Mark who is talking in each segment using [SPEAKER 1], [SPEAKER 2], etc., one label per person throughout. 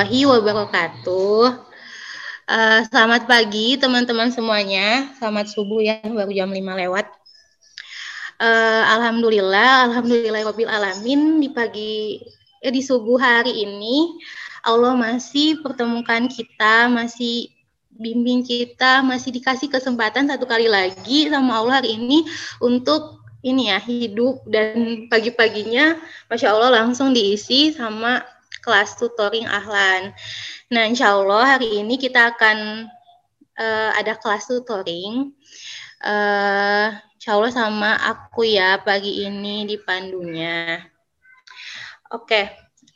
[SPEAKER 1] warahmatullahi wabarakatuh. Uh, selamat pagi teman-teman semuanya. Selamat subuh ya, baru jam 5 lewat. Uh, Alhamdulillah, Alhamdulillah alamin di pagi eh, di subuh hari ini Allah masih pertemukan kita, masih bimbing kita, masih dikasih kesempatan satu kali lagi sama Allah hari ini untuk ini ya hidup dan pagi-paginya Masya Allah langsung diisi sama kelas tutoring Ahlan. Nah, insya Allah hari ini kita akan uh, ada kelas tutoring. Uh, insya Allah sama aku ya pagi ini di pandunya. Oke, okay.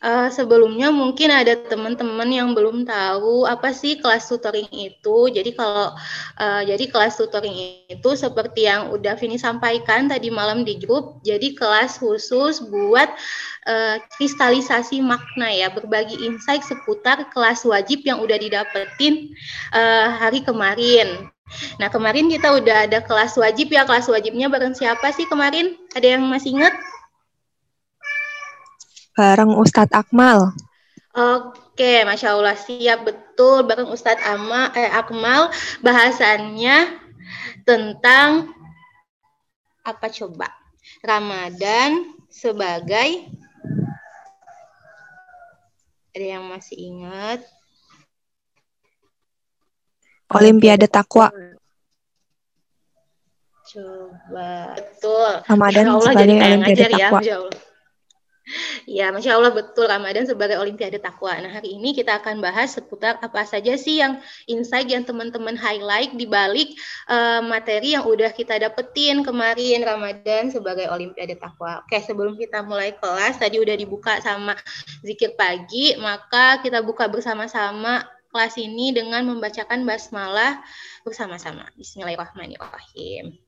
[SPEAKER 1] Uh, sebelumnya mungkin ada teman-teman yang belum tahu apa sih kelas tutoring itu. Jadi kalau uh, jadi kelas tutoring itu seperti yang udah Vini sampaikan tadi malam di grup, jadi kelas khusus buat uh, kristalisasi makna ya, berbagi insight seputar kelas wajib yang udah didapetin uh, hari kemarin. Nah, kemarin kita udah ada kelas wajib ya, kelas wajibnya bareng siapa sih kemarin? Ada yang masih ingat?
[SPEAKER 2] Bareng Ustadz Akmal.
[SPEAKER 1] Oke, masya Allah siap betul bareng Ustadz Ama, eh, Akmal bahasannya tentang apa coba Ramadan sebagai ada yang masih ingat
[SPEAKER 2] Olimpiade Takwa.
[SPEAKER 1] Coba betul.
[SPEAKER 2] Ramadan sebagai Olimpiade Takwa. Ya,
[SPEAKER 1] Ya, Masya Allah betul Ramadan sebagai Olimpiade Takwa. Nah, hari ini kita akan bahas seputar apa saja sih yang insight yang teman-teman highlight di balik uh, materi yang udah kita dapetin kemarin Ramadan sebagai Olimpiade Takwa. Oke, sebelum kita mulai kelas, tadi udah dibuka sama zikir pagi, maka kita buka bersama-sama kelas ini dengan membacakan basmalah bersama-sama. Bismillahirrahmanirrahim.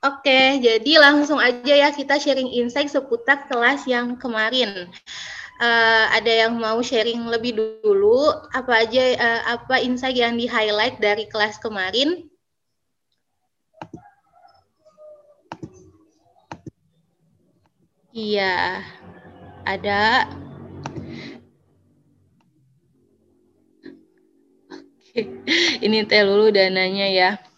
[SPEAKER 1] Oke, jadi langsung aja ya kita sharing insight seputar kelas yang kemarin. Uh, ada yang mau sharing lebih dulu apa aja uh, apa insight yang di highlight dari kelas kemarin? Iya, ada. Oke, ini teh lulu dananya ya.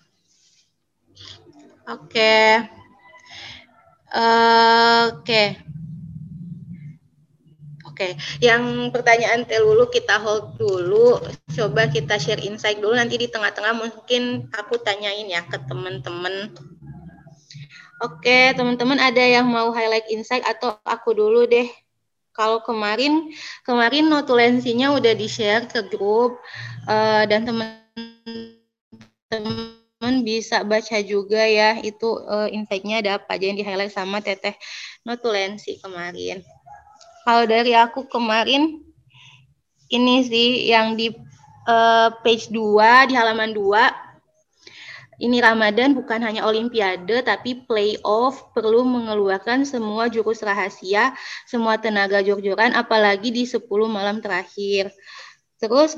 [SPEAKER 1] Oke. Oke. Oke, yang pertanyaan Telulu kita hold dulu. Coba kita share insight dulu. Nanti di tengah-tengah mungkin aku tanyain ya ke teman-teman. Oke, teman-teman ada yang mau highlight insight atau aku dulu deh. Kalau kemarin, kemarin notulensinya udah di-share ke grup uh, dan teman-teman teman bisa baca juga ya itu uh, insight-nya ada apa aja yang di highlight sama Teteh Notulensi kemarin. Kalau dari aku kemarin ini sih yang di uh, page 2 di halaman 2 ini Ramadan bukan hanya olimpiade tapi playoff perlu mengeluarkan semua jurus rahasia, semua tenaga jor-joran apalagi di 10 malam terakhir. Terus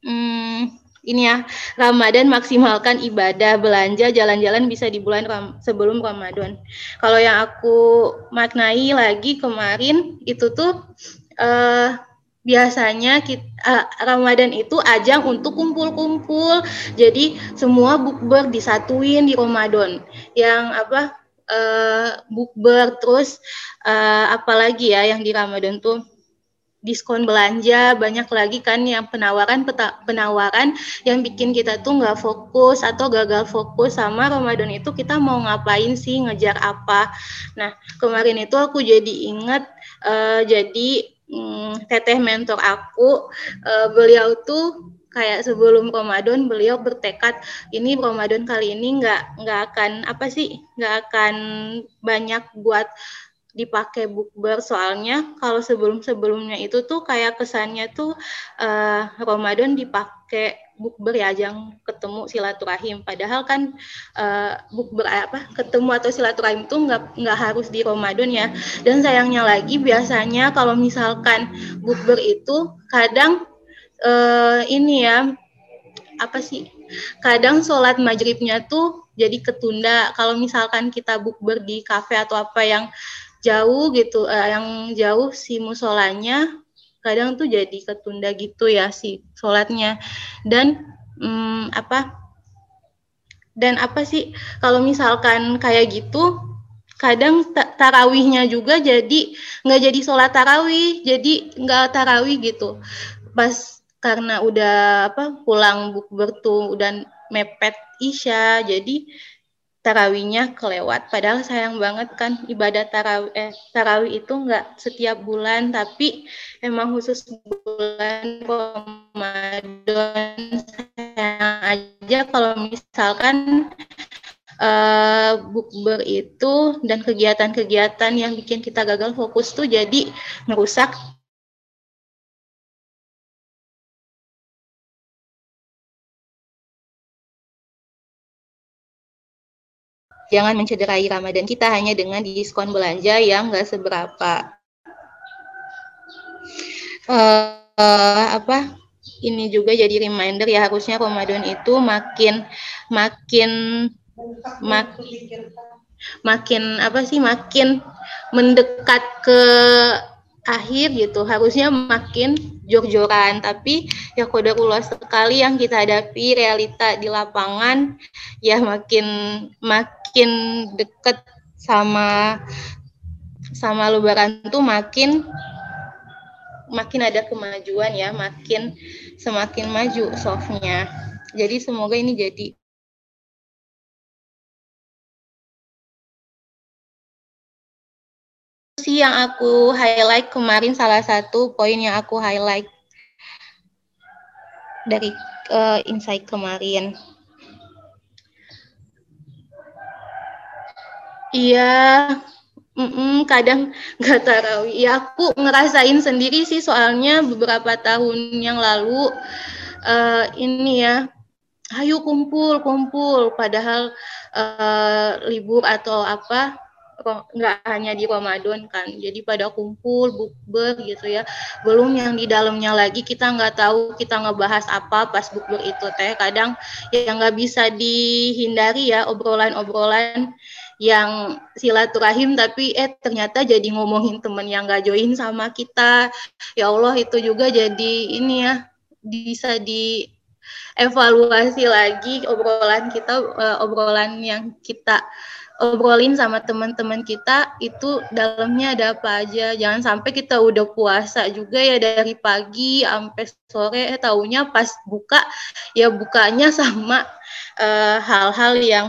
[SPEAKER 1] hmm, ini ya Ramadan maksimalkan ibadah belanja jalan-jalan bisa di bulan ram sebelum Ramadan. Kalau yang aku maknai lagi kemarin itu tuh uh, biasanya kita, uh, Ramadan itu ajang untuk kumpul-kumpul. Jadi semua bukber disatuin di Ramadan. Yang apa uh, bukber terus uh, apalagi ya yang di Ramadan tuh diskon belanja banyak lagi kan yang penawaran penawaran yang bikin kita tuh nggak fokus atau gagal fokus sama Ramadan itu kita mau ngapain sih ngejar apa. Nah kemarin itu aku jadi ingat uh, jadi um, teteh mentor aku uh, beliau tuh kayak sebelum Ramadan beliau bertekad ini Ramadan kali ini nggak nggak akan apa sih nggak akan banyak buat dipakai bukber. Soalnya kalau sebelum-sebelumnya itu tuh kayak kesannya tuh uh, Ramadan dipakai bukber ya ajang ketemu silaturahim. Padahal kan uh, bukber apa ketemu atau silaturahim itu nggak nggak harus di Ramadan ya. Dan sayangnya lagi biasanya kalau misalkan bukber itu kadang uh, ini ya apa sih kadang sholat maghribnya tuh jadi ketunda. Kalau misalkan kita bukber di kafe atau apa yang jauh gitu uh, yang jauh si musolanya kadang tuh jadi ketunda gitu ya si sholatnya. Dan hmm, apa dan apa sih kalau misalkan kayak gitu kadang tarawihnya juga jadi nggak jadi sholat tarawih jadi nggak tarawih gitu. Pas karena udah apa pulang bukber tuh dan mepet isya jadi tarawihnya kelewat. Padahal sayang banget kan ibadah tarawih, eh, tarawih itu nggak setiap bulan, tapi emang khusus bulan Ramadan sayang aja kalau misalkan uh, bukber itu dan kegiatan-kegiatan yang bikin kita gagal fokus tuh jadi merusak jangan mencederai Ramadan kita hanya dengan diskon belanja yang nggak seberapa. Uh, uh, apa? Ini juga jadi reminder ya harusnya Ramadan itu makin makin mak, makin apa sih? Makin mendekat ke akhir gitu. Harusnya makin jor-joran. Tapi ya kodarullah sekali yang kita hadapi realita di lapangan ya makin makin deket sama sama lebaran tuh makin makin ada kemajuan ya makin semakin maju softnya jadi semoga ini jadi sih yang aku highlight kemarin salah satu poin yang aku highlight dari uh, insight kemarin. Iya, mm -mm, kadang nggak tarawih. Ya aku ngerasain sendiri sih soalnya beberapa tahun yang lalu uh, ini ya, ayo kumpul kumpul. Padahal uh, libur atau apa nggak hanya di Ramadan kan jadi pada kumpul bukber gitu ya belum yang di dalamnya lagi kita nggak tahu kita ngebahas apa pas bukber itu teh kadang yang nggak bisa dihindari ya obrolan-obrolan yang silaturahim tapi eh ternyata jadi ngomongin temen yang nggak join sama kita ya Allah itu juga jadi ini ya bisa di evaluasi lagi obrolan kita uh, obrolan yang kita obrolin sama teman-teman kita itu dalamnya ada apa aja. Jangan sampai kita udah puasa juga ya dari pagi sampai sore eh taunya pas buka ya bukanya sama eh, hal-hal uh, yang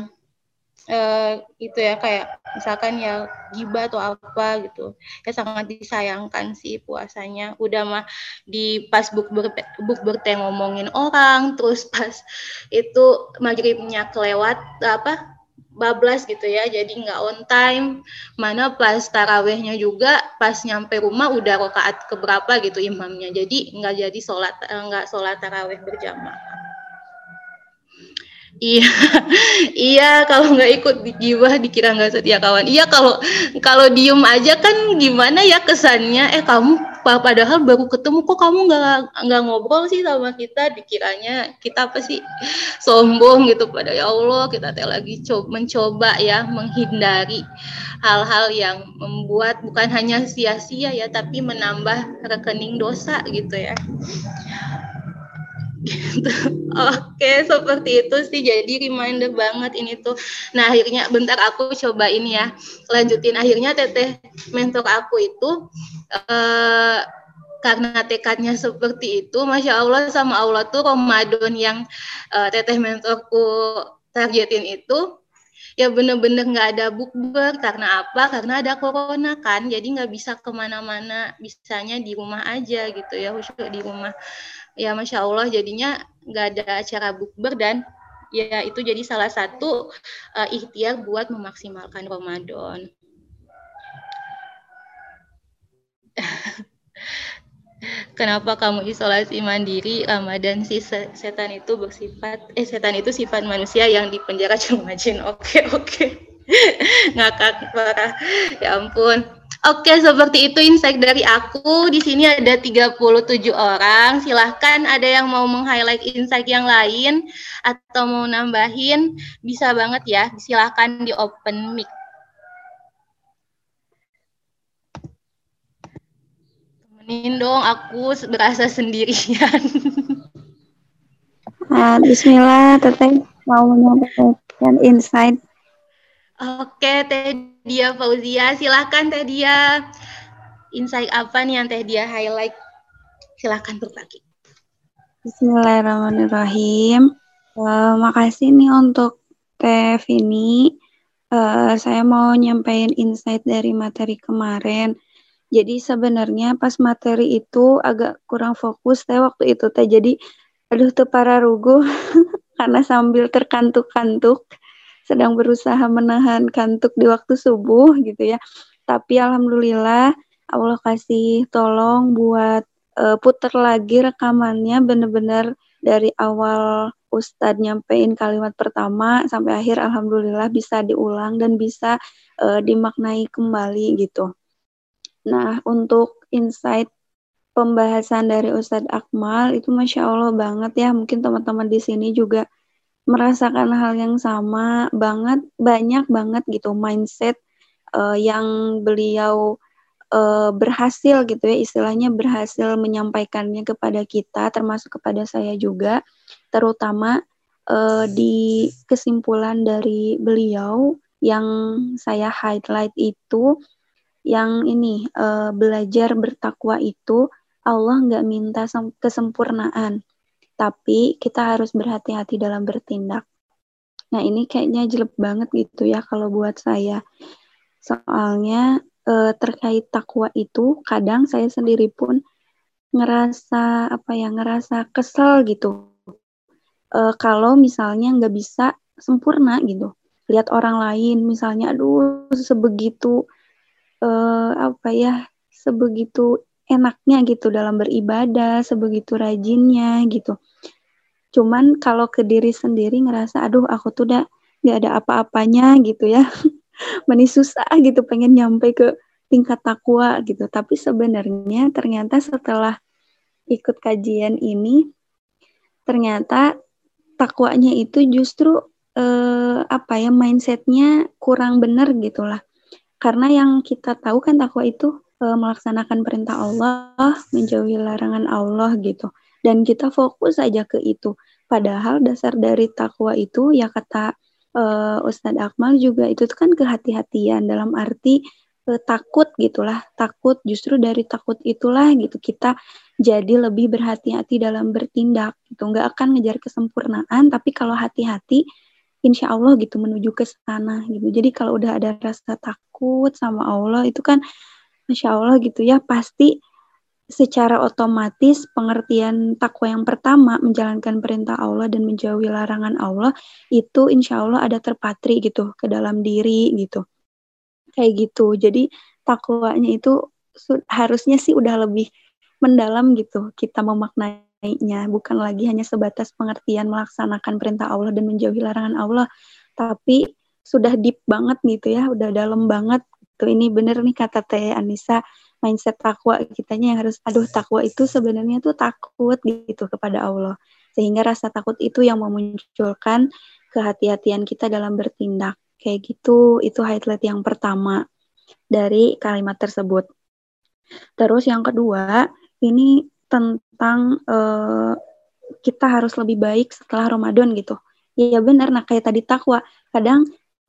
[SPEAKER 1] uh, itu ya kayak misalkan ya gibah atau apa gitu. Ya sangat disayangkan sih puasanya. Udah mah di pas buk ber buk berte ngomongin orang terus pas itu maghribnya kelewat apa bablas gitu ya. Jadi nggak on time. Mana pas tarawehnya juga pas nyampe rumah udah rokaat keberapa gitu imamnya. Jadi nggak jadi sholat eh, nggak sholat taraweh berjamaah Iya, iya kalau nggak ikut jiwa dikira nggak setia kawan. Iya kalau kalau diem aja kan gimana ya kesannya? Eh kamu padahal baru ketemu kok kamu nggak nggak ngobrol sih sama kita dikiranya kita apa sih sombong gitu pada ya Allah kita teh lagi coba mencoba ya menghindari hal-hal yang membuat bukan hanya sia-sia ya tapi menambah rekening dosa gitu ya gitu. Oke, seperti itu sih. Jadi reminder banget ini tuh. Nah, akhirnya bentar aku coba ini ya. Lanjutin akhirnya teteh mentor aku itu eh karena tekadnya seperti itu, masya Allah sama Allah tuh Ramadan yang uh, teteh mentorku targetin itu ya bener-bener nggak ada bukber karena apa karena ada corona kan jadi nggak bisa ke mana-mana bisanya di rumah aja gitu ya khusus di rumah ya masya Allah jadinya nggak ada acara bukber dan ya itu jadi salah satu uh, ikhtiar buat memaksimalkan Ramadan. Kenapa kamu isolasi mandiri Ramadan si setan itu bersifat eh setan itu sifat manusia yang dipenjara cuma jin. Oke oke. Ngakak parah. Ya ampun. Oke, seperti itu insight dari aku. Di sini ada 37 orang. Silahkan ada yang mau meng-highlight insight yang lain atau mau nambahin, bisa banget ya. Silahkan di open mic. Temenin dong, aku berasa sendirian.
[SPEAKER 3] Uh, Bismillah, Teteh mau menyampaikan insight.
[SPEAKER 1] Oke, Teh Dia Fauzia, silakan Teh Dia. Insight apa nih yang Teh Dia highlight? Silakan berbagi.
[SPEAKER 3] Bismillahirrahmanirrahim. Uh, makasih nih untuk Teh Vini. Uh, saya mau nyampein insight dari materi kemarin. Jadi sebenarnya pas materi itu agak kurang fokus teh waktu itu teh. Jadi aduh tuh para rugu karena sambil terkantuk-kantuk sedang berusaha menahan kantuk di waktu subuh gitu ya. Tapi alhamdulillah Allah kasih tolong buat uh, puter lagi rekamannya bener-bener dari awal Ustadz nyampein kalimat pertama sampai akhir alhamdulillah bisa diulang dan bisa uh, dimaknai kembali gitu. Nah, untuk insight pembahasan dari Ustadz Akmal itu masya Allah banget ya. Mungkin teman-teman di sini juga merasakan hal yang sama banget, banyak banget gitu mindset uh, yang beliau uh, berhasil gitu ya, istilahnya berhasil menyampaikannya kepada kita, termasuk kepada saya juga, terutama uh, di kesimpulan dari beliau yang saya highlight itu yang ini uh, belajar bertakwa itu Allah nggak minta kesempurnaan, tapi kita harus berhati-hati dalam bertindak. Nah ini kayaknya jelek banget gitu ya kalau buat saya. Soalnya uh, terkait takwa itu kadang saya sendiri pun ngerasa apa ya ngerasa kesel gitu. Uh, kalau misalnya nggak bisa sempurna gitu. Lihat orang lain misalnya aduh sebegitu uh, apa ya sebegitu enaknya gitu dalam beribadah, sebegitu rajinnya gitu. Cuman kalau ke diri sendiri ngerasa, aduh aku tuh udah gak ada apa-apanya gitu ya. Meni susah gitu pengen nyampe ke tingkat takwa gitu. Tapi sebenarnya ternyata setelah ikut kajian ini, ternyata takwanya itu justru eh, apa ya mindsetnya kurang benar gitulah karena yang kita tahu kan takwa itu e, melaksanakan perintah Allah, menjauhi larangan Allah gitu. Dan kita fokus saja ke itu. Padahal dasar dari takwa itu ya kata e, Ustadz Akmal juga itu kan kehati-hatian dalam arti e, takut gitulah. Takut justru dari takut itulah gitu kita jadi lebih berhati-hati dalam bertindak gitu. Nggak akan ngejar kesempurnaan, tapi kalau hati-hati insya Allah gitu menuju ke sana gitu. Jadi kalau udah ada rasa takut sama Allah itu kan masya Allah gitu ya pasti secara otomatis pengertian takwa yang pertama menjalankan perintah Allah dan menjauhi larangan Allah itu insya Allah ada terpatri gitu ke dalam diri gitu. Kayak gitu. Jadi takwanya itu harusnya sih udah lebih mendalam gitu kita memaknai nya bukan lagi hanya sebatas pengertian melaksanakan perintah Allah dan menjauhi larangan Allah, tapi sudah deep banget gitu ya, udah dalam banget. Tuh ini bener nih kata Teh Anissa, mindset takwa kitanya yang harus aduh takwa itu sebenarnya tuh takut gitu kepada Allah. Sehingga rasa takut itu yang memunculkan kehati-hatian kita dalam bertindak. Kayak gitu, itu highlight yang pertama dari kalimat tersebut. Terus yang kedua, ini tentang uh, kita harus lebih baik setelah Ramadan gitu. Iya benar, nah kayak tadi takwa. Kadang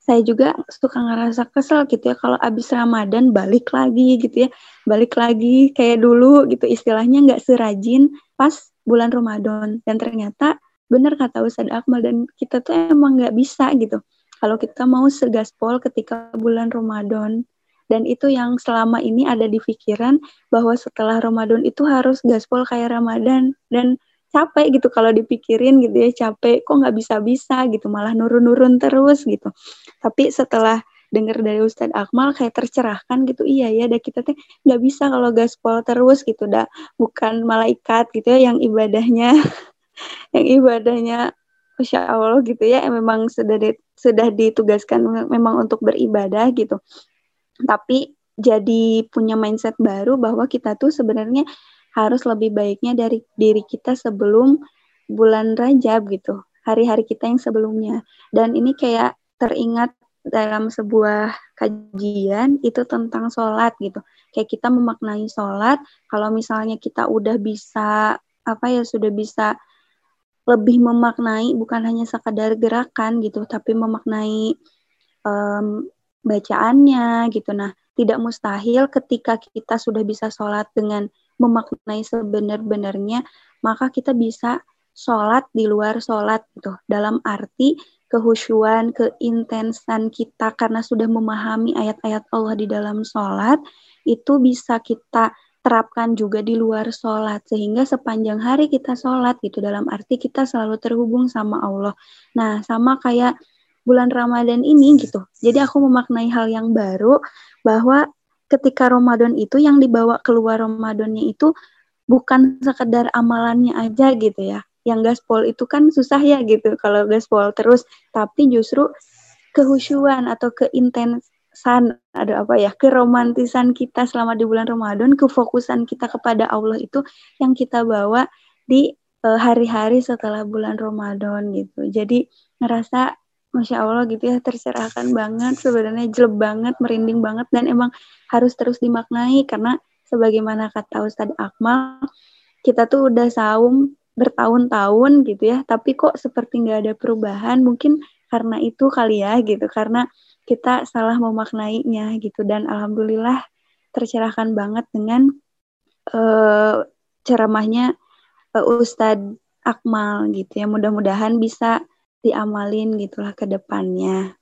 [SPEAKER 3] saya juga suka ngerasa kesel gitu ya kalau abis Ramadan balik lagi gitu ya. Balik lagi kayak dulu gitu istilahnya nggak serajin pas bulan Ramadan. Dan ternyata benar kata Ustadz Akmal dan kita tuh emang nggak bisa gitu. Kalau kita mau segaspol ketika bulan Ramadan dan itu yang selama ini ada di pikiran bahwa setelah Ramadan itu harus gaspol kayak Ramadan dan capek gitu kalau dipikirin gitu ya capek kok nggak bisa-bisa gitu malah nurun-nurun terus gitu tapi setelah dengar dari Ustadz Akmal kayak tercerahkan gitu. Iya ya dah kita teh nggak bisa kalau gaspol terus gitu dah bukan malaikat gitu ya yang ibadahnya. Yang ibadahnya Masya Allah gitu ya memang sudah di, sudah ditugaskan memang untuk beribadah gitu. Tapi jadi punya mindset baru bahwa kita tuh sebenarnya harus lebih baiknya dari diri kita sebelum bulan Rajab gitu. Hari-hari kita yang sebelumnya. Dan ini kayak teringat dalam sebuah kajian itu tentang sholat gitu. Kayak kita memaknai sholat, kalau misalnya kita udah bisa apa ya sudah bisa lebih memaknai bukan hanya sekadar gerakan gitu, tapi memaknai um, bacaannya gitu. Nah, tidak mustahil ketika kita sudah bisa sholat dengan memaknai sebenar-benarnya, maka kita bisa sholat di luar sholat gitu. Dalam arti kehusuan, keintensan kita karena sudah memahami ayat-ayat Allah di dalam sholat, itu bisa kita terapkan juga di luar sholat sehingga sepanjang hari kita sholat gitu dalam arti kita selalu terhubung sama Allah. Nah sama kayak bulan Ramadan ini gitu. Jadi aku memaknai hal yang baru bahwa ketika Ramadan itu yang dibawa keluar Ramadannya itu bukan sekedar amalannya aja gitu ya. Yang gaspol itu kan susah ya gitu kalau gaspol terus, tapi justru kehusuan atau keintens san ada apa ya keromantisan kita selama di bulan Ramadan kefokusan kita kepada Allah itu yang kita bawa di eh, hari-hari setelah bulan Ramadan gitu. Jadi ngerasa masya Allah gitu ya tercerahkan banget sebenarnya jelek banget merinding banget dan emang harus terus dimaknai. Karena sebagaimana kata Ustadz Akmal kita tuh udah saum bertahun-tahun gitu ya. Tapi kok seperti nggak ada perubahan mungkin karena itu kali ya gitu. Karena kita salah memaknainya gitu. Dan alhamdulillah tercerahkan banget dengan uh, ceramahnya uh, Ustadz Akmal gitu ya. Mudah-mudahan bisa diamalin gitulah ke depannya.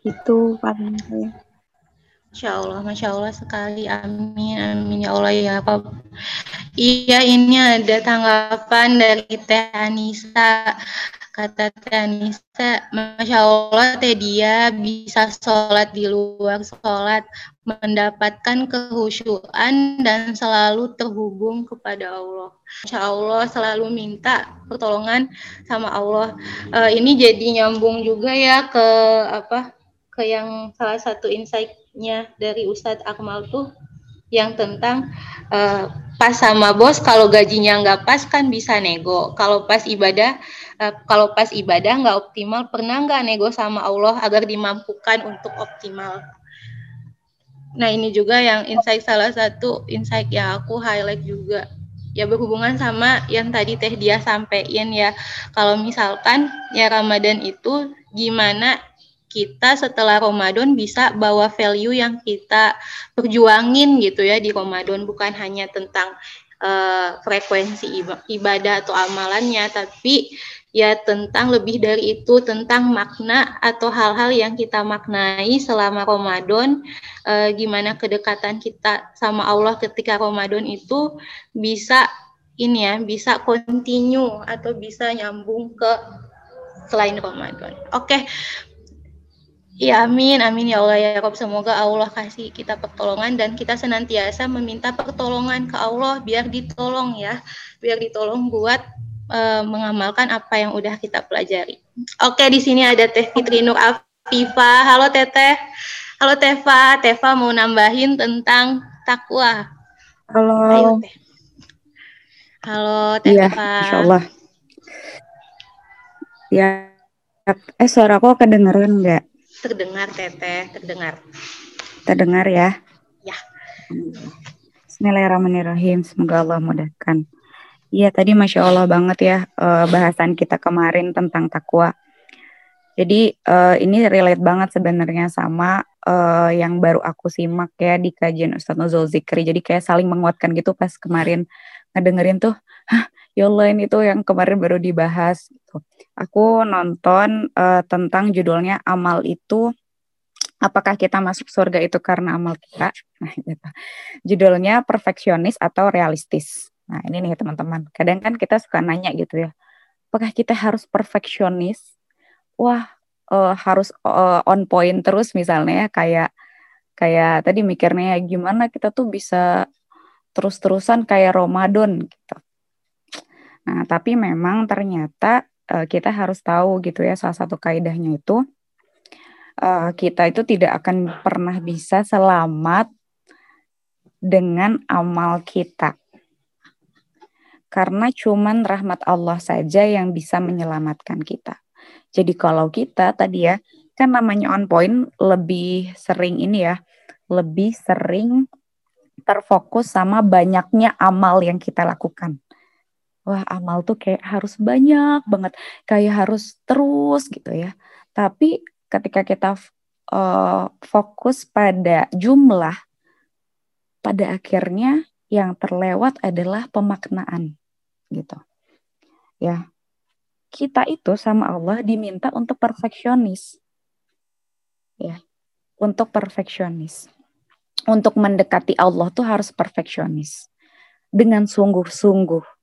[SPEAKER 3] Itu paling
[SPEAKER 1] Masya Allah, Masya Allah sekali. Amin, amin ya Allah ya Pak. Iya, ini ada tanggapan dari Teh Anissa kata Tanisa, Masya Allah teh dia bisa sholat di luar sholat, mendapatkan kehusuan dan selalu terhubung kepada Allah. Masya Allah selalu minta pertolongan sama Allah. Uh, ini jadi nyambung juga ya ke apa ke yang salah satu insight-nya dari Ustadz Akmal tuh yang tentang uh, pas sama bos kalau gajinya nggak pas kan bisa nego. Kalau pas ibadah uh, kalau pas ibadah nggak optimal pernah nggak nego sama Allah agar dimampukan untuk optimal? Nah ini juga yang insight salah satu insight yang aku highlight juga. Ya berhubungan sama yang tadi teh dia sampaikan ya. Kalau misalkan ya Ramadan itu gimana kita setelah Ramadan bisa bawa value yang kita perjuangin gitu ya di Ramadan bukan hanya tentang uh, frekuensi ibadah atau amalannya tapi ya tentang lebih dari itu tentang makna atau hal-hal yang kita maknai selama Ramadan uh, gimana kedekatan kita sama Allah ketika Ramadan itu bisa ini ya bisa continue atau bisa nyambung ke selain Ramadan. Oke. Ya amin, amin ya Allah ya Rob. Semoga Allah kasih kita pertolongan dan kita senantiasa meminta pertolongan ke Allah biar ditolong ya, biar ditolong buat uh, mengamalkan apa yang udah kita pelajari. Oke, di sini ada Teh Fitri Nur Afifa. Halo Teteh. Halo Teva, Teva mau nambahin tentang takwa.
[SPEAKER 4] Halo.
[SPEAKER 1] Ayo, Teh. Halo Teva. Iya,
[SPEAKER 4] Insya Allah. Ya, eh suara kok kedengeran nggak?
[SPEAKER 1] Terdengar, Teteh, terdengar.
[SPEAKER 4] Terdengar ya?
[SPEAKER 1] Ya.
[SPEAKER 4] Bismillahirrahmanirrahim. Semoga Allah mudahkan. Iya, tadi Masya Allah banget ya uh, bahasan kita kemarin tentang takwa. Jadi uh, ini relate banget sebenarnya sama uh, yang baru aku simak ya di kajian Ustadz Nuzul Zikri. Jadi kayak saling menguatkan gitu pas kemarin ngedengerin tuh, hah ya Allah ini tuh yang kemarin baru dibahas gitu. Aku nonton uh, tentang judulnya amal itu apakah kita masuk surga itu karena amal kita? Nah gitu. Judulnya perfeksionis atau realistis. Nah ini nih teman-teman. Kadang kan kita suka nanya gitu ya apakah kita harus perfeksionis? Wah uh, harus uh, on point terus misalnya kayak kayak tadi mikirnya gimana kita tuh bisa terus-terusan kayak Ramadan? Gitu. Nah, tapi memang ternyata uh, kita harus tahu gitu ya salah satu kaidahnya itu uh, kita itu tidak akan pernah bisa selamat dengan amal kita. Karena cuman rahmat Allah saja yang bisa menyelamatkan kita. Jadi kalau kita tadi ya kan namanya on point lebih sering ini ya, lebih sering terfokus sama banyaknya amal yang kita lakukan. Wah, amal tuh kayak harus banyak banget, kayak harus terus gitu ya. Tapi ketika kita uh, fokus pada jumlah, pada akhirnya yang terlewat adalah pemaknaan gitu. Ya. Kita itu sama Allah diminta untuk perfeksionis. Ya. Untuk perfeksionis. Untuk mendekati Allah tuh harus perfeksionis. Dengan sungguh-sungguh.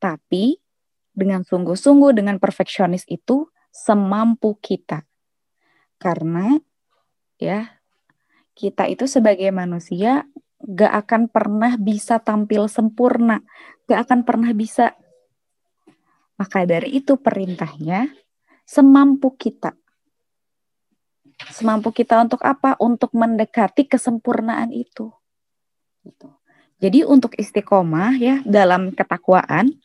[SPEAKER 4] Tapi dengan sungguh-sungguh dengan perfeksionis itu semampu kita. Karena ya kita itu sebagai manusia gak akan pernah bisa tampil sempurna, gak akan pernah bisa. Maka dari itu perintahnya semampu kita. Semampu kita untuk apa? Untuk mendekati kesempurnaan itu. Gitu. Jadi untuk istiqomah ya dalam ketakwaan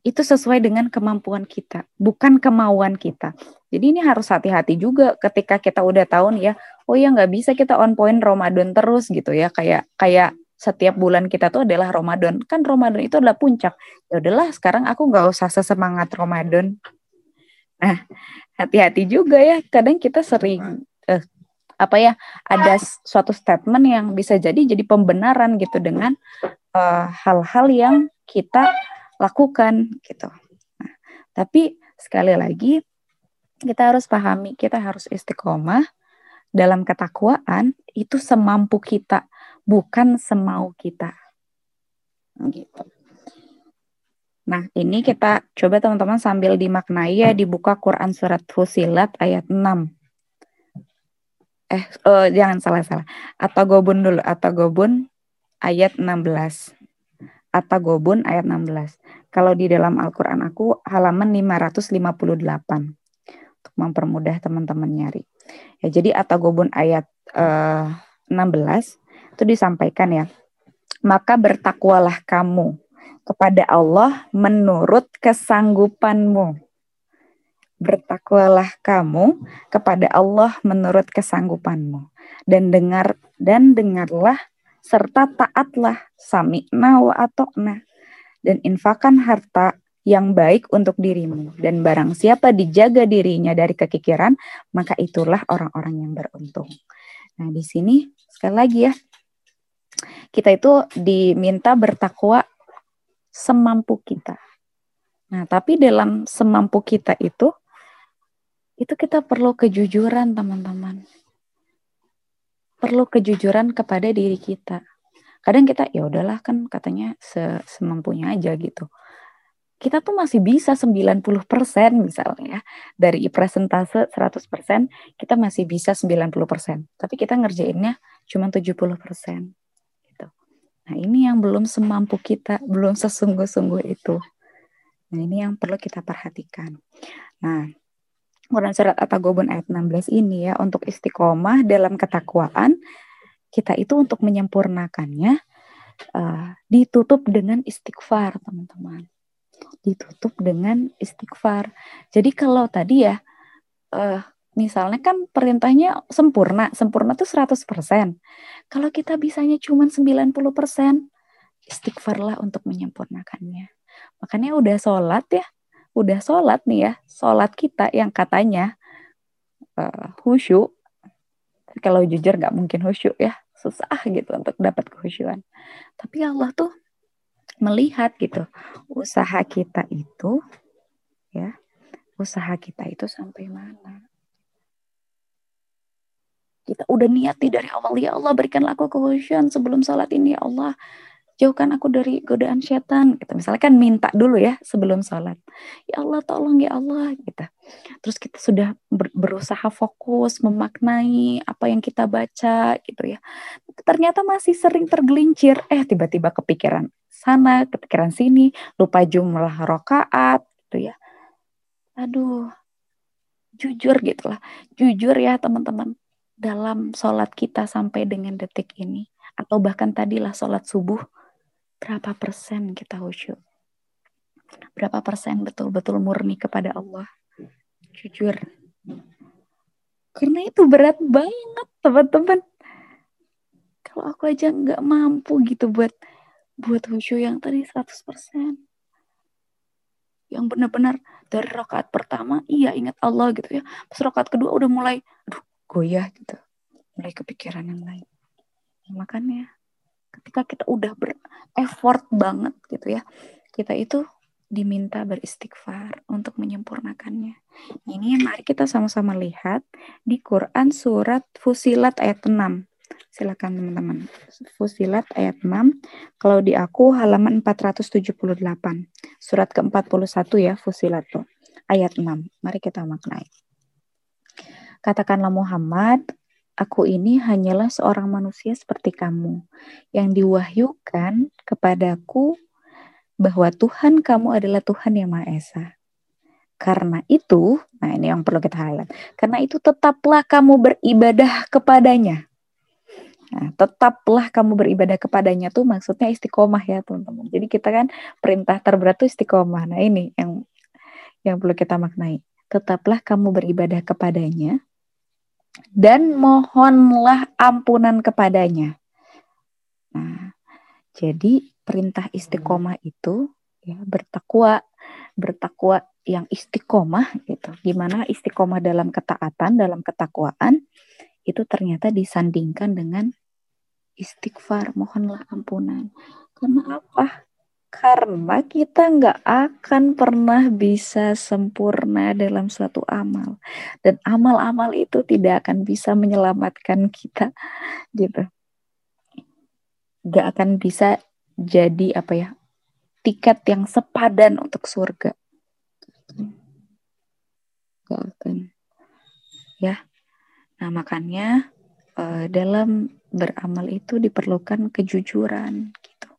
[SPEAKER 4] itu sesuai dengan kemampuan kita, bukan kemauan kita. Jadi ini harus hati-hati juga ketika kita udah tahu nih ya, oh ya nggak bisa kita on point Ramadan terus gitu ya, kayak kayak setiap bulan kita tuh adalah Ramadan. Kan Ramadan itu adalah puncak. Ya udahlah, sekarang aku nggak usah sesemangat Ramadan. Nah, hati-hati juga ya. Kadang kita sering eh, apa ya, ada suatu statement yang bisa jadi jadi pembenaran gitu dengan eh, hal-hal uh, yang kita lakukan gitu. Nah, tapi sekali lagi kita harus pahami, kita harus istiqomah dalam ketakwaan itu semampu kita, bukan semau kita. Gitu. Nah, ini kita coba teman-teman sambil dimaknai ya dibuka Quran surat Fusilat ayat 6. Eh, uh, jangan salah-salah. Atau gobun dulu, atau gobun ayat 16. Atau gobun ayat 16. Kalau di dalam Al-Qur'an aku halaman 558 untuk mempermudah teman-teman nyari. Ya, jadi Atagobun ayat uh, eh, 16 itu disampaikan ya. Maka bertakwalah kamu kepada Allah menurut kesanggupanmu. Bertakwalah kamu kepada Allah menurut kesanggupanmu dan dengar dan dengarlah serta taatlah sami'na wa atokna dan infakan harta yang baik untuk dirimu. Dan barang siapa dijaga dirinya dari kekikiran, maka itulah orang-orang yang beruntung. Nah, di sini sekali lagi ya, kita itu diminta bertakwa semampu kita. Nah, tapi dalam semampu kita itu, itu kita perlu kejujuran, teman-teman. Perlu kejujuran kepada diri kita. Kadang kita, ya udahlah kan katanya semampunya aja gitu kita tuh masih bisa 90% misalnya ya. Dari presentase 100% kita masih bisa 90%. Tapi kita ngerjainnya cuma 70%. Gitu. Nah, ini yang belum semampu kita, belum sesungguh-sungguh itu. Nah, ini yang perlu kita perhatikan. Nah, Quran surat At-Taghabun ayat 16 ini ya untuk istiqomah dalam ketakwaan kita itu untuk menyempurnakannya uh, ditutup dengan istighfar, teman-teman ditutup dengan istighfar. Jadi kalau tadi ya uh, misalnya kan perintahnya sempurna, sempurna tuh 100%. Kalau kita bisanya cuma 90%, istighfarlah untuk menyempurnakannya. Makanya udah sholat ya, udah sholat nih ya, sholat kita yang katanya uh, khusyuk, kalau jujur nggak mungkin khusyuk ya, susah gitu untuk dapat kehusyuan. Tapi Allah tuh melihat gitu usaha kita itu ya usaha kita itu sampai mana? Kita udah niati dari awal ya Allah berikanlah aku kehusuan sebelum salat ini ya Allah jauhkan aku dari godaan setan gitu. Misalnya kan minta dulu ya sebelum sholat. Ya Allah tolong ya Allah gitu. Terus kita sudah ber berusaha fokus memaknai apa yang kita baca gitu ya. Ternyata masih sering tergelincir. Eh tiba-tiba kepikiran sana kepikiran sini lupa jumlah rokaat gitu ya. Aduh jujur gitulah jujur ya teman-teman dalam sholat kita sampai dengan detik ini. Atau bahkan tadilah sholat subuh berapa persen kita khusyuk? Berapa persen betul-betul murni kepada Allah? Jujur. Karena itu berat banget, teman-teman. Kalau aku aja nggak mampu gitu buat buat khusyuk yang tadi 100%. Yang benar-benar dari rakaat pertama, iya ingat Allah gitu ya. Pas rakaat kedua udah mulai, aduh goyah gitu. Mulai kepikiran yang lain. Ya, makanya ketika kita udah ber-effort banget gitu ya, kita itu diminta beristighfar untuk menyempurnakannya. Ini mari kita sama-sama lihat di Quran surat Fusilat ayat 6. Silakan teman-teman. Fusilat ayat 6. Kalau di aku halaman 478. Surat ke-41 ya Fusilat tuh. Ayat 6. Mari kita maknai. Katakanlah Muhammad, aku ini hanyalah seorang manusia seperti kamu yang diwahyukan kepadaku bahwa Tuhan kamu adalah Tuhan yang Maha Esa. Karena itu, nah ini yang perlu kita highlight. Karena itu tetaplah kamu beribadah kepadanya. Nah, tetaplah kamu beribadah kepadanya tuh maksudnya istiqomah ya teman-teman. Jadi kita kan perintah terberat tuh istiqomah. Nah ini yang yang perlu kita maknai. Tetaplah kamu beribadah kepadanya dan mohonlah ampunan kepadanya. Nah, jadi perintah istiqomah itu ya bertakwa bertakwa yang istiqomah gitu. Gimana istiqomah dalam ketaatan dalam ketakwaan itu ternyata disandingkan dengan istighfar. Mohonlah ampunan. Karena apa karena kita nggak akan pernah bisa sempurna dalam suatu amal. Dan amal-amal itu tidak akan bisa menyelamatkan kita gitu. Nggak akan bisa jadi apa ya tiket yang sepadan untuk surga. Gak akan. Ya. Nah makanya uh, dalam beramal itu diperlukan kejujuran gitu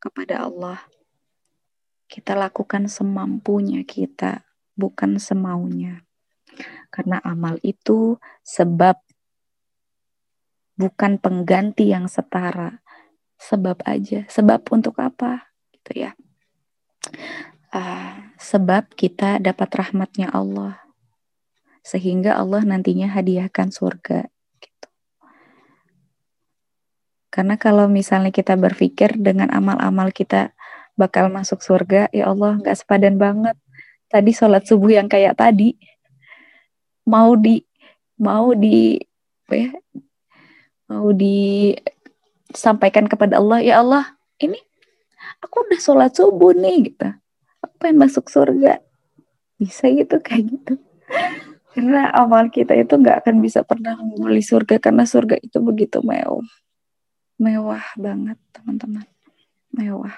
[SPEAKER 4] kepada Allah kita lakukan semampunya kita bukan semaunya karena amal itu sebab bukan pengganti yang setara sebab aja. Sebab untuk apa? Gitu ya. Uh, sebab kita dapat rahmatnya Allah. Sehingga Allah nantinya hadiahkan surga. Gitu. Karena kalau misalnya kita berpikir dengan amal-amal kita bakal masuk surga, ya Allah nggak sepadan banget. Tadi sholat subuh yang kayak tadi, mau di mau di apa ya mau di sampaikan kepada Allah, ya Allah, ini aku udah sholat subuh nih gitu. Apa yang masuk surga? Bisa gitu kayak gitu. Karena amal kita itu nggak akan bisa pernah membeli surga karena surga itu begitu mewah. Mewah banget, teman-teman. Mewah.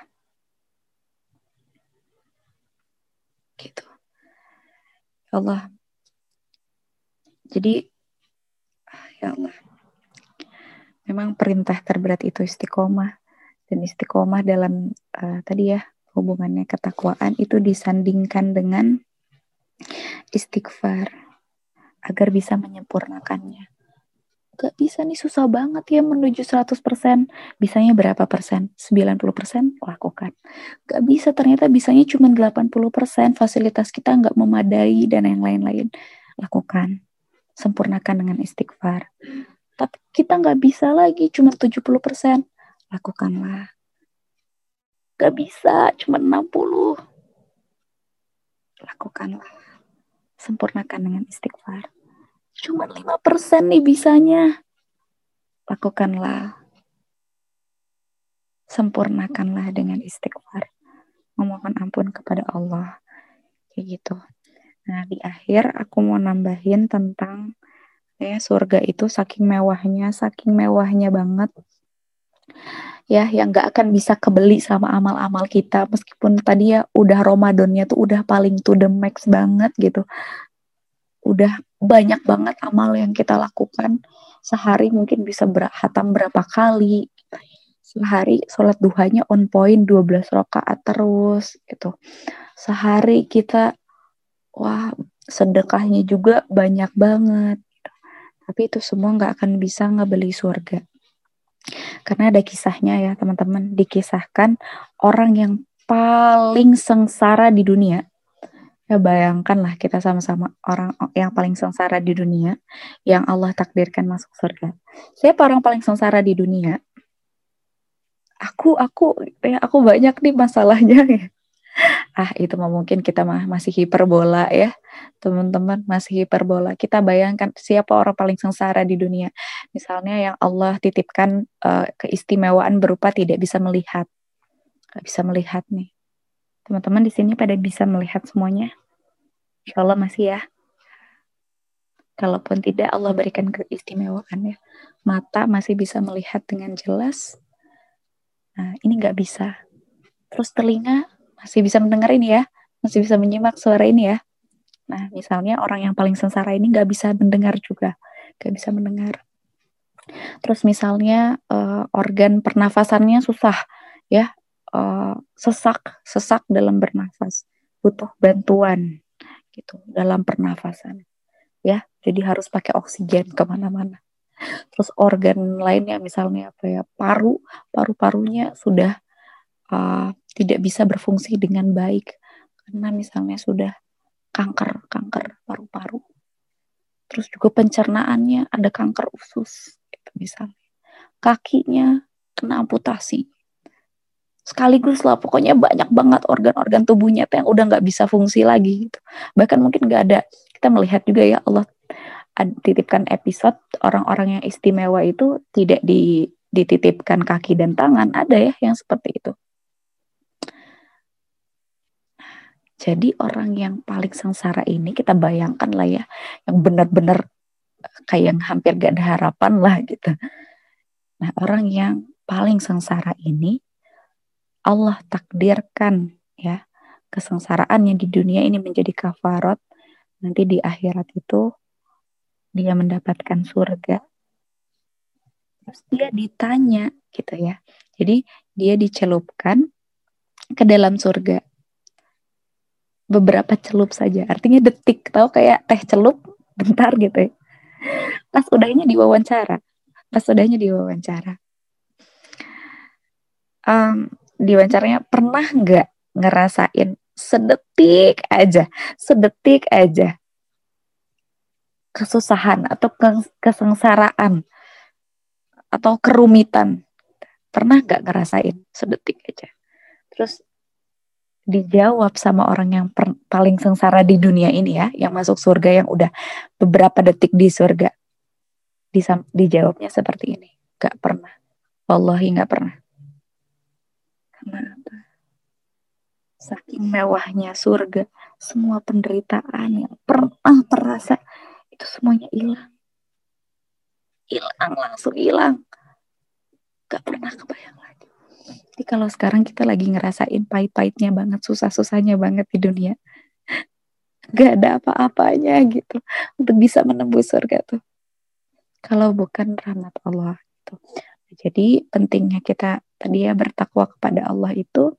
[SPEAKER 4] Gitu. Ya Allah. Jadi ya Allah memang perintah terberat itu istiqomah dan istiqomah dalam uh, tadi ya hubungannya ketakwaan itu disandingkan dengan istighfar agar bisa menyempurnakannya. Gak bisa nih susah banget ya menuju 100%. Bisanya berapa persen? 90% lakukan. Gak bisa ternyata bisanya cuma 80%. Fasilitas kita nggak memadai dan yang lain-lain. Lakukan. Sempurnakan dengan istighfar tapi kita nggak bisa lagi cuma 70%. Lakukanlah. Gak bisa cuma 60. Lakukanlah. Sempurnakan dengan istighfar. Cuma 5% nih bisanya. Lakukanlah. Sempurnakanlah dengan istighfar. Memohon ampun kepada Allah. Kayak gitu. Nah, di akhir aku mau nambahin tentang ya surga itu saking mewahnya, saking mewahnya banget. Ya, yang gak akan bisa kebeli sama amal-amal kita meskipun tadi ya udah Ramadannya tuh udah paling to the max banget gitu. Udah banyak banget amal yang kita lakukan sehari mungkin bisa berhatam berapa kali. Sehari sholat duhanya on point 12 rakaat terus gitu. Sehari kita wah sedekahnya juga banyak banget tapi itu semua nggak akan bisa ngebeli surga. Karena ada kisahnya ya teman-teman, dikisahkan orang yang paling sengsara di dunia. Ya bayangkanlah kita sama-sama orang yang paling sengsara di dunia, yang Allah takdirkan masuk surga. Siapa orang paling sengsara di dunia? Aku, aku, ya aku banyak nih masalahnya. Ya. Ah itu mungkin kita masih hiperbola ya, teman-teman masih hiperbola. Kita bayangkan siapa orang paling sengsara di dunia. Misalnya yang Allah titipkan uh, keistimewaan berupa tidak bisa melihat, Gak bisa melihat nih. Teman-teman di sini pada bisa melihat semuanya. Insya Allah masih ya. Kalaupun tidak Allah berikan keistimewaan ya. Mata masih bisa melihat dengan jelas. Nah ini nggak bisa. Terus telinga masih bisa mendengar ini ya. Masih bisa menyimak suara ini ya. Nah misalnya orang yang paling sengsara ini nggak bisa mendengar juga. Nggak bisa mendengar. Terus misalnya uh, organ pernafasannya susah ya. Uh, sesak, sesak dalam bernafas. Butuh bantuan gitu dalam pernafasan. Ya jadi harus pakai oksigen ke mana-mana. Terus organ lainnya misalnya apa ya paru paru-parunya sudah uh, tidak bisa berfungsi dengan baik. Karena misalnya sudah kanker kanker paru-paru. Terus juga pencernaannya ada kanker usus gitu misalnya. Kakinya kena amputasi sekaligus lah. Pokoknya banyak banget organ-organ tubuhnya yang udah nggak bisa fungsi lagi gitu. bahkan mungkin nggak ada. Kita melihat juga ya Allah titipkan episode orang-orang yang istimewa itu tidak di, dititipkan kaki dan tangan. Ada ya yang seperti itu. Jadi orang yang paling sengsara ini kita bayangkan lah ya yang benar-benar kayak yang hampir gak ada harapan lah gitu. Nah orang yang paling sengsara ini Allah takdirkan ya. Kesengsaraannya di dunia ini menjadi kafarot. Nanti di akhirat itu dia mendapatkan surga. Terus dia ditanya gitu ya. Jadi dia dicelupkan ke dalam surga. Beberapa celup saja. Artinya detik tahu kayak teh celup bentar gitu. Ya pas udahnya diwawancara. Pas udahnya diwawancara. Um, wawancaranya pernah nggak ngerasain sedetik aja, sedetik aja kesusahan atau kesengsaraan atau kerumitan? Pernah nggak ngerasain sedetik aja? Terus dijawab sama orang yang per, paling sengsara di dunia ini ya yang masuk surga yang udah beberapa detik di surga. Disam, dijawabnya seperti ini nggak pernah. Wallahi nggak pernah Kenapa? Saking mewahnya surga, semua penderitaan yang pernah terasa itu semuanya hilang. Hilang langsung hilang. Gak pernah kebayang lagi. Jadi kalau sekarang kita lagi ngerasain pahit-pahitnya banget, susah-susahnya banget di dunia. Gak ada apa-apanya gitu untuk bisa menembus surga tuh. Kalau bukan rahmat Allah gitu. Jadi pentingnya kita tadi ya bertakwa kepada Allah itu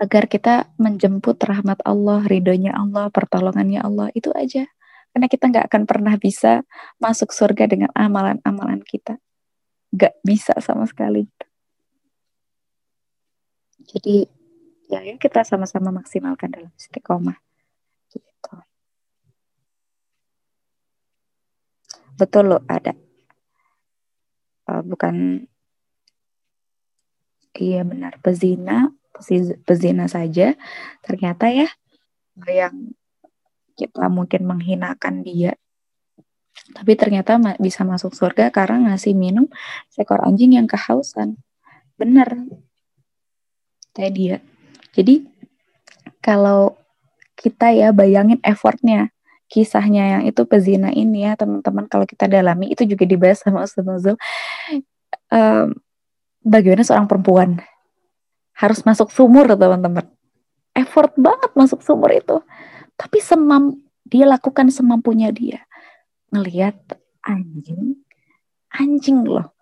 [SPEAKER 4] agar kita menjemput rahmat Allah, ridhonya Allah, pertolongannya Allah itu aja. Karena kita nggak akan pernah bisa masuk surga dengan amalan-amalan kita. Nggak bisa sama sekali. Jadi ya, kita sama-sama maksimalkan dalam istiqomah. Gitu. Betul loh ada uh, bukan iya benar. Pezina pezina saja. Ternyata ya yang kita mungkin menghinakan dia. Tapi ternyata bisa masuk surga karena ngasih minum seekor anjing yang kehausan. Benar. Kayak dia. Jadi kalau kita ya bayangin effortnya kisahnya yang itu pezina ini ya teman-teman kalau kita dalami itu juga dibahas sama Ustaz Nuzul. Um, bagaimana seorang perempuan harus masuk sumur teman-teman? Effort banget masuk sumur itu. Tapi semam dia lakukan semampunya dia. Ngelihat anjing anjing loh.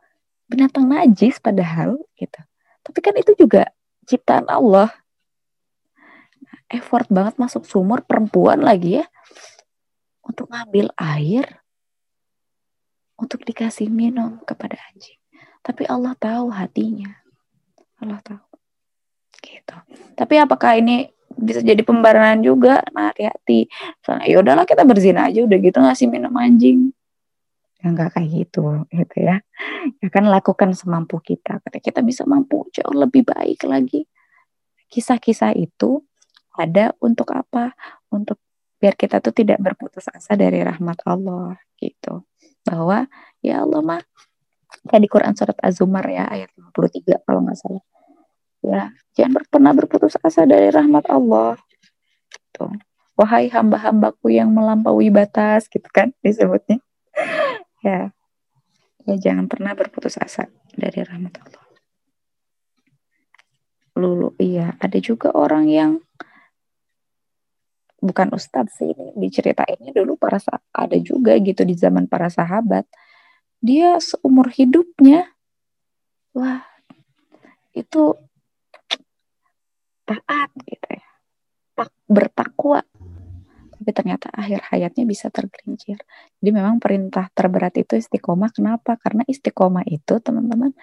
[SPEAKER 4] Binatang najis padahal gitu. Tapi kan itu juga ciptaan Allah. Effort banget masuk sumur perempuan lagi ya. Untuk ngambil air untuk dikasih minum kepada anjing. Tapi Allah tahu hatinya. Allah tahu. Gitu. Tapi apakah ini bisa jadi pembarangan juga? Nah hati-hati. Soalnya ya udahlah kita berzina aja. Udah gitu ngasih minum anjing. Ya nggak kayak gitu gitu ya. Ya kan lakukan semampu kita. Kita bisa mampu jauh lebih baik lagi. Kisah-kisah itu ada untuk apa? Untuk biar kita tuh tidak berputus asa dari rahmat Allah gitu. Bahwa ya Allah mah kayak di Quran surat Az-Zumar ya ayat 53 kalau nggak salah. Ya jangan pernah berputus asa dari rahmat Allah. Gitu. wahai hamba-hambaku yang melampaui batas gitu kan disebutnya. Ya. Ya jangan pernah berputus asa dari rahmat Allah. Lulu iya ada juga orang yang bukan ustadz sih ini diceritainnya dulu para ada juga gitu di zaman para sahabat dia seumur hidupnya wah itu taat gitu ya bertakwa tapi ternyata akhir hayatnya bisa tergelincir. Jadi memang perintah terberat itu istiqomah. Kenapa? Karena istiqomah itu teman-teman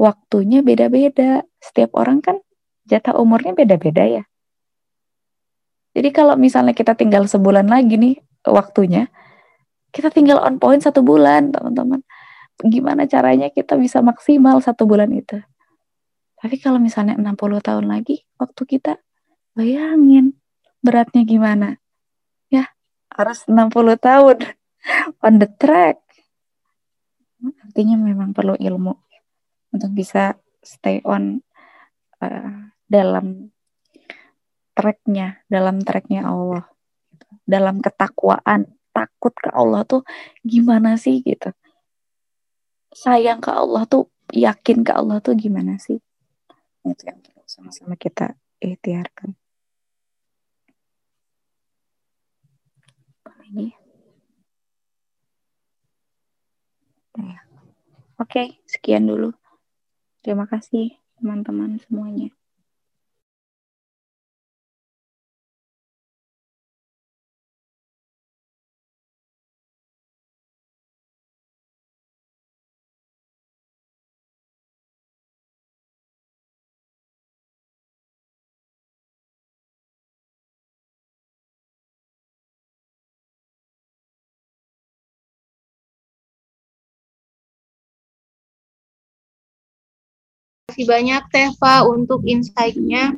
[SPEAKER 4] waktunya beda-beda. Setiap orang kan jatah umurnya beda-beda ya. Jadi kalau misalnya kita tinggal sebulan lagi nih waktunya, kita tinggal on point satu bulan teman-teman. Gimana caranya kita bisa maksimal satu bulan itu? Tapi kalau misalnya 60 tahun lagi, waktu kita bayangin beratnya gimana harus 60 tahun on the track. Artinya memang perlu ilmu untuk bisa stay on uh, dalam tracknya, dalam tracknya Allah, dalam ketakwaan, takut ke Allah tuh gimana sih gitu. Sayang ke Allah tuh, yakin ke Allah tuh gimana sih? Itu yang sama-sama kita ikhtiarkan. ini. Nah, Oke, okay, sekian dulu. Terima kasih teman-teman semuanya.
[SPEAKER 1] Kasih banyak Teva untuk insight-nya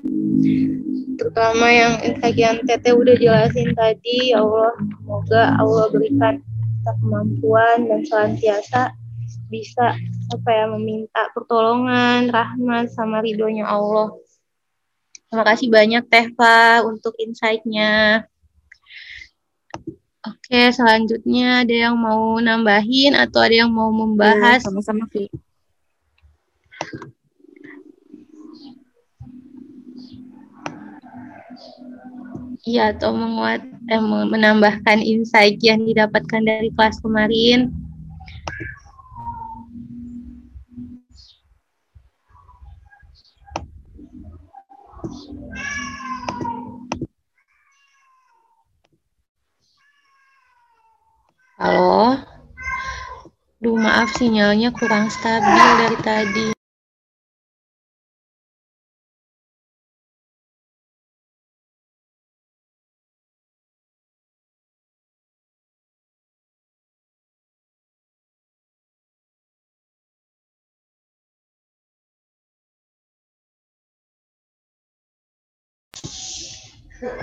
[SPEAKER 1] terutama yang insight yang Teteh udah jelasin tadi ya Allah semoga Allah berikan kita kemampuan dan senantiasa bisa apa ya meminta pertolongan rahmat sama ridhonya Allah terima kasih banyak Teva untuk insight-nya Oke, selanjutnya ada yang mau nambahin atau ada yang mau membahas?
[SPEAKER 4] Ya, sama-sama, Vi.
[SPEAKER 1] Iya, atau menguat, eh, menambahkan insight yang didapatkan dari kelas kemarin. Halo? Duh, maaf sinyalnya kurang stabil dari tadi. Iya,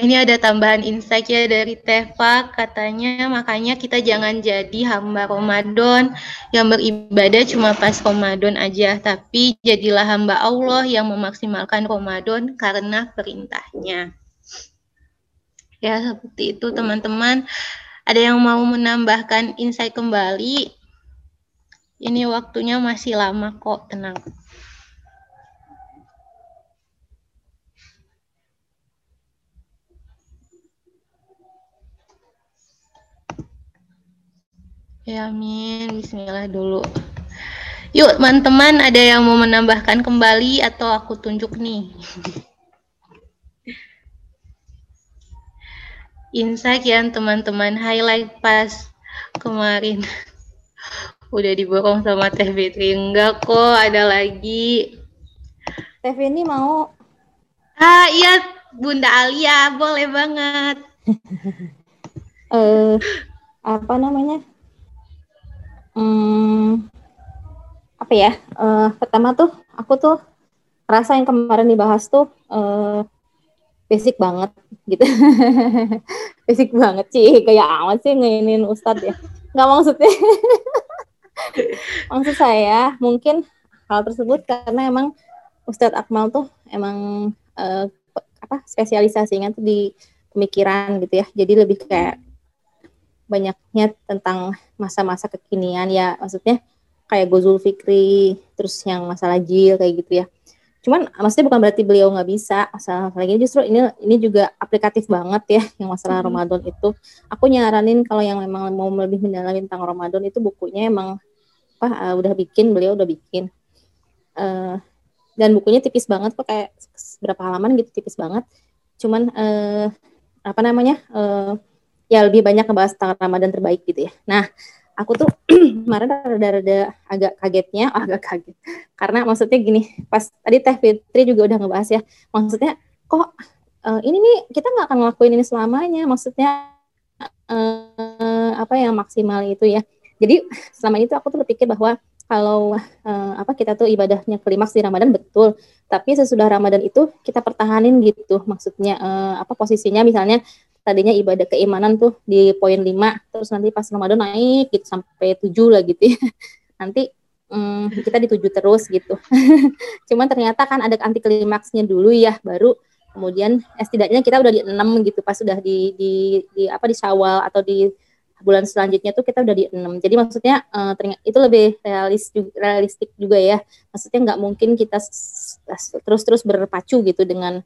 [SPEAKER 1] ini ada tambahan insight ya dari Teva, katanya makanya kita jangan jadi hamba Ramadan yang beribadah cuma pas Ramadan aja, tapi jadilah hamba Allah yang memaksimalkan Ramadan karena perintahnya. Ya, seperti itu teman-teman. Ada yang mau menambahkan insight kembali? Ini waktunya masih lama kok, tenang. Ya amin, bismillah dulu. Yuk teman-teman ada yang mau menambahkan kembali atau aku tunjuk nih? insight yang teman-teman highlight pas kemarin. Udah diborong sama Teh Fitri. Enggak kok, ada lagi.
[SPEAKER 5] Teh ini mau?
[SPEAKER 1] Ah iya, Bunda Alia, boleh banget.
[SPEAKER 5] Eh, uh, apa namanya? Hmm, apa ya? Uh, pertama tuh, aku tuh rasa yang kemarin dibahas tuh uh, basic banget gitu. Basic banget sih kayak amat sih ngainin ustadz ya. Nggak maksudnya. Maksud saya mungkin hal tersebut karena emang Ustadz Akmal tuh emang uh, apa spesialisasinya tuh di pemikiran gitu ya. Jadi lebih kayak banyaknya tentang masa-masa kekinian ya. Maksudnya kayak Gozul Fikri terus yang masalah jil kayak gitu ya Cuman maksudnya bukan berarti beliau nggak bisa masalah lagi justru ini ini juga aplikatif banget ya yang masalah hmm. Ramadan itu. Aku nyaranin kalau yang memang mau lebih mendalami tentang Ramadan itu bukunya emang apa uh, udah bikin beliau udah bikin. Uh, dan bukunya tipis banget kok kayak berapa halaman gitu tipis banget. Cuman uh, apa namanya? Uh, ya lebih banyak ngebahas tentang Ramadan terbaik gitu ya. Nah, aku tuh kemarin rada-rada agak kagetnya, oh, agak kaget. Karena maksudnya gini, pas tadi Teh Fitri juga udah ngebahas ya, maksudnya kok uh, ini nih kita nggak akan ngelakuin ini selamanya, maksudnya uh, apa yang maksimal itu ya. Jadi selama itu aku tuh berpikir bahwa kalau uh, apa kita tuh ibadahnya klimaks di Ramadan betul, tapi sesudah Ramadan itu kita pertahanin gitu, maksudnya uh, apa posisinya misalnya tadinya ibadah keimanan tuh di poin 5 terus nanti pas Ramadan naik gitu sampai 7 lah gitu ya. Nanti hmm, kita di 7 terus gitu. Cuman ternyata kan ada anti klimaksnya dulu ya baru kemudian eh, setidaknya kita udah di 6 gitu pas sudah di di di apa di Syawal atau di bulan selanjutnya tuh kita udah di 6. Jadi maksudnya uh, ternyata itu lebih realis juga, realistik juga ya. Maksudnya nggak mungkin kita terus-terus berpacu gitu dengan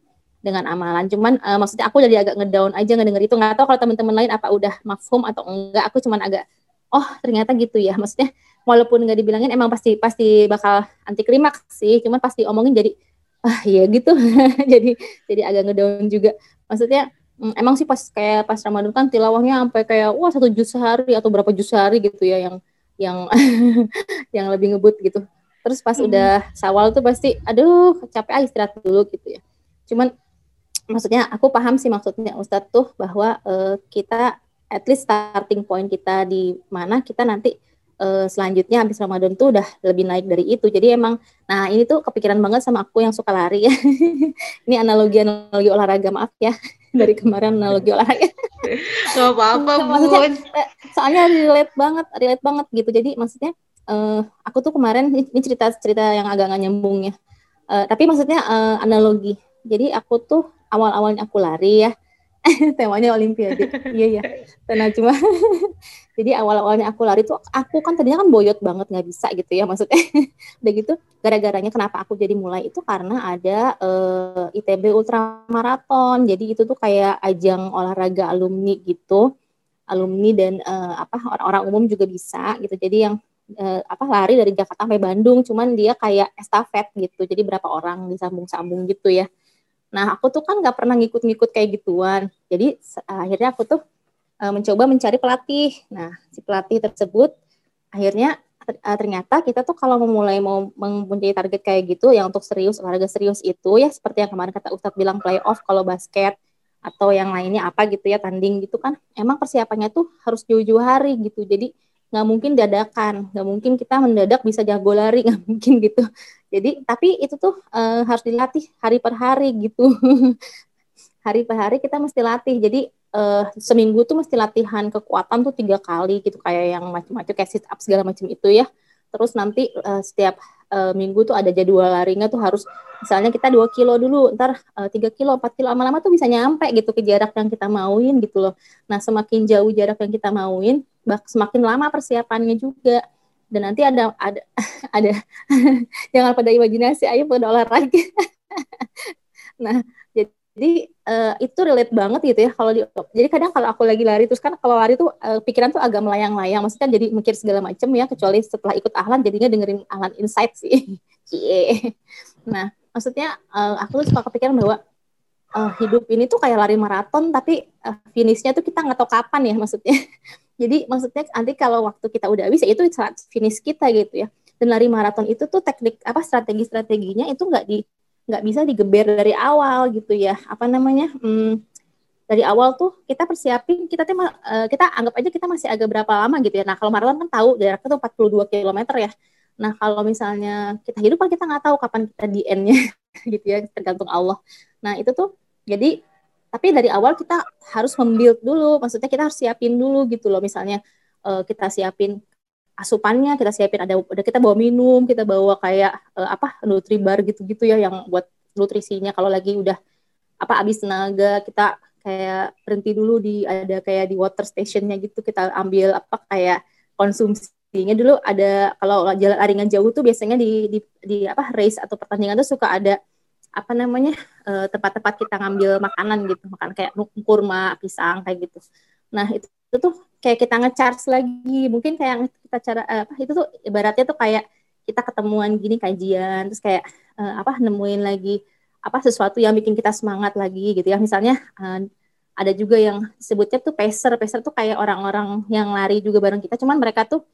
[SPEAKER 5] dengan amalan. Cuman uh, maksudnya aku jadi agak ngedown aja ngedenger itu. Nggak tahu kalau teman-teman lain apa udah mafhum atau enggak. Aku cuman agak oh ternyata gitu ya. Maksudnya walaupun nggak dibilangin emang pasti pasti bakal anti klimaks sih. Cuman pasti omongin jadi ah iya gitu. jadi jadi agak ngedown juga. Maksudnya mm, emang sih pas kayak pas Ramadan kan tilawahnya sampai kayak wah satu juz sehari atau berapa juz sehari gitu ya yang yang yang lebih ngebut gitu. Terus pas hmm. udah sawal tuh pasti aduh capek ah istirahat dulu gitu ya. Cuman maksudnya aku paham sih maksudnya Ustadz tuh bahwa uh, kita at least starting point kita di mana kita nanti uh, selanjutnya habis Ramadan tuh udah lebih naik dari itu. Jadi emang nah ini tuh kepikiran banget sama aku yang suka lari ya. ini analogi analogi olahraga maaf ya dari kemarin analogi olahraga.
[SPEAKER 1] Gak apa-apa,
[SPEAKER 5] maksudnya, eh, soalnya relate banget, relate banget gitu. Jadi maksudnya uh, aku tuh kemarin ini cerita-cerita yang agak nggak nyambung ya. Uh, tapi maksudnya uh, analogi. Jadi aku tuh awal-awalnya aku lari ya. Temanya olimpiade. Iya ya karena cuma jadi awal-awalnya aku lari tuh aku kan tadinya kan boyot banget nggak bisa gitu ya maksudnya. Udah gitu gara-garanya kenapa aku jadi mulai itu karena ada uh, eh, ITB ultramaraton. Jadi itu tuh kayak ajang olahraga alumni gitu. Alumni dan uh, apa orang-orang umum juga bisa gitu. Jadi yang uh, apa lari dari Jakarta sampai Bandung cuman dia kayak estafet gitu. Jadi berapa orang disambung-sambung gitu ya Nah, aku tuh kan nggak pernah ngikut-ngikut kayak gituan. Jadi akhirnya aku tuh uh, mencoba mencari pelatih. Nah, si pelatih tersebut akhirnya uh, ternyata kita tuh kalau memulai mau mempunyai target kayak gitu yang untuk serius olahraga serius itu ya seperti yang kemarin kata Ustadz bilang playoff kalau basket atau yang lainnya apa gitu ya tanding gitu kan emang persiapannya tuh harus jauh-jauh hari gitu jadi nggak mungkin dadakan nggak mungkin kita mendadak bisa jago lari nggak mungkin gitu jadi tapi itu tuh uh, harus dilatih hari per hari gitu. Hari per hari kita mesti latih. Jadi uh, seminggu tuh mesti latihan kekuatan tuh tiga kali gitu. Kayak yang macam-macam kayak sit up segala macam itu ya. Terus nanti uh, setiap uh, minggu tuh ada jadwal larinya tuh harus misalnya kita dua kilo dulu ntar tiga kilo empat kilo lama-lama tuh bisa nyampe gitu ke jarak yang kita mauin gitu loh. Nah semakin jauh jarak yang kita mauin semakin lama persiapannya juga dan nanti ada ada ada. Jangan pada imajinasi ayo pada olahraga. Nah jadi uh, itu relate banget gitu ya kalau di jadi kadang kalau aku lagi lari terus kan kalau lari tuh uh, pikiran tuh agak melayang-layang. Maksudnya jadi mikir segala macam ya kecuali setelah ikut ahlan jadinya dengerin ahlan insight sih. Nah maksudnya uh, aku tuh suka kepikiran bahwa uh, hidup ini tuh kayak lari maraton tapi uh, finishnya tuh kita nggak tahu kapan ya maksudnya. Jadi maksudnya nanti kalau waktu kita udah habis ya itu saat finish kita gitu ya. Dan lari maraton itu tuh teknik apa strategi-strateginya itu nggak di nggak bisa digeber dari awal gitu ya. Apa namanya? Hmm, dari awal tuh kita persiapin kita tuh uh, kita anggap aja kita masih agak berapa lama gitu ya. Nah, kalau maraton kan tahu jaraknya tuh 42 km ya. Nah, kalau misalnya kita hidup kan kita nggak tahu kapan kita di end-nya gitu ya, tergantung Allah. Nah, itu tuh jadi tapi dari awal kita harus membuild dulu, maksudnya kita harus siapin dulu gitu loh. Misalnya uh, kita siapin asupannya, kita siapin ada kita bawa minum, kita bawa kayak uh, apa nutribar gitu-gitu ya yang buat nutrisinya. Kalau lagi udah apa habis tenaga kita kayak berhenti dulu di ada kayak di water stationnya gitu. Kita ambil apa kayak konsumsinya dulu. Ada kalau jalan aringan jauh tuh biasanya di, di di apa race atau pertandingan tuh suka ada apa namanya eh, tempat-tempat kita ngambil makanan gitu makan kayak kurma pisang kayak gitu. Nah itu, itu tuh kayak kita ngecharge lagi. Mungkin kayak kita cara eh, apa itu tuh ibaratnya tuh kayak kita ketemuan gini kajian terus kayak uh, apa nemuin lagi apa sesuatu yang bikin kita semangat lagi gitu ya. Misalnya uh, ada juga yang sebutnya tuh pacer tuh kayak orang-orang yang lari juga bareng kita. Cuman mereka tuh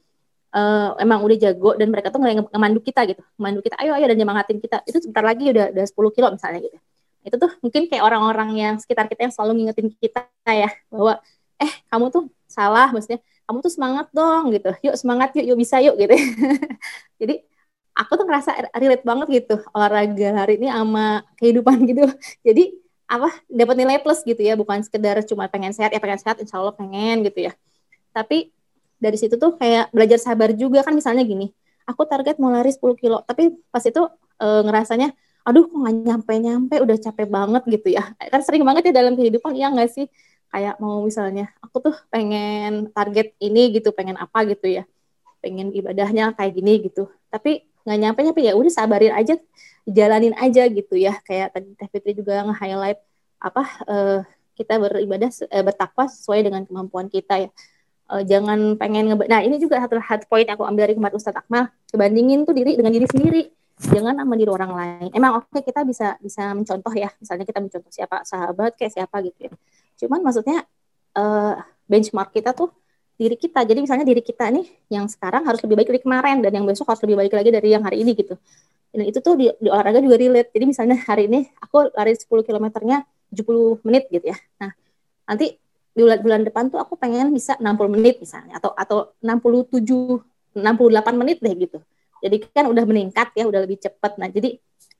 [SPEAKER 5] uh, emang udah jago dan mereka tuh ngemandu kita gitu. Ngemandu kita ayo ayo dan nyemangatin kita. Itu sebentar lagi udah udah 10 kilo misalnya gitu. Itu tuh mungkin kayak orang-orang yang sekitar kita yang selalu ngingetin kita ya bahwa eh kamu tuh salah maksudnya kamu tuh semangat dong gitu. Yuk semangat yuk yuk bisa yuk gitu. Jadi aku tuh ngerasa relate banget gitu olahraga hari ini sama kehidupan gitu. Jadi apa dapat nilai plus gitu ya bukan sekedar cuma pengen sehat ya pengen sehat insya Allah pengen gitu ya. Tapi dari situ tuh kayak belajar sabar juga. Kan misalnya gini aku target mau lari 10 kilo tapi pas itu e, ngerasanya aduh kok nggak nyampe nyampe udah capek banget gitu ya. Kan sering banget ya dalam kehidupan iya nggak sih? Kayak mau misalnya aku tuh pengen target ini gitu pengen apa gitu ya pengen ibadahnya kayak gini gitu. Tapi nggak nyampe nyampe ya udah sabarin aja jalanin aja gitu ya. Kayak tadi Teh Fitri juga nge-highlight apa uh, kita beribadah uh, bertakwa sesuai dengan kemampuan kita ya uh, jangan pengen nge nah ini juga satu satu poin yang aku ambil dari kemarin Ustadz Akmal. Kebandingin tuh diri dengan diri sendiri. Jangan sama diri orang lain. Emang oke okay, kita bisa bisa mencontoh ya. Misalnya kita mencontoh siapa sahabat kayak siapa gitu ya. Cuman maksudnya uh, benchmark kita tuh diri kita. Jadi misalnya diri kita nih yang sekarang harus lebih baik dari kemarin dan yang besok harus lebih baik lagi dari yang hari ini gitu. Dan itu tuh di, di olahraga juga relate. Jadi misalnya hari ini aku lari 10 kilometernya 70 menit gitu ya. Nah nanti di bulan, bulan depan tuh aku pengen bisa 60 menit misalnya atau atau 67 68 menit deh gitu. Jadi kan udah meningkat ya, udah lebih cepat. Nah, jadi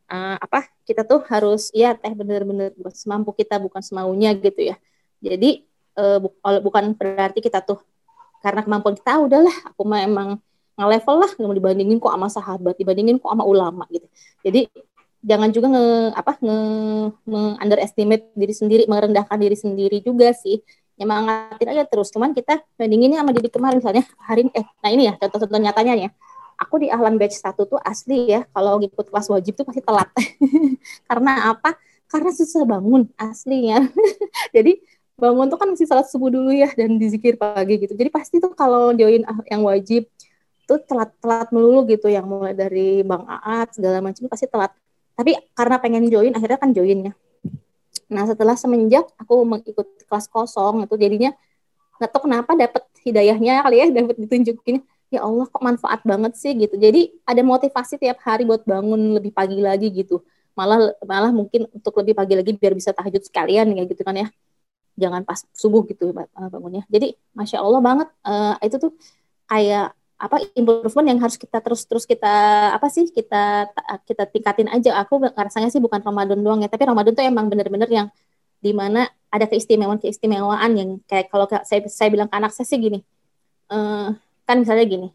[SPEAKER 5] uh, apa? Kita tuh harus ya teh bener-bener semampu kita bukan semaunya gitu ya. Jadi uh, bu bukan berarti kita tuh karena kemampuan kita ah, udahlah aku mah emang nge-level lah mau dibandingin kok sama sahabat, dibandingin kok sama ulama gitu. Jadi jangan juga nge apa nge, nge underestimate diri sendiri, merendahkan diri sendiri juga sih nyemangatin aja terus. Cuman kita bandinginnya sama diri kemarin misalnya hari ini eh nah ini ya contoh-contoh nyatanya ya. Aku di ahlan batch satu tuh asli ya kalau ngikut kelas wajib tuh pasti telat. Karena apa? Karena susah bangun aslinya. Jadi bangun tuh kan mesti salat subuh dulu ya dan dizikir pagi gitu. Jadi pasti tuh kalau join ah, yang wajib tuh telat-telat melulu gitu. Yang mulai dari bang Aat segala macam pasti telat. Tapi karena pengen join akhirnya kan joinnya Nah setelah semenjak aku mengikuti kelas kosong itu jadinya nggak tahu kenapa dapat hidayahnya kali ya dapat ditunjukin ya Allah kok manfaat banget sih gitu. Jadi ada motivasi tiap hari buat bangun lebih pagi lagi gitu. Malah malah mungkin untuk lebih pagi lagi biar bisa tahajud sekalian ya gitu kan ya. Jangan pas subuh gitu bangunnya. Jadi masya Allah banget uh, itu tuh kayak apa improvement yang harus kita terus terus kita apa sih kita kita tingkatin aja. Aku rasanya sih bukan Ramadan doang ya tapi Ramadan tuh emang bener-bener yang di mana ada keistimewaan keistimewaan yang kayak kalau saya saya bilang ke anak saya sih gini uh, kan misalnya gini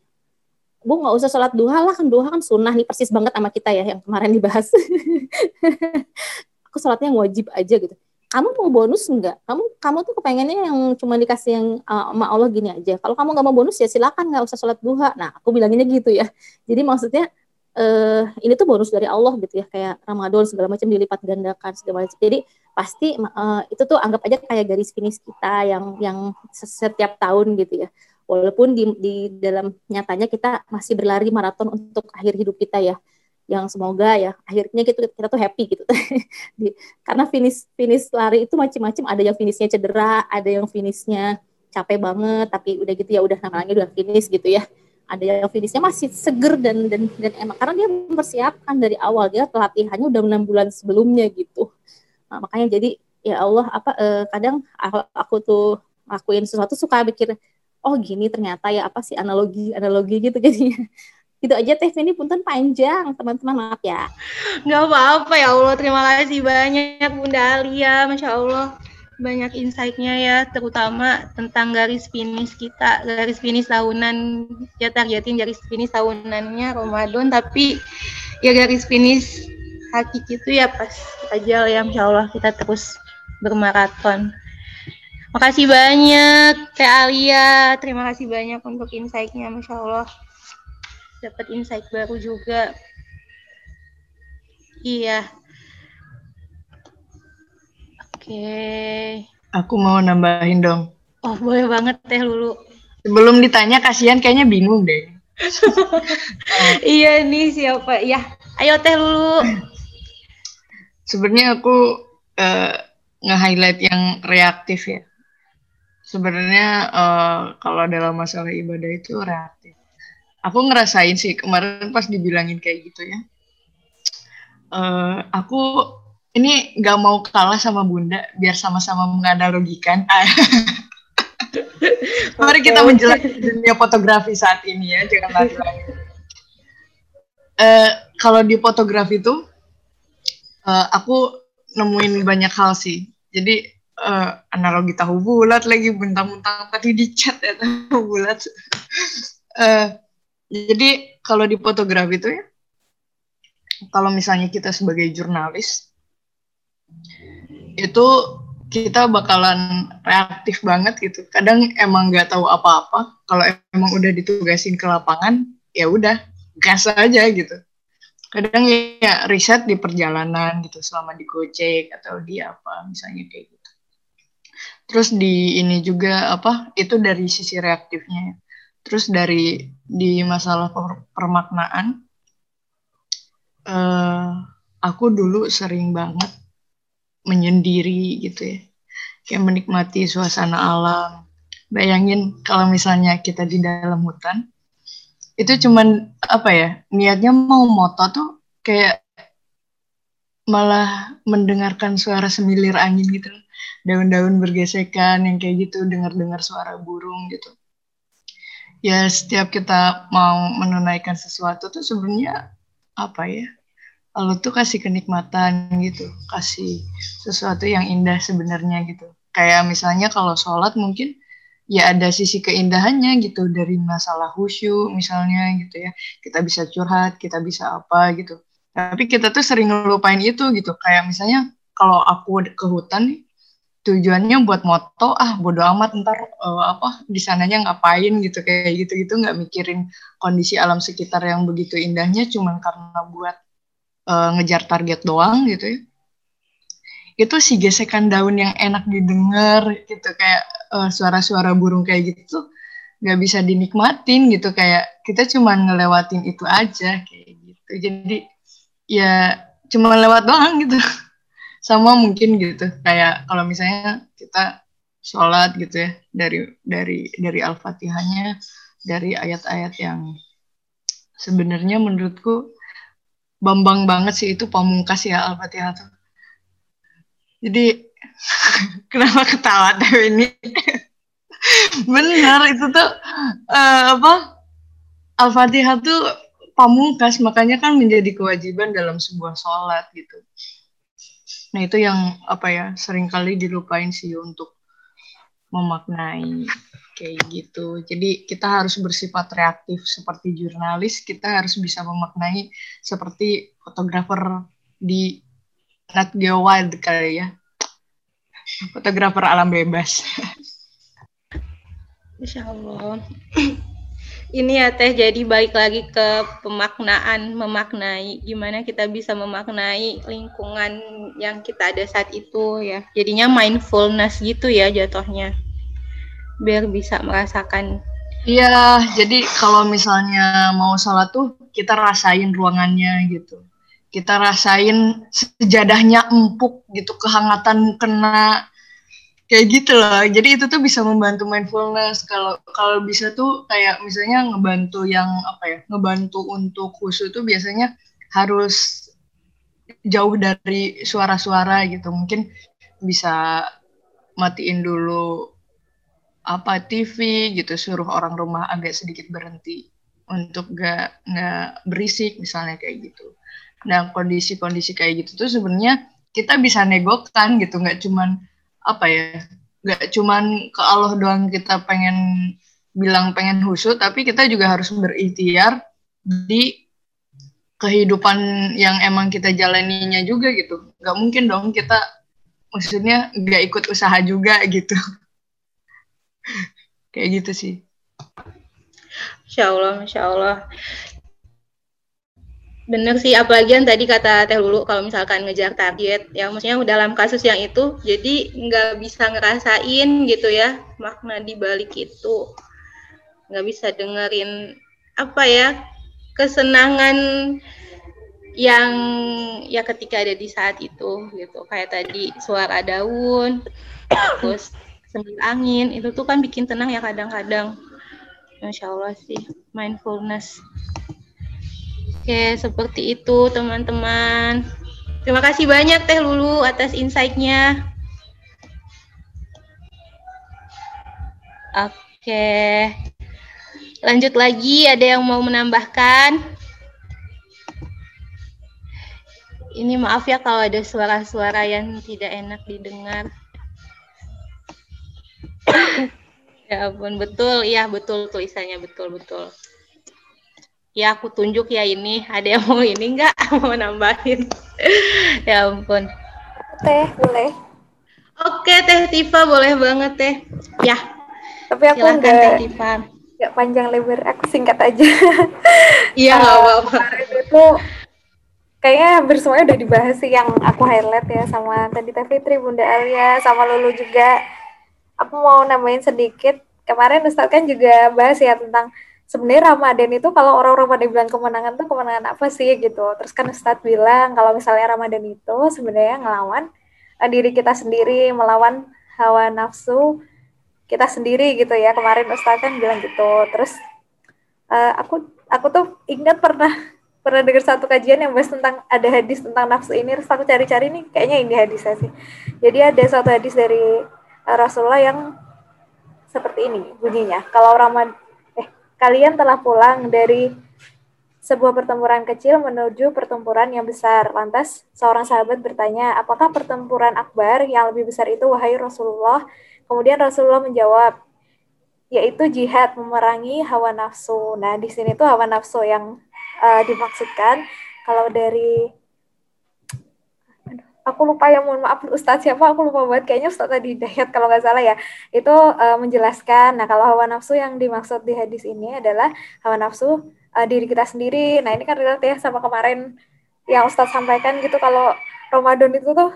[SPEAKER 5] bu nggak usah sholat duha lah kan duha kan sunnah nih persis banget sama kita ya yang kemarin dibahas. Aku sholatnya yang wajib aja gitu kamu mau bonus enggak? Kamu kamu tuh kepengennya yang cuma dikasih yang uh, sama Allah gini aja. Kalau kamu nggak mau bonus ya silakan nggak usah sholat duha. Nah aku bilanginnya gitu ya. Jadi maksudnya uh, ini tuh bonus dari Allah gitu ya kayak Ramadan segala macam dilipat gandakan segala macam. Jadi pasti uh, itu tuh anggap aja kayak garis finish kita yang yang setiap tahun gitu ya. Walaupun di, di dalam nyatanya kita masih berlari maraton untuk akhir hidup kita ya yang semoga ya akhirnya gitu kita tuh happy gitu. Di, karena finish finish lari itu macam-macam ada yang finishnya cedera ada yang finishnya capek banget tapi udah gitu ya udah namanya udah finish gitu ya. Ada yang finishnya masih seger dan dan dan emang karena dia mempersiapkan dari awal dia pelatihannya udah enam bulan sebelumnya gitu. Nah, makanya jadi ya Allah apa eh, kadang aku, aku tuh lakuin sesuatu suka mikir oh gini ternyata ya apa sih analogi analogi gitu jadinya itu aja teh ini punten panjang teman-teman maaf ya.
[SPEAKER 1] Nggak apa-apa ya Allah. Terima kasih banyak Bunda Alia. Masya Allah. Banyak insight-nya ya terutama tentang garis finish kita garis finish tahunan ya targetin garis finish tahunannya Ramadan. Tapi ya garis finish hakiki itu ya pas aja ya. Masya Allah kita terus bermaraton. Makasih banyak Teh Alia, terima kasih banyak untuk insight-nya, Masya Allah. Dapat insight baru juga. Iya. Oke.
[SPEAKER 6] Aku mau nambahin dong.
[SPEAKER 1] Oh, boleh banget Teh Lulu.
[SPEAKER 6] Sebelum ditanya, kasihan kayaknya bingung deh.
[SPEAKER 1] iya nih siapa? Ya, ayo Teh Lulu.
[SPEAKER 6] Sebenarnya aku uh, nge-highlight yang reaktif ya sebenarnya uh, kalau dalam masalah ibadah itu reaktif. Aku ngerasain sih kemarin pas dibilangin kayak gitu ya. Uh, aku ini nggak mau kalah sama bunda biar sama-sama menganalogikan. Mari kita menjelaskan dunia fotografi saat ini ya, jangan lagi-lagi. Uh, kalau di fotografi itu, uh, aku nemuin banyak hal sih. Jadi uh, analogi tahu bulat lagi bentang-bentang tadi di chat ya tahu bulat. uh, jadi kalau di fotografi itu ya, kalau misalnya kita sebagai jurnalis itu kita bakalan reaktif banget gitu. Kadang emang nggak tahu apa-apa. Kalau emang udah ditugasin ke lapangan, ya udah gas aja gitu. Kadang ya riset di perjalanan gitu selama di Gojek atau di apa misalnya kayak gitu. Terus di ini juga apa itu dari sisi reaktifnya. Terus dari di masalah per, permaknaan, uh, aku dulu sering banget menyendiri gitu ya, kayak menikmati suasana alam. Bayangin kalau misalnya kita di dalam hutan, itu cuman apa ya niatnya mau moto tuh kayak malah mendengarkan suara semilir angin gitu. Daun-daun bergesekan yang kayak gitu dengar-dengar suara burung gitu ya setiap kita mau menunaikan sesuatu tuh sebenarnya apa ya? Allah tuh kasih kenikmatan gitu kasih sesuatu yang indah sebenarnya gitu. Kayak misalnya kalau sholat mungkin ya ada sisi keindahannya gitu dari masalah khusyuk misalnya gitu ya. Kita bisa curhat kita bisa apa gitu. Tapi kita tuh sering ngelupain itu gitu. Kayak misalnya kalau aku ke hutan nih tujuannya buat moto ah bodo amat ntar uh, apa di sananya ngapain gitu kayak gitu gitu nggak mikirin kondisi alam sekitar yang begitu indahnya cuman karena buat uh, ngejar target doang gitu ya. Itu si gesekan daun yang enak didengar gitu kayak uh, suara-suara burung kayak gitu nggak bisa dinikmatin gitu kayak kita cuman ngelewatin itu aja kayak gitu. Jadi ya cuma lewat doang gitu sama mungkin gitu kayak kalau misalnya kita sholat gitu ya dari dari dari al-fatihahnya dari ayat-ayat yang sebenarnya menurutku bambang banget sih itu pamungkas ya al-fatihah tuh. Jadi kenapa ketawa tapi ini? Benar itu tuh uh, apa al-fatihah tuh pamungkas makanya kan menjadi kewajiban dalam sebuah sholat gitu Nah itu yang apa ya sering kali dilupain sih untuk memaknai kayak gitu. Jadi kita harus bersifat reaktif seperti jurnalis, kita harus bisa memaknai seperti fotografer di Nat Geo Wild kali ya. Fotografer alam bebas.
[SPEAKER 1] Insya Allah ini ya teh jadi balik lagi ke pemaknaan memaknai. Gimana kita bisa memaknai lingkungan yang kita ada saat itu ya. Jadinya mindfulness gitu ya jatuhnya. Biar bisa merasakan.
[SPEAKER 6] Iya, jadi kalau misalnya mau sholat tuh kita rasain ruangannya gitu. Kita rasain sejadahnya empuk gitu, kehangatan kena kayak gitu loh. Jadi itu tuh bisa membantu mindfulness. Kalau kalau bisa tuh kayak misalnya ngebantu yang apa ya, ngebantu untuk khusus tuh biasanya harus jauh dari suara-suara gitu. Mungkin bisa matiin dulu apa TV gitu suruh orang rumah agak sedikit berhenti untuk gak nggak berisik misalnya kayak gitu. Nah kondisi-kondisi kayak gitu tuh sebenarnya kita bisa negokan gitu nggak cuman apa ya nggak cuman ke Allah doang kita pengen bilang pengen husut tapi kita juga harus berikhtiar di kehidupan yang emang kita jalaninya juga gitu. Nggak mungkin dong kita maksudnya nggak ikut usaha juga gitu. Kayak gitu sih.
[SPEAKER 1] Masya Allah, Masya Allah. Bener sih, apalagi yang tadi kata Teh Lulu, kalau misalkan ngejar target, ya maksudnya dalam kasus yang itu, jadi nggak bisa ngerasain gitu ya, makna di balik itu. Nggak bisa dengerin, apa ya, kesenangan yang ya ketika ada di saat itu gitu. Kayak tadi suara daun, terus sambil angin itu tuh kan bikin tenang ya kadang-kadang Insya Allah sih mindfulness oke seperti itu teman-teman. Terima kasih banyak Teh Lulu atas insight-nya. Oke. Lanjut lagi ada yang mau menambahkan? Ini maaf ya kalau ada suara-suara yang tidak enak didengar. Ya ampun betul. Iya betul tulisannya betul betul ya aku tunjuk ya ini. Ada yang mau ini enggak mau nambahin? Ya ampun.
[SPEAKER 7] Teh boleh.
[SPEAKER 1] Oke teh Tifa boleh banget teh. Ya.
[SPEAKER 7] Tapi aku Silahkan, enggak teh Tifa. enggak panjang lebar. Aku singkat aja.
[SPEAKER 1] Iya nggak uh, apa-apa.
[SPEAKER 7] itu kayaknya hampir semuanya udah dibahas sih yang aku highlight ya sama tadi Teh Fitri Bunda Alia sama Lulu juga. Aku mau nambahin sedikit. Kemarin Ustadz kan juga bahas ya tentang sebenarnya Ramadan itu kalau orang-orang pada bilang kemenangan tuh kemenangan apa sih gitu. Terus kan Ustadz bilang kalau misalnya Ramadan itu sebenarnya ngelawan uh, diri kita sendiri, melawan hawa nafsu kita sendiri gitu ya. Kemarin Ustadz kan bilang gitu. Terus uh, aku aku tuh ingat pernah pernah dengar satu kajian yang bahas tentang ada hadis tentang nafsu ini terus aku cari-cari nih kayaknya ini hadisnya sih jadi ada satu hadis dari Rasulullah yang seperti ini bunyinya. Kalau Ramad eh kalian telah pulang dari sebuah pertempuran kecil menuju pertempuran yang besar. Lantas seorang sahabat bertanya, "Apakah pertempuran akbar yang lebih besar itu wahai Rasulullah?" Kemudian Rasulullah menjawab, yaitu jihad memerangi hawa nafsu. Nah, di sini tuh hawa nafsu yang uh, dimaksudkan kalau dari aku lupa ya mohon maaf Ustadz. Siapa? Aku lupa banget. Kayaknya Ustadz tadi Dayat kalau nggak salah ya. Itu uh, menjelaskan nah kalau hawa nafsu yang dimaksud di hadis ini adalah hawa nafsu uh, diri kita sendiri. Nah ini kan relate ya sama kemarin yang Ustadz sampaikan gitu. Kalau Ramadan itu tuh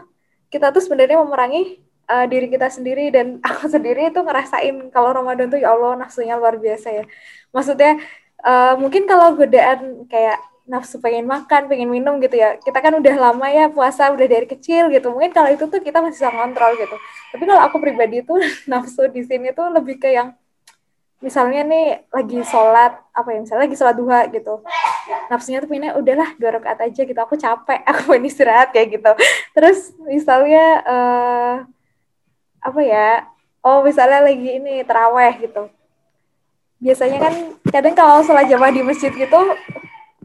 [SPEAKER 7] kita tuh sebenarnya memerangi uh, diri kita sendiri. Dan aku sendiri itu ngerasain kalau Ramadan tuh ya Allah nafsunya luar biasa ya. Maksudnya uh, mungkin kalau godaan kayak nafsu pengen makan, pengen minum gitu ya. Kita kan udah lama ya puasa udah dari kecil gitu. Mungkin kalau itu tuh kita masih bisa kontrol gitu. Tapi kalau aku pribadi tuh nafsu di sini tuh lebih ke yang misalnya nih lagi sholat apa ya misalnya lagi sholat duha gitu nafsunya tuh pengennya udahlah dua rakaat aja gitu aku capek aku mau istirahat kayak gitu terus misalnya uh, apa ya oh misalnya lagi ini teraweh gitu biasanya kan kadang kalau sholat jamaah di masjid gitu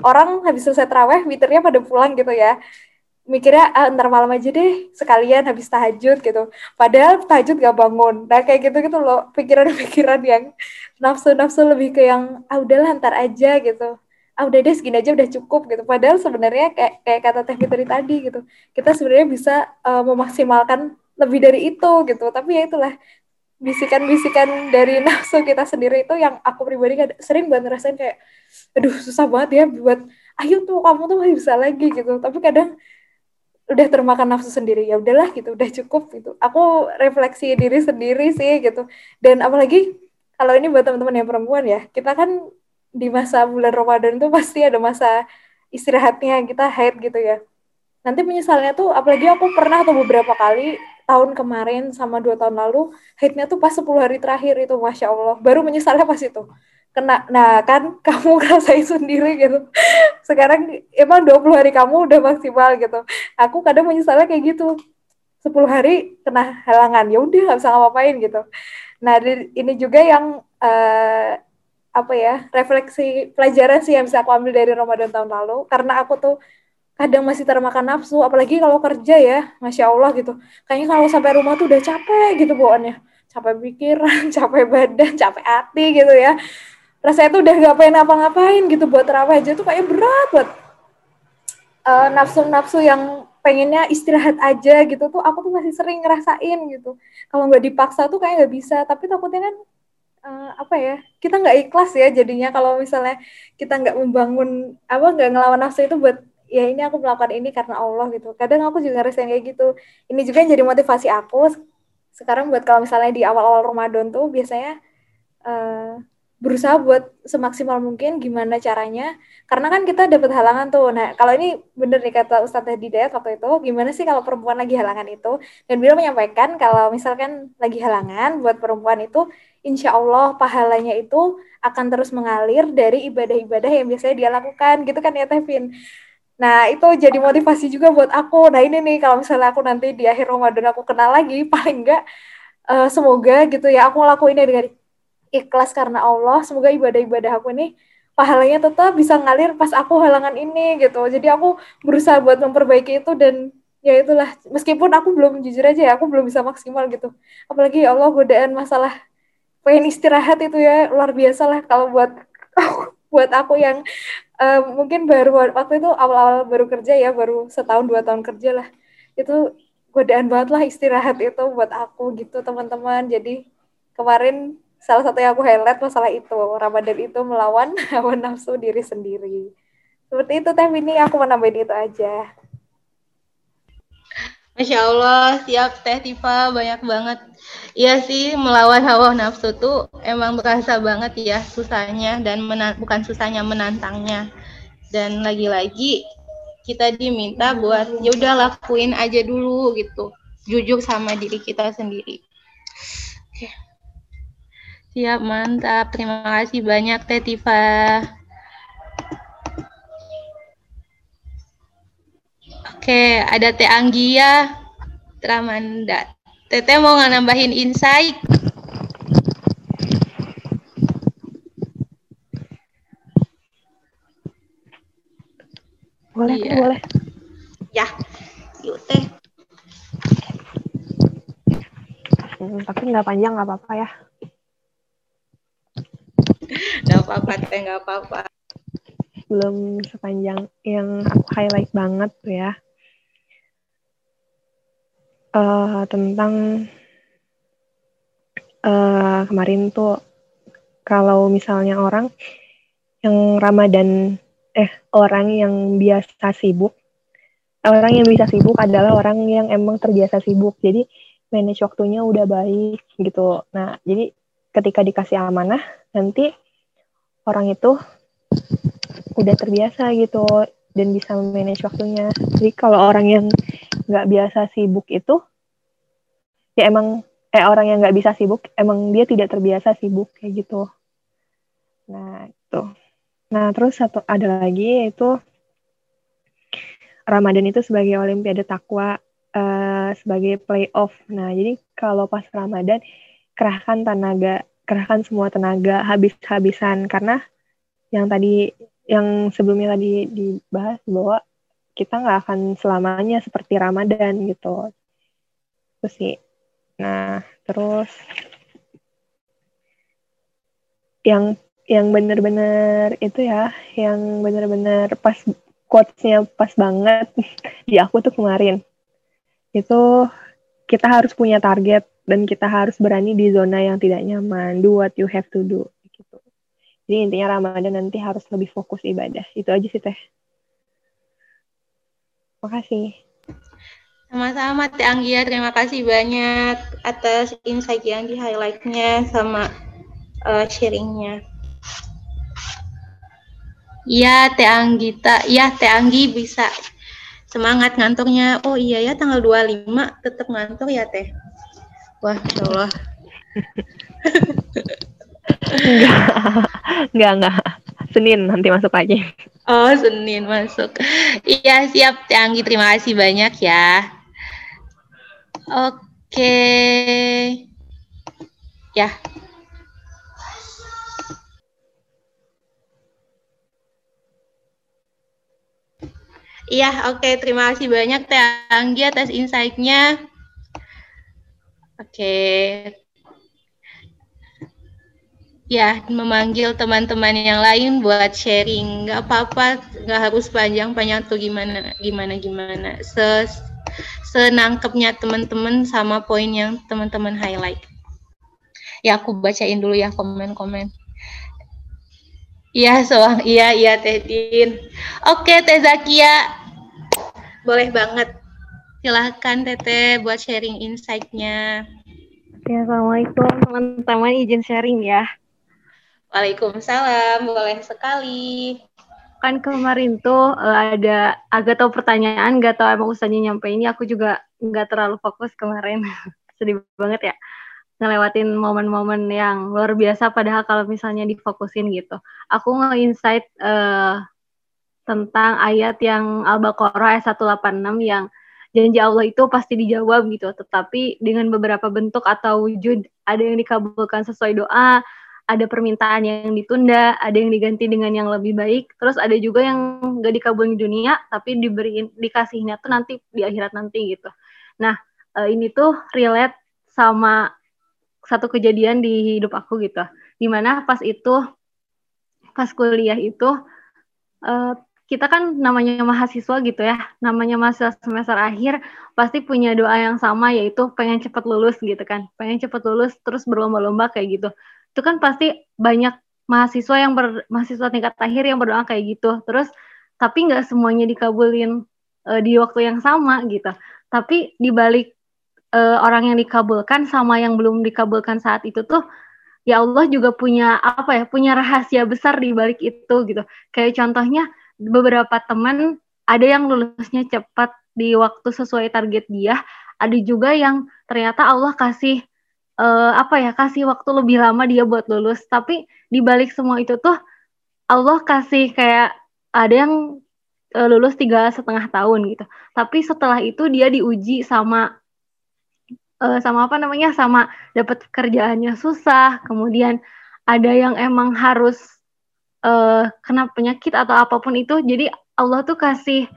[SPEAKER 7] orang habis selesai teraweh witirnya pada pulang gitu ya. Mikirnya ah, ntar malam aja deh sekalian habis tahajud gitu. Padahal tahajud gak bangun. Nah kayak gitu gitu loh pikiran-pikiran yang nafsu-nafsu lebih ke yang ah udahlah ntar aja gitu. Ah udah deh segini aja udah cukup gitu. Padahal sebenarnya kayak kayak kata Teh Fitri tadi gitu kita sebenarnya bisa uh, memaksimalkan lebih dari itu gitu. Tapi ya itulah bisikan-bisikan dari nafsu kita sendiri itu yang aku pribadi sering banget ngerasain kayak aduh susah banget ya buat ayo tuh kamu tuh masih bisa lagi gitu. Tapi kadang udah termakan nafsu sendiri ya udahlah gitu udah cukup gitu. Aku refleksi diri sendiri sih gitu. Dan apalagi kalau ini buat teman-teman yang perempuan ya, kita kan di masa bulan Ramadan tuh pasti ada masa istirahatnya kita haid gitu ya. Nanti penyesalnya tuh, apalagi aku pernah tuh beberapa kali tahun kemarin sama dua tahun lalu, haidnya tuh pas 10 hari terakhir itu, Masya Allah. Baru menyesalnya pas itu. Kena, nah kan kamu ngerasain sendiri gitu. Sekarang emang 20 hari kamu udah maksimal gitu. Aku kadang menyesalnya kayak gitu. 10 hari kena halangan, ya udah nggak bisa ngapain gitu. Nah, ini juga yang uh, apa ya refleksi pelajaran sih yang bisa aku ambil dari Ramadan tahun lalu karena aku tuh kadang masih termakan nafsu apalagi kalau kerja ya masya Allah gitu. Kayaknya kalau sampai rumah tuh udah capek gitu bawaannya capek pikiran capek badan capek hati gitu ya. Rasanya tuh udah gak pengen apa-ngapain gitu buat terawih aja tuh kayak berat buat uh, nafsu-nafsu yang pengennya istirahat aja gitu tuh aku tuh masih sering ngerasain gitu. Kalau nggak dipaksa tuh kayak nggak bisa tapi takutnya kan uh, apa ya kita nggak ikhlas ya jadinya kalau misalnya kita nggak membangun apa nggak ngelawan nafsu itu buat ya ini aku melakukan ini karena Allah gitu. Kadang aku juga ngerasain kayak gitu. Ini juga yang jadi motivasi aku sekarang buat kalau misalnya di awal-awal Ramadan tuh biasanya uh, berusaha buat semaksimal mungkin gimana caranya. Karena kan kita dapat halangan tuh. Nah kalau ini bener nih kata Ustadz Hidayat waktu itu gimana sih kalau perempuan lagi halangan itu? Dan beliau menyampaikan kalau misalkan lagi halangan buat perempuan itu insya Allah pahalanya itu akan terus mengalir dari ibadah-ibadah yang biasanya dia lakukan. Gitu kan ya Tevin Nah, itu jadi motivasi juga buat aku. Nah, ini nih kalau misalnya aku nanti di akhir Ramadan aku kenal lagi, paling enggak uh, semoga gitu ya aku ngelakuinnya dengan ikhlas karena Allah. Semoga ibadah-ibadah aku ini pahalanya tetap bisa ngalir pas aku halangan ini gitu. Jadi aku berusaha buat memperbaiki itu dan ya itulah meskipun aku belum jujur aja ya aku belum bisa maksimal gitu. Apalagi ya Allah godaan masalah pengen istirahat itu ya luar biasa lah kalau buat buat aku yang uh, mungkin baru waktu itu awal-awal baru kerja ya baru setahun dua tahun kerja lah. Itu godaan banget lah istirahat itu buat aku gitu teman-teman. Jadi kemarin salah satu yang aku highlight masalah itu Ramadan itu melawan hawa nafsu diri sendiri. Seperti itu teh ini aku menambahin itu aja
[SPEAKER 1] Masya Allah, siap Teh Tifa, banyak banget. Iya sih, melawan hawa nafsu tuh emang berasa banget ya susahnya dan bukan susahnya menantangnya. Dan lagi-lagi kita diminta buat ya udah lakuin aja dulu gitu, jujur sama diri kita sendiri. Siap, mantap. Terima kasih banyak, Teh Tifa. Oke, ada Teh Anggia, Tramanda. Teteh mau nggak nambahin insight?
[SPEAKER 2] Boleh, iya. boleh.
[SPEAKER 1] Ya, yuk Teh.
[SPEAKER 2] Hmm, tapi nggak panjang nggak apa-apa ya.
[SPEAKER 1] Gak apa-apa, teh gak apa-apa.
[SPEAKER 2] Belum sepanjang yang aku highlight banget tuh ya. Uh, tentang uh, kemarin tuh kalau misalnya orang yang Ramadan eh orang yang biasa sibuk orang yang bisa sibuk adalah orang yang emang terbiasa sibuk jadi manage waktunya udah baik gitu nah jadi ketika dikasih amanah nanti orang itu udah terbiasa gitu dan bisa manage waktunya. Jadi kalau orang yang nggak biasa sibuk itu, ya emang eh orang yang nggak bisa sibuk, emang dia tidak terbiasa sibuk kayak gitu. Nah itu. Nah terus satu ada lagi yaitu Ramadan itu sebagai Olimpiade Takwa uh, sebagai playoff. Nah jadi kalau pas Ramadan kerahkan tenaga kerahkan semua tenaga habis-habisan karena yang tadi yang sebelumnya tadi dibahas bahwa kita nggak akan selamanya seperti Ramadan gitu. Itu sih. Nah terus yang yang benar-benar itu ya yang benar-benar pas quotesnya pas banget di aku tuh kemarin. Itu kita harus punya target dan kita harus berani di zona yang tidak nyaman. Do what you have to do gitu. Jadi intinya Ramadan nanti harus lebih fokus ibadah. Itu aja sih teh makasih
[SPEAKER 1] sama-sama Teh Anggia, terima kasih banyak atas insight yang di highlightnya sama uh, sharingnya. Iya, Teh Anggita. Iya, Teh Anggi bisa semangat ngantornya. Oh iya ya, tanggal 25 tetap ngantor ya, Teh. Wah, ya Allah.
[SPEAKER 2] enggak, enggak, enggak. Senin nanti masuk aja.
[SPEAKER 1] Oh, Senin masuk. Iya, siap Teh Anggi. Terima kasih banyak ya. Oke. Ya, Iya, oke. Okay. Terima kasih banyak Teh Anggi atas insight-nya. Oke. Okay. Ya, memanggil teman-teman yang lain buat sharing. Nggak apa-apa, nggak harus panjang-panjang tuh gimana, gimana, gimana. Se senangkepnya teman-teman sama poin yang teman-teman highlight. Ya, aku bacain dulu ya komen-komen. Iya, soang. Iya, iya, Teh Din. Oke, Teh Zakia. Boleh banget. Silahkan, Teteh, buat sharing insight-nya.
[SPEAKER 8] Ya, Assalamualaikum, teman-teman. Izin sharing ya.
[SPEAKER 1] Waalaikumsalam. Boleh sekali.
[SPEAKER 8] Kan kemarin tuh eh, ada agak tahu pertanyaan, gak tahu emang usahanya nyampe ini. Aku juga nggak terlalu fokus kemarin. Sedih banget ya ngelewatin momen-momen yang luar biasa padahal kalau misalnya difokusin gitu. Aku nge-insight uh, tentang ayat yang Al-Baqarah ayat 186 yang janji Allah itu pasti dijawab gitu, tetapi dengan beberapa bentuk atau wujud, ada yang dikabulkan sesuai doa, ada permintaan yang ditunda, ada yang diganti dengan yang lebih baik, terus ada juga yang gak dikabulin di dunia, tapi diberi dikasihnya tuh nanti di akhirat nanti gitu. Nah, uh, ini tuh relate sama satu kejadian di hidup aku gitu. Di mana pas itu pas kuliah itu uh, kita kan namanya mahasiswa gitu ya namanya mahasiswa semester akhir pasti punya doa yang sama yaitu pengen cepat lulus gitu kan. Pengen cepat lulus terus berlomba-lomba kayak gitu itu kan pasti banyak mahasiswa yang ber, mahasiswa tingkat akhir yang berdoa kayak gitu. Terus tapi nggak semuanya dikabulin uh, di waktu yang sama gitu. Tapi dibalik uh, orang yang dikabulkan sama yang belum dikabulkan saat itu tuh ya Allah juga punya apa ya punya rahasia besar di balik itu gitu. Kayak contohnya beberapa teman ada yang lulusnya cepat di waktu sesuai target dia ada juga yang ternyata Allah kasih uh, apa ya kasih waktu lebih lama dia buat lulus. Tapi di balik semua itu tuh Allah kasih kayak ada yang uh, lulus tiga setengah tahun gitu. Tapi setelah itu dia diuji sama uh, sama apa namanya sama dapat kerjaannya susah. Kemudian ada yang emang harus uh, kena penyakit atau apa pun itu. Jadi Allah tuh kasih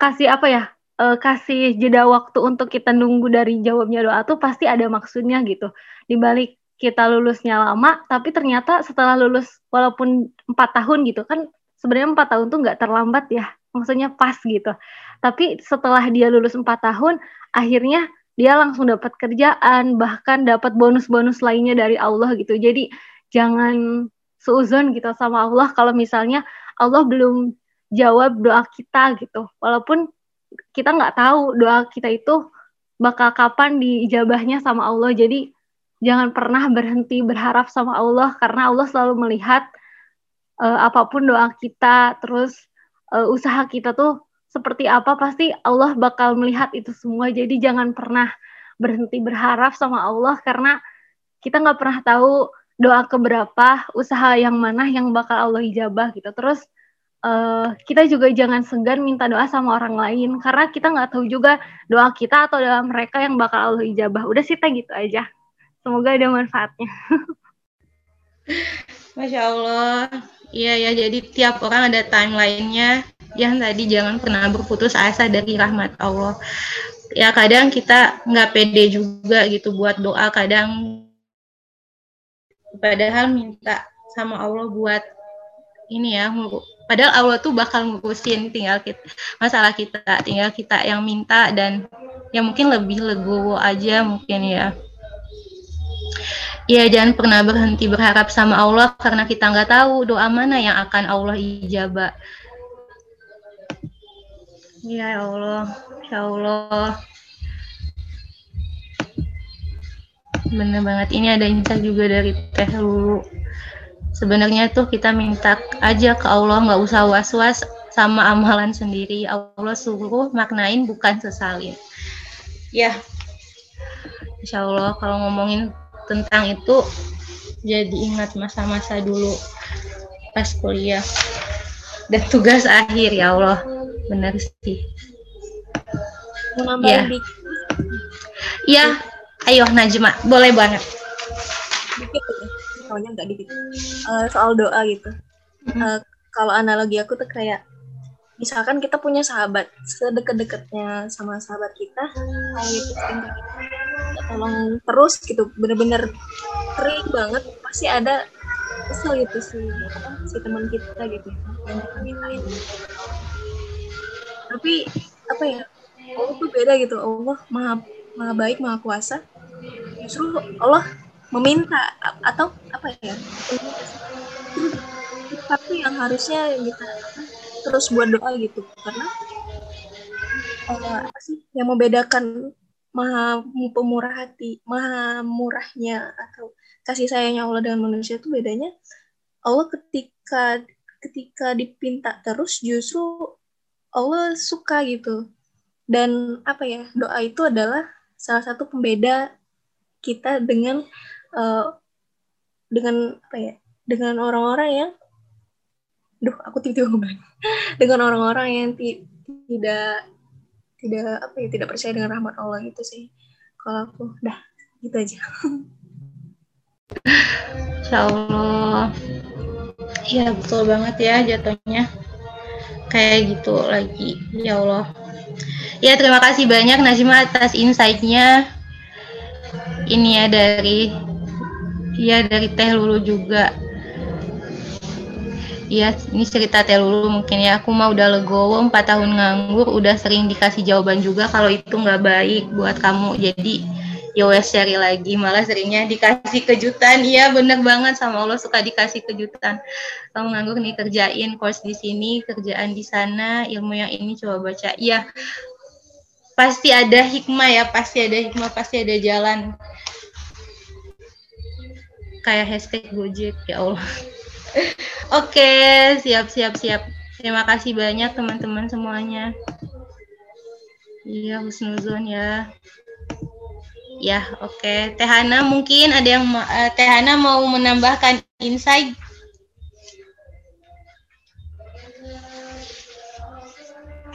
[SPEAKER 8] kasih apa ya uh, kasih jeda waktu untuk kita nunggu dari jawabnya doa tuh pasti ada maksudnya gitu. Dibalik kita lulusnya lama tapi ternyata setelah lulus walaupun empat tahun gitu kan sebenarnya empat tahun tuh nggak terlambat ya maksudnya pas gitu. Tapi setelah dia lulus empat tahun akhirnya dia langsung dapat kerjaan bahkan dapat bonus-bonus lainnya dari Allah gitu. Jadi jangan seuzon gitu sama Allah kalau misalnya Allah belum jawab doa kita gitu. Walaupun kita nggak tahu doa kita itu bakal kapan diijabahnya sama Allah. Jadi jangan pernah berhenti berharap sama Allah karena Allah selalu melihat uh, apa pun doa kita terus uh, usaha kita tuh seperti apa pasti Allah bakal melihat itu semua. Jadi jangan pernah berhenti berharap sama Allah karena kita nggak pernah tahu doa keberapa usaha yang mana yang bakal Allah ijabah gitu. Terus uh, kita juga jangan segan minta doa sama orang lain karena kita nggak tahu juga doa kita atau doa mereka yang bakal Allah ijabah. Udah sih gitu aja. Semoga ada manfaatnya.
[SPEAKER 1] Masya Allah. Iya ya, jadi tiap orang ada timelinenya. Yang tadi jangan pernah berputus asa dari rahmat Allah. Ya kadang kita nggak pede juga gitu buat doa, kadang padahal minta sama Allah buat ini ya, padahal Allah tuh bakal ngurusin tinggal kita masalah kita, tinggal kita yang minta dan yang mungkin lebih legowo aja mungkin ya. Ya jangan pernah berhenti berharap sama Allah karena kita nggak tahu doa mana yang akan Allah ijabah. Ya Allah, ya Allah. bener banget. Ini ada insight juga dari Teh Lulu. Sebenarnya tuh kita minta aja ke Allah, nggak usah was-was sama amalan sendiri. Allah suruh maknain bukan sesalin. Ya, Insya Allah kalau ngomongin tentang itu jadi ingat masa-masa dulu pas kuliah. Dan tugas akhir ya Allah. Benar sih.
[SPEAKER 9] Ya.
[SPEAKER 1] ya. Ayo Najma. Boleh banget.
[SPEAKER 9] Dikit ya soalnya nggak dikit uh, soal doa gitu. Uh, kalau analogi aku tuh kayak misalkan kita punya sahabat sedekat-dekatnya sama sahabat kita kayak gitu tolong terus gitu bener-bener kering banget pasti ada kesel gitu si si teman kita gitu yang kita mintain. Tapi apa ya Allah tuh beda gitu Allah maha maha baik maha kuasa. Justru Allah meminta atau apa ya? Tapi yang harusnya kita terus buat doa gitu karena uh, apa sih yang membedakan maha pemurah hati maha murahnya atau kasih sayangnya Allah dengan manusia itu bedanya Allah ketika ketika dipinta terus justru Allah suka gitu. Dan apa ya doa itu adalah salah satu pembeda kita dengan uh, dengan apa ya? Dengan orang-orang yang duh aku tiba-tiba dengan orang-orang yang tidak tidak apa ya tidak percaya dengan rahmat Allah gitu sih. Kalau aku dah gitu aja.
[SPEAKER 1] Insya Allah ya betul banget ya jatuhnya. Kayak gitu lagi. Ya Allah. Ya terima kasih banyak Najma atas insight-nya. Ini ya dari ya dari Teh Lulu juga Iya, ini cerita telulu mungkin ya. Aku mah udah legowo 4 tahun nganggur, udah sering dikasih jawaban juga kalau itu nggak baik buat kamu. Jadi ya wes cari lagi, malah seringnya dikasih kejutan. Iya bener banget sama Allah suka dikasih kejutan. Kamu nganggur nih kerjain course di sini, kerjaan di sana, ilmu yang ini coba baca. Iya, pasti ada hikmah ya, pasti ada hikmah, pasti ada jalan. Kayak hashtag Gojek ya Allah. Oke, siap siap siap. Terima kasih banyak teman-teman semuanya. Iya, husnuzon ya. Ya, oke. Okay. Teh Hana mungkin ada yang uh, Teh Hana mau menambahkan insight?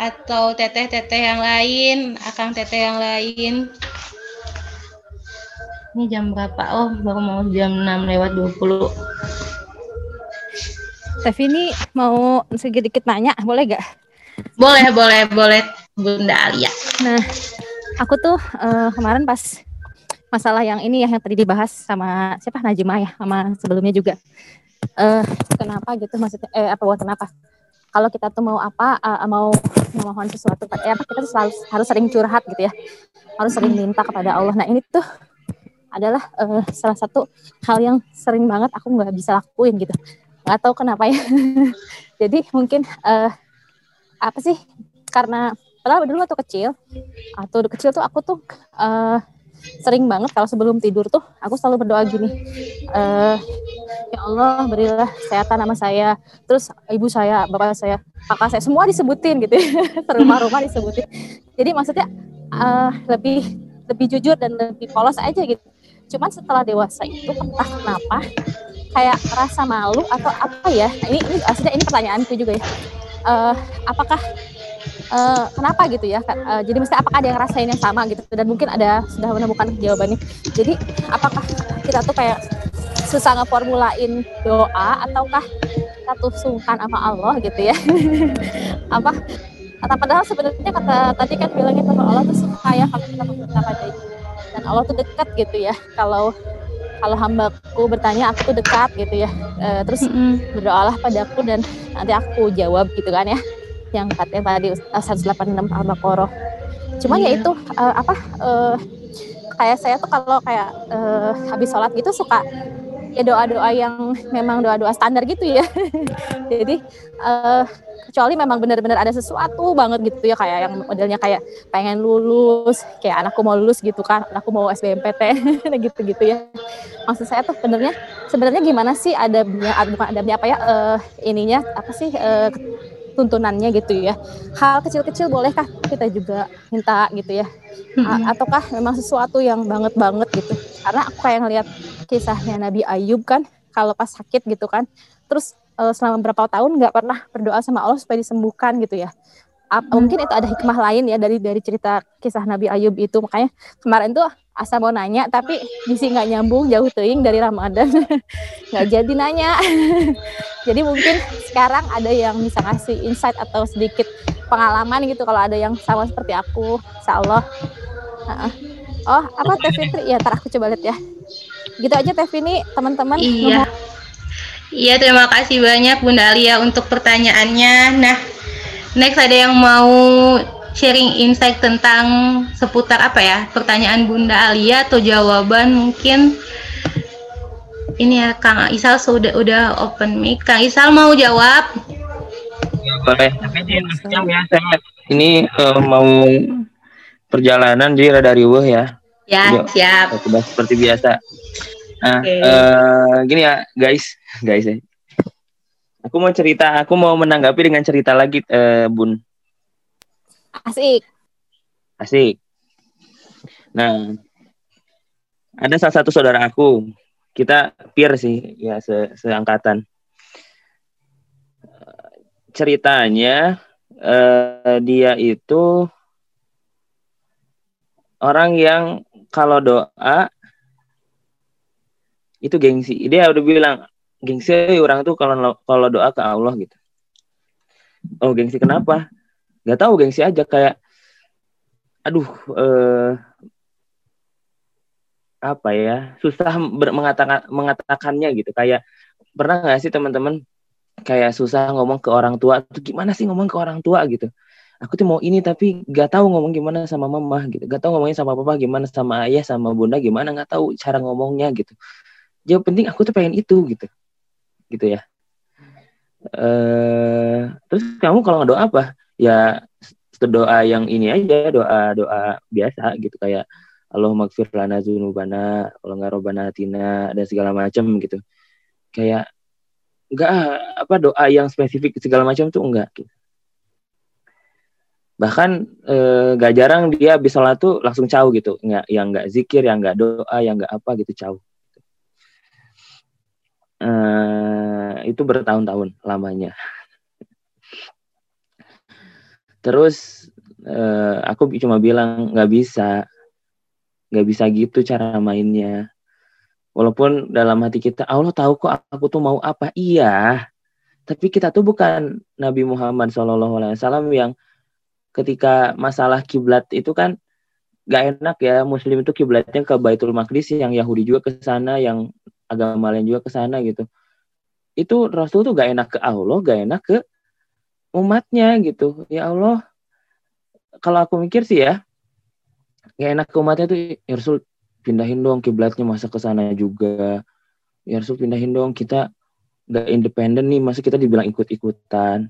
[SPEAKER 1] Atau teteh-teteh yang lain, akang teteh yang lain? Ini jam berapa? Oh, baru mau jam 6 lewat 20.
[SPEAKER 5] Teh ini mau sedikit nanya, boleh gak?
[SPEAKER 1] Boleh, boleh, boleh, Bunda Alia.
[SPEAKER 5] Nah, aku tuh uh, kemarin pas masalah yang ini ya yang tadi dibahas sama siapa Najma ya, sama sebelumnya juga. Uh, kenapa gitu maksudnya? Eh apa buat kenapa? Kalau kita tuh mau apa, uh, mau memohon sesuatu, eh apa kita tuh selalu harus sering curhat gitu ya, harus sering minta kepada Allah. Nah ini tuh adalah uh, salah satu hal yang sering banget aku nggak bisa lakuin gitu. Nggak tahu kenapa ya. Jadi mungkin uh, apa sih? Karena padahal dulu waktu kecil atau kecil tuh aku tuh uh, sering banget kalau sebelum tidur tuh aku selalu berdoa gini uh, ya Allah berilah kesehatan sama saya. Terus ibu saya bapak saya kakak saya semua disebutin gitu ya. Rumah-rumah disebutin. Jadi maksudnya uh, lebih lebih jujur dan lebih polos aja gitu cuman setelah dewasa itu entah kenapa kayak rasa malu atau apa ya? Nah, ini ini aslinya ini pertanyaanku juga ya. Uh, apakah uh, kenapa gitu ya uh, jadi mesti apakah ada yang rasain yang sama gitu? Dan mungkin ada sudah menemukan jawabannya. Jadi apakah kita tuh kayak susah ngeformulain doa ataukah tuh sungkan sama Allah gitu ya? Apa? Kata padahal sebenarnya kata tadi kan bilangnya bahwa Allah tuh suka ya kalau kita meminta pada dan Allah tuh dekat gitu ya kalau kalau hambaku bertanya aku tuh dekat gitu ya e, terus mm -hmm. berdoalah padaku dan nanti aku jawab gitu kan ya yang katanya tadi 186 al-baqarah cuman yeah. ya itu uh, apa uh, kayak saya tuh kalau kayak uh, habis sholat gitu suka ya doa-doa yang memang doa-doa standar gitu ya. Jadi uh, kecuali memang benar-benar ada sesuatu banget gitu ya kayak yang modelnya kayak pengen lulus kayak anakku mau lulus gitu kan anakku mau SBMPT gitu-gitu ya. Maksud saya tuh sebenarnya sebenarnya gimana sih adabnya bukan adabnya apa ya uh, ininya apa sih uh, tuntunannya gitu ya. Hal kecil-kecil bolehkah kita juga minta gitu ya? A ataukah memang sesuatu yang banget banget gitu? Karena aku kayak ngelihat kisahnya Nabi Ayub kan, kalau pas sakit gitu kan, terus uh, selama berapa tahun nggak pernah berdoa sama Allah supaya disembuhkan gitu ya. Apa, mungkin itu ada hikmah lain ya dari dari cerita kisah Nabi Ayub itu. Makanya kemarin tuh asa mau nanya tapi misi nggak nyambung jauh teing dari Ramadan. Nggak jadi nanya. Jadi mungkin sekarang ada yang bisa ngasih insight atau sedikit pengalaman gitu kalau ada yang sama seperti aku. Insya Allah. Oh apa Teh Fitri? Ya ntar aku coba lihat ya. Gitu aja Teh Fini teman-teman.
[SPEAKER 1] Iya. Iya terima kasih banyak Bunda Alia untuk pertanyaannya. Nah next ada yang mau sharing insight tentang seputar apa ya? Pertanyaan Bunda Alia atau jawaban mungkin? Ini ya Kang Isal sudah udah open mic. Kang Isal mau jawab?
[SPEAKER 10] Ya, boleh. Tapi di jam ya saya ini uh, mau perjalanan jadi rada riuh ya.
[SPEAKER 1] Ya jadi, siap.
[SPEAKER 10] seperti biasa. Nah okay. uh, eh, gini ya guys. Guys ya aku mau cerita aku mau menanggapi dengan cerita lagi uh, Bun
[SPEAKER 5] Asik.
[SPEAKER 10] Asik. Nah, ada salah satu saudara aku. Kita peer sih, ya se seangkatan. Ceritanya uh, dia itu orang yang kalau doa itu gengsi. Dia udah bilang gengsi orang tuh kalau kalau doa ke Allah gitu. Oh gengsi kenapa? nggak tahu gengsi aja kayak aduh eh, apa ya susah mengatakan mengatakannya gitu. Kayak pernah nggak sih teman-teman kayak susah ngomong ke orang tua tuh gimana sih ngomong ke orang tua? gitu. Aku tuh mau ini tapi nggak tahu ngomong gimana sama mama gitu. Nggak tahu ngomongnya sama papa gimana sama ayah sama bunda gimana nggak tahu cara ngomongnya gitu. Jadi penting aku tuh pengen itu gitu gitu ya. Eh terus kamu kalau nggak doa apa? Ya doa yang ini aja doa doa biasa gitu kayak Allah magfir lana zunubana kalau nggak robana hatina dan segala macam gitu. Kayak enggak apa doa yang spesifik segala macam tuh enggak gitu. bahkan eh, gak jarang dia bisa sholat tuh langsung caw gitu. Nggak yang nggak zikir yang nggak doa yang nggak apa gitu caw eh, itu bertahun-tahun lamanya. Terus uh, aku cuma bilang nggak bisa. Nggak bisa gitu cara mainnya. Walaupun dalam hati kita Allah tahu kok aku tuh mau apa. Iya. Tapi kita tuh bukan Nabi Muhammad SAW yang ketika masalah kiblat itu kan gak enak ya. Muslim itu kiblatnya ke Baitul Maqdis yang Yahudi juga ke sana yang agama lain juga ke sana gitu. Itu Rasul tuh gak enak ke Allah gak enak ke umatnya gitu. Ya Allah kalau aku mikir sih ya gak enak ke umatnya tuh ya Rasul pindahin dong kiblatnya masa ke sana juga. Ya Rasul pindahin dong kita gak independen nih masa kita dibilang ikut-ikutan.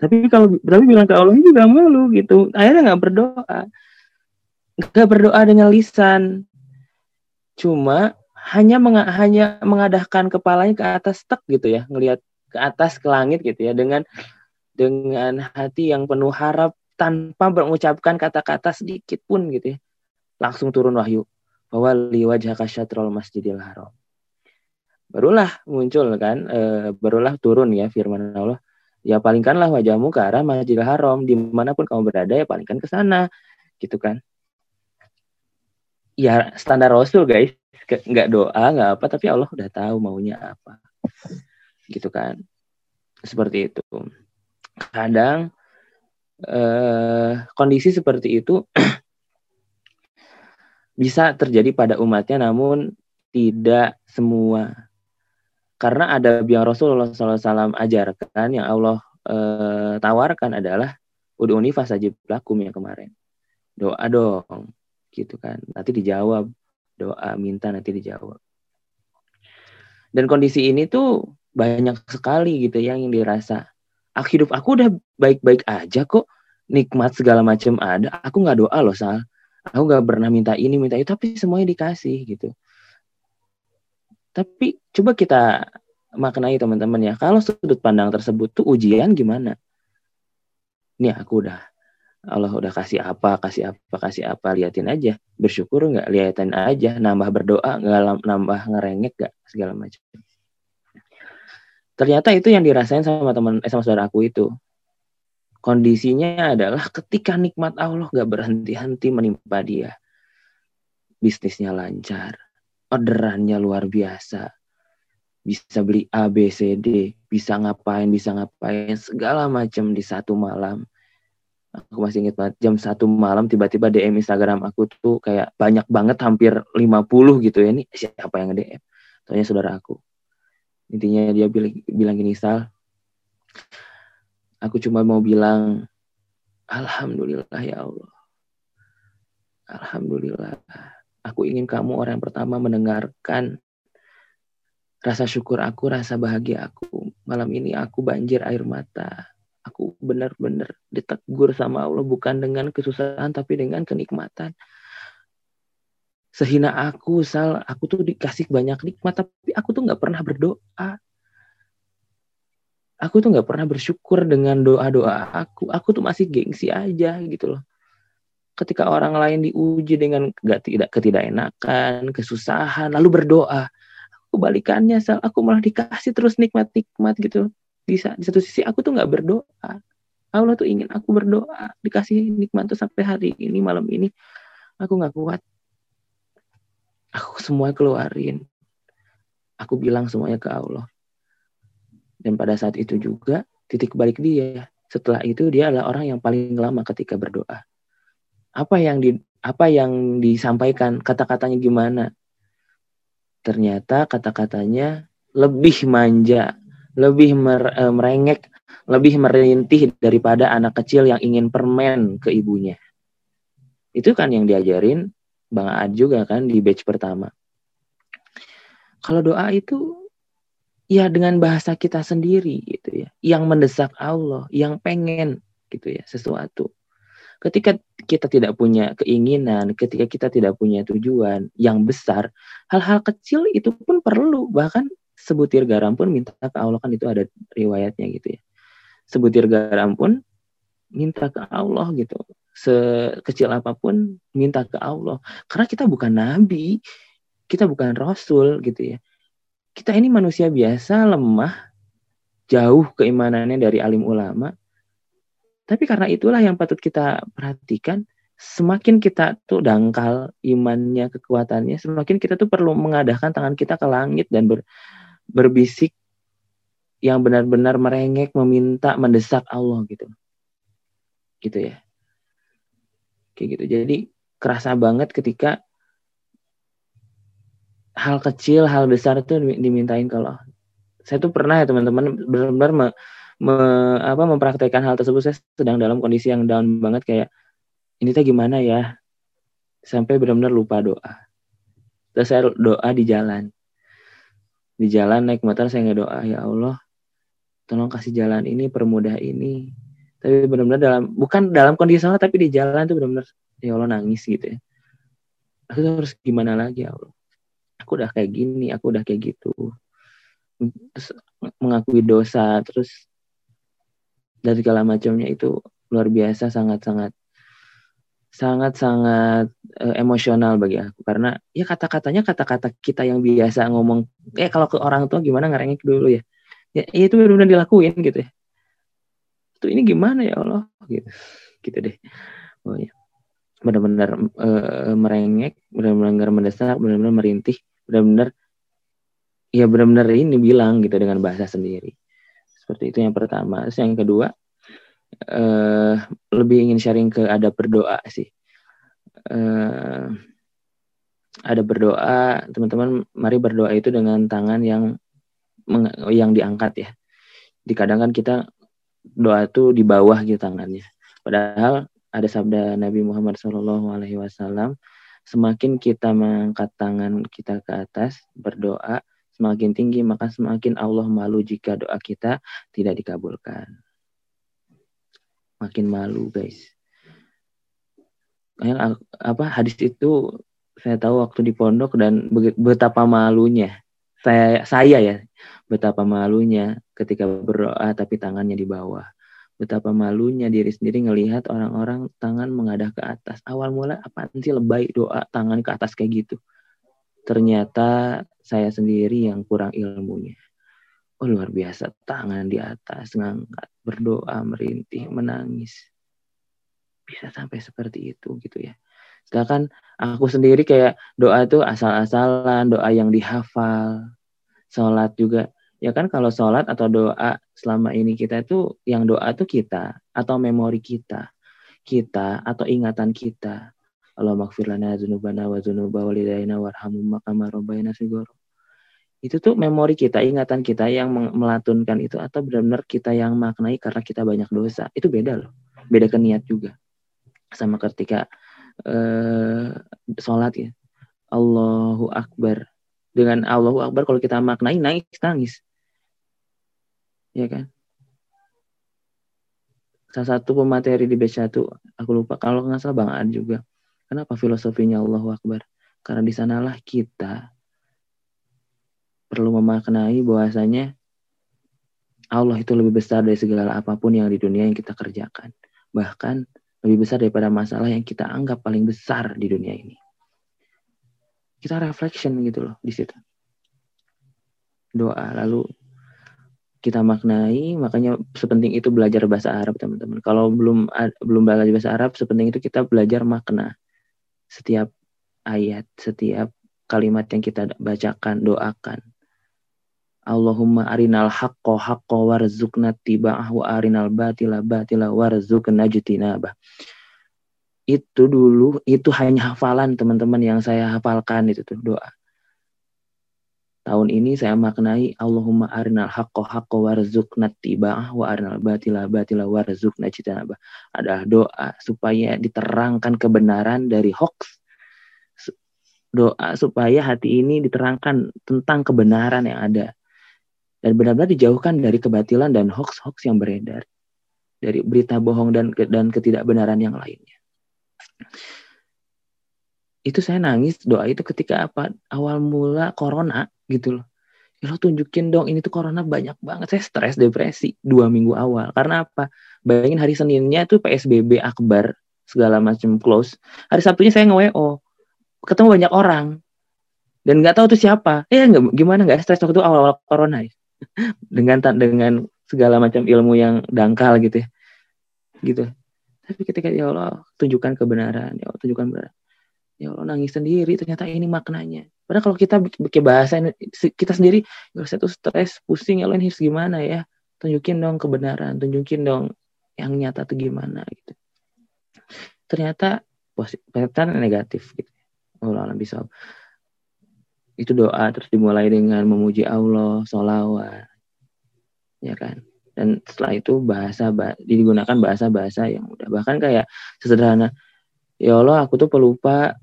[SPEAKER 10] Tapi kalau tapi bilang ke Allah juga malu gitu. Akhirnya nggak berdoa. Nggak berdoa dengan lisan. Cuma hanya meng, hanya mengadahkan kepalanya ke atas tek gitu ya ngelihat ke atas ke langit gitu ya dengan dengan hati yang penuh harap tanpa mengucapkan kata-kata sedikit pun gitu ya. Langsung turun wahyu bahwa liwajah syatrul masjidil haram. Barulah muncul kan, e, barulah turun ya firman Allah. Ya palingkanlah wajahmu ke arah Masjidil Haram di mana pun kamu berada ya palingkan ke sana, gitu kan. Ya standar Rasul guys, nggak doa nggak apa tapi Allah udah tahu maunya apa, gitu kan. Seperti itu. Kadang eh, kondisi seperti itu bisa terjadi pada umatnya namun tidak semua. Karena ada yang Rasulullah SAW ajarkan yang Allah eh, tawarkan adalah udah unifas aja lakum yang kemarin. Doa dong gitu kan. Nanti dijawab doa minta nanti dijawab dan kondisi ini tuh banyak sekali gitu yang yang dirasa Aku hidup aku udah baik-baik aja kok. Nikmat segala macam ada. Aku nggak doa loh, Sal. Aku nggak pernah minta ini, minta itu, tapi semuanya dikasih gitu. Tapi coba kita maknai teman-teman ya. Kalau sudut pandang tersebut tuh ujian gimana? Ini aku udah Allah udah kasih apa, kasih apa, kasih apa, liatin aja. Bersyukur nggak, liatin aja. Nambah berdoa, nggak nambah ngerengek nggak, segala macam. Ternyata itu yang dirasain sama teman, eh, sama saudara aku itu. Kondisinya adalah ketika nikmat Allah nggak berhenti-henti menimpa dia. Bisnisnya lancar, orderannya luar biasa. Bisa beli A, B, C, D, bisa ngapain, bisa ngapain, segala macam di satu malam. Aku masih ingat banget, jam satu malam tiba-tiba DM Instagram aku tuh kayak banyak banget, hampir 50 gitu ya. Ini siapa yang nge-DM? Tanya saudara aku. Intinya dia bilang, bilang gini, Sal, aku cuma mau bilang, Alhamdulillah ya Allah. Alhamdulillah Aku ingin kamu orang yang pertama mendengarkan rasa syukur aku, rasa bahagia aku. Malam ini aku banjir air mata. Aku benar-benar ditegur sama Allah bukan dengan kesusahan tapi dengan kenikmatan. Sehina aku, Sal, aku tuh dikasih banyak nikmat tapi aku tuh nggak pernah berdoa. Aku tuh nggak pernah bersyukur dengan doa-doa aku. Aku tuh masih gengsi aja gitu loh ketika orang lain diuji dengan gak tidak ketidakenakan, kesusahan, lalu berdoa. Aku balikannya, sal, aku malah dikasih terus nikmat-nikmat gitu. Di, di satu sisi aku tuh nggak berdoa. Allah tuh ingin aku berdoa, dikasih nikmat tuh sampai hari ini, malam ini. Aku nggak kuat. Aku semua keluarin. Aku bilang semuanya ke Allah. Dan pada saat itu juga titik balik dia. Setelah itu dia adalah orang yang paling lama ketika berdoa apa yang di apa yang disampaikan kata-katanya gimana ternyata kata-katanya lebih manja lebih mer, e, merengek lebih merintih daripada anak kecil yang ingin permen ke ibunya. Itu kan yang diajarin Bang Ad juga kan di batch pertama. Kalau doa itu ya dengan bahasa kita sendiri gitu ya. Yang mendesak Allah yang pengen gitu ya sesuatu. Ketika kita tidak punya keinginan, ketika kita tidak punya tujuan yang besar, hal-hal kecil itu pun perlu. Bahkan sebutir garam pun minta ke Allah kan itu ada riwayatnya gitu ya. Sebutir garam pun minta ke Allah gitu. Sekecil apa pun minta ke Allah. Karena kita bukan nabi, kita bukan rasul gitu ya. Kita ini manusia biasa, lemah, jauh keimanannya dari alim ulama tapi karena itulah yang patut kita perhatikan, semakin kita tuh dangkal imannya, kekuatannya, semakin kita tuh perlu mengadahkan tangan kita ke langit dan ber, berbisik yang benar-benar merengek, meminta, mendesak Allah gitu. Gitu ya. Kayak gitu. Jadi kerasa banget ketika hal kecil, hal besar itu dimintain kalau saya tuh pernah ya teman-teman benar-benar me, apa mempraktekkan hal tersebut saya sedang dalam kondisi yang down banget kayak ini teh gimana ya sampai benar-benar lupa doa terus saya doa di jalan di jalan naik motor saya nggak doa ya Allah tolong kasih jalan ini permudah ini. Tapi benar-benar dalam bukan dalam kondisi salah tapi di jalan tuh benar-benar ya Allah nangis gitu ya. Aku harus gimana lagi ya Allah aku udah kayak gini aku udah kayak gitu. Terus mengakui dosa terus dan segala macamnya itu luar biasa sangat-sangat sangat-sangat uh, emosional bagi aku. Karena ya kata-katanya kata-kata kita yang biasa ngomong eh kalau ke orang tua gimana ngerengek dulu ya? Ya, ya itu benar-benar dilakuin gitu ya. Itu ini gimana ya Allah? Gitu gitu deh. Oh ya benar-benar uh, merengek benar-benar mendesak benar-benar merintih benar-benar ya benar-benar ini bilang gitu dengan bahasa sendiri. Seperti itu yang pertama. Terus yang kedua, uh, lebih ingin sharing ke ada berdoa sih. Uh, ada berdoa, teman-teman, mari berdoa itu dengan tangan yang yang diangkat ya. Di kadang kan kita doa itu di bawah gitu tangannya. Padahal ada sabda Nabi Muhammad SAW, semakin kita mengangkat tangan kita ke atas berdoa, semakin tinggi maka semakin Allah malu jika doa kita tidak dikabulkan. Makin malu guys. Kayak apa hadis itu saya tahu waktu di pondok dan betapa malunya. Saya saya ya betapa malunya ketika berdoa tapi tangannya di bawah. Betapa malunya diri sendiri ngelihat orang-orang tangan mengadah ke atas. Awal mula apa sih lebay doa tangan ke atas kayak gitu? Ternyata saya sendiri yang kurang ilmunya oh luar biasa. Tangan di atas ngangkat berdoa merintih menangis. Bisa sampai seperti itu gitu ya. Sedangkan aku sendiri kayak doa itu asal-asalan doa yang dihafal sholat juga. Ya kan kalau sholat atau doa selama ini kita itu yang doa itu kita atau memori kita kita atau ingatan kita. Allah maghfir lana dzunubana wa dzunuba walidaina warhamhum sigoro itu tuh memori kita, ingatan kita yang melatunkan itu atau benar-benar kita yang maknai karena kita banyak dosa. Itu beda loh. Beda ke niat juga. Sama ketika uh, sholat ya. Allahu Akbar. Dengan Allahu Akbar kalau kita maknai nangis nangis. Ya kan? Salah satu pemateri di B1 aku lupa kalau nggak salah Bang Ad juga. Kenapa filosofinya Allahu Akbar? Karena di sanalah kita perlu memaknai bahwasanya Allah itu lebih besar dari segala apa pun yang di dunia yang kita kerjakan. Bahkan lebih besar daripada masalah yang kita anggap paling besar di dunia ini. Kita reflection gitu loh di situ. Doa lalu kita maknai, makanya sepenting itu belajar bahasa Arab teman-teman. Kalau belum belum belajar bahasa Arab, sepenting itu kita belajar makna setiap ayat, setiap kalimat yang kita bacakan, doakan Allahumma arinal haqqo haqqo warzukna tiba'ah wa arinal batila batila warzukna jitinabah. Itu dulu, itu hanya hafalan teman-teman yang saya hafalkan itu tuh doa. Tahun ini saya maknai Allahumma arinal haqqo haqqo warzukna tiba'ah wa arinal batila batila warzukna jitinabah. Adalah doa supaya diterangkan kebenaran dari hoax doa supaya hati ini diterangkan tentang kebenaran yang ada dan benar-benar dijauhkan dari kebatilan dan hoax-hoax yang beredar dari berita bohong dan dan ketidakbenaran yang lainnya. Itu saya nangis doa itu ketika apa awal mula corona gitu loh. Ya lo tunjukin dong ini tuh corona banyak banget. Saya stres depresi dua minggu awal. Karena apa? Bayangin hari Seninnya tuh PSBB akbar segala macam close. Hari Sabtunya saya nge-WO. Ketemu banyak orang. Dan nggak tahu tuh siapa. Eh nggak gimana nggak stres waktu itu awal-awal corona ya dengan dengan segala macam ilmu yang dangkal gitu ya. Gitu. Tapi ketika ya Allah tunjukkan kebenaran ya Allah tunjukkan kebenaran. Ya Allah nangis sendiri ternyata ini maknanya. Padahal kalau kita bikin bahasa kita sendiri nggak usah tuh stres pusing ya Allah ini gimana ya? Tunjukin dong kebenaran tunjukin dong yang nyata tuh gimana gitu. Ternyata positif negatif gitu. Allah bisa itu doa terus dimulai dengan memuji Allah, sholawat, ya kan. Dan setelah itu bahasa digunakan bahasa-bahasa yang udah bahkan kayak sesederhana, ya Allah aku tuh pelupa,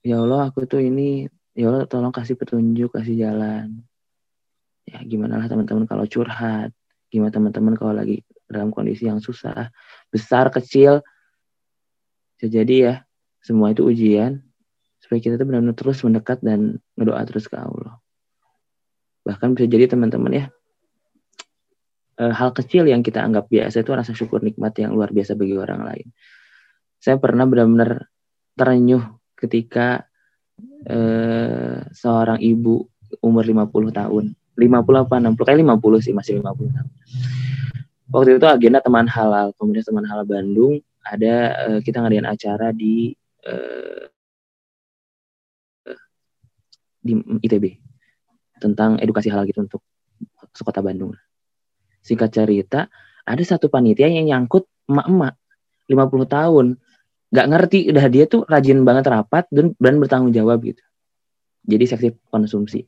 [SPEAKER 10] ya Allah aku tuh ini, ya Allah tolong kasih petunjuk, kasih jalan. Ya gimana lah teman-teman kalau curhat, gimana teman-teman kalau lagi dalam kondisi yang susah, besar kecil, jadi ya semua itu ujian supaya kita tuh benar-benar terus mendekat dan berdoa terus ke Allah. Bahkan bisa jadi teman-teman ya, e, hal kecil yang kita anggap biasa itu rasa syukur nikmat yang luar biasa bagi orang lain. Saya pernah benar-benar terenyuh ketika e, seorang ibu umur 50 tahun, 50 apa 60, kayak 50 sih, masih 50 tahun. Waktu itu agenda teman halal, komunitas teman halal Bandung, ada e, kita ngadain acara di di ITB tentang edukasi halal gitu untuk sekota Bandung. Singkat cerita, ada satu panitia yang nyangkut emak-emak 50 tahun. Gak ngerti, udah dia tuh rajin banget rapat dan, dan bertanggung jawab gitu. Jadi seksi konsumsi.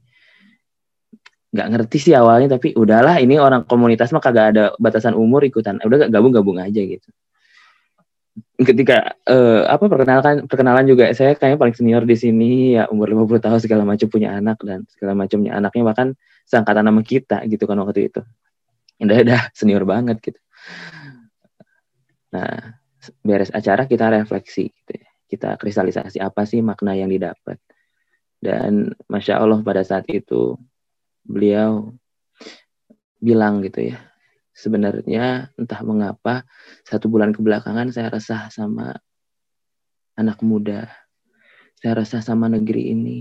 [SPEAKER 10] Gak ngerti sih awalnya, tapi udahlah ini orang komunitas mah kagak ada batasan umur ikutan. Udah gabung-gabung aja gitu ketika uh, apa perkenalan perkenalan juga saya kayaknya paling senior di sini ya umur 50 tahun segala macam punya anak dan segala macamnya anaknya bahkan seangkatan nama kita gitu kan waktu itu udah udah senior banget gitu Nah, beres acara kita refleksi gitu ya. Kita kristalisasi apa sih makna yang didapat. Dan Masya Allah pada saat itu beliau bilang gitu ya, sebenarnya entah mengapa satu bulan kebelakangan saya resah sama anak muda. Saya resah sama negeri ini.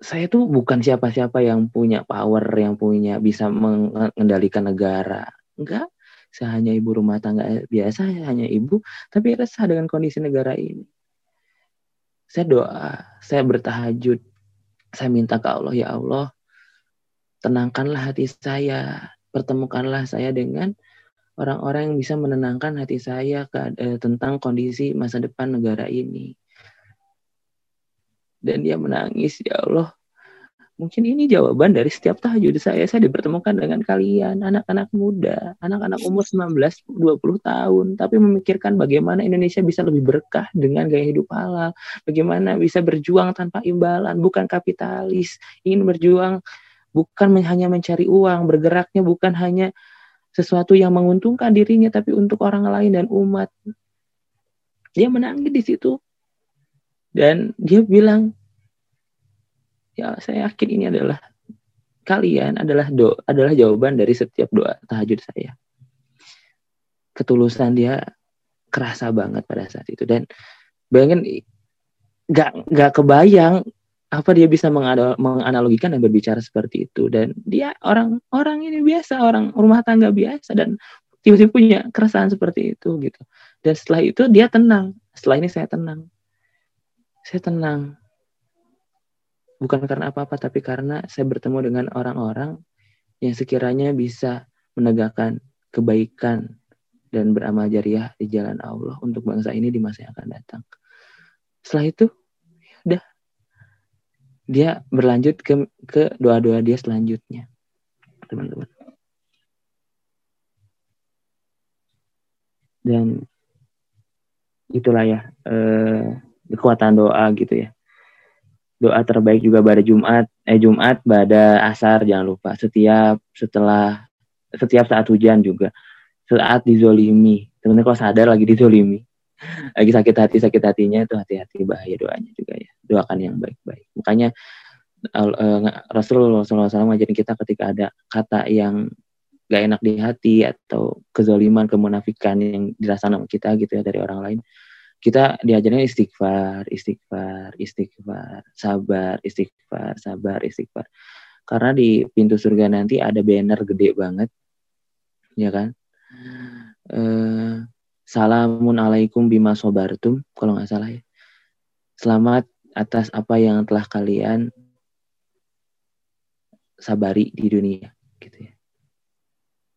[SPEAKER 10] Saya tuh bukan siapa-siapa yang punya power, yang punya bisa mengendalikan negara. Enggak, saya hanya ibu rumah tangga biasa, saya hanya ibu, tapi resah dengan kondisi negara ini. Saya doa, saya bertahajud, saya minta ke Allah, ya Allah, tenangkanlah hati saya, pertemukanlah saya dengan orang-orang yang bisa menenangkan hati saya ke, eh, tentang kondisi masa depan negara ini. Dan dia menangis, ya Allah, Mungkin ini jawaban dari setiap tahajud saya. Saya dipertemukan dengan kalian, anak-anak muda, anak-anak umur 19-20 tahun, tapi memikirkan bagaimana Indonesia bisa lebih berkah dengan gaya hidup halal, bagaimana bisa berjuang tanpa imbalan, bukan kapitalis, ingin berjuang bukan hanya mencari uang, bergeraknya bukan hanya sesuatu yang menguntungkan dirinya, tapi untuk orang lain dan umat. Dia menangis di situ. Dan dia bilang, ya saya yakin ini adalah kalian adalah do adalah jawaban dari setiap doa tahajud saya. Ketulusan dia kerasa banget pada saat itu dan bayangin nggak nggak kebayang apa dia bisa menganalogikan dan berbicara seperti itu? Dan dia orang orang ini biasa orang rumah tangga biasa dan tiba-tiba punya keresahan seperti itu gitu. Dan setelah itu dia tenang. Setelah ini saya tenang. Saya tenang. Bukan karena apa-apa tapi karena saya bertemu dengan orang-orang yang sekiranya bisa menegakkan kebaikan dan beramal jariah di jalan Allah untuk bangsa ini di masa yang akan datang. Setelah itu, dia berlanjut ke ke doa-doa dia selanjutnya, teman-teman. Dan itulah ya eh, kekuatan doa gitu ya. Doa terbaik juga pada Jumat eh Jumat pada asar jangan lupa. Setiap setelah setiap saat hujan juga. Saat dizolimi. Teman-teman kalau sadar lagi dizolimi lagi sakit hati sakit hatinya itu hati-hati bahaya doanya juga ya doakan yang baik-baik makanya uh, Rasulullah SAW ngajarin kita ketika ada kata yang gak enak di hati atau kezoliman kemunafikan yang dirasakan sama kita gitu ya dari orang lain kita diajarnya istighfar, istighfar, istighfar, sabar, istighfar, sabar, istighfar. Karena di pintu surga nanti ada banner gede banget, ya kan? Eh, Salamun alaikum bima sobartum, kalau nggak salah ya. Selamat atas apa yang telah kalian sabari di dunia, gitu ya.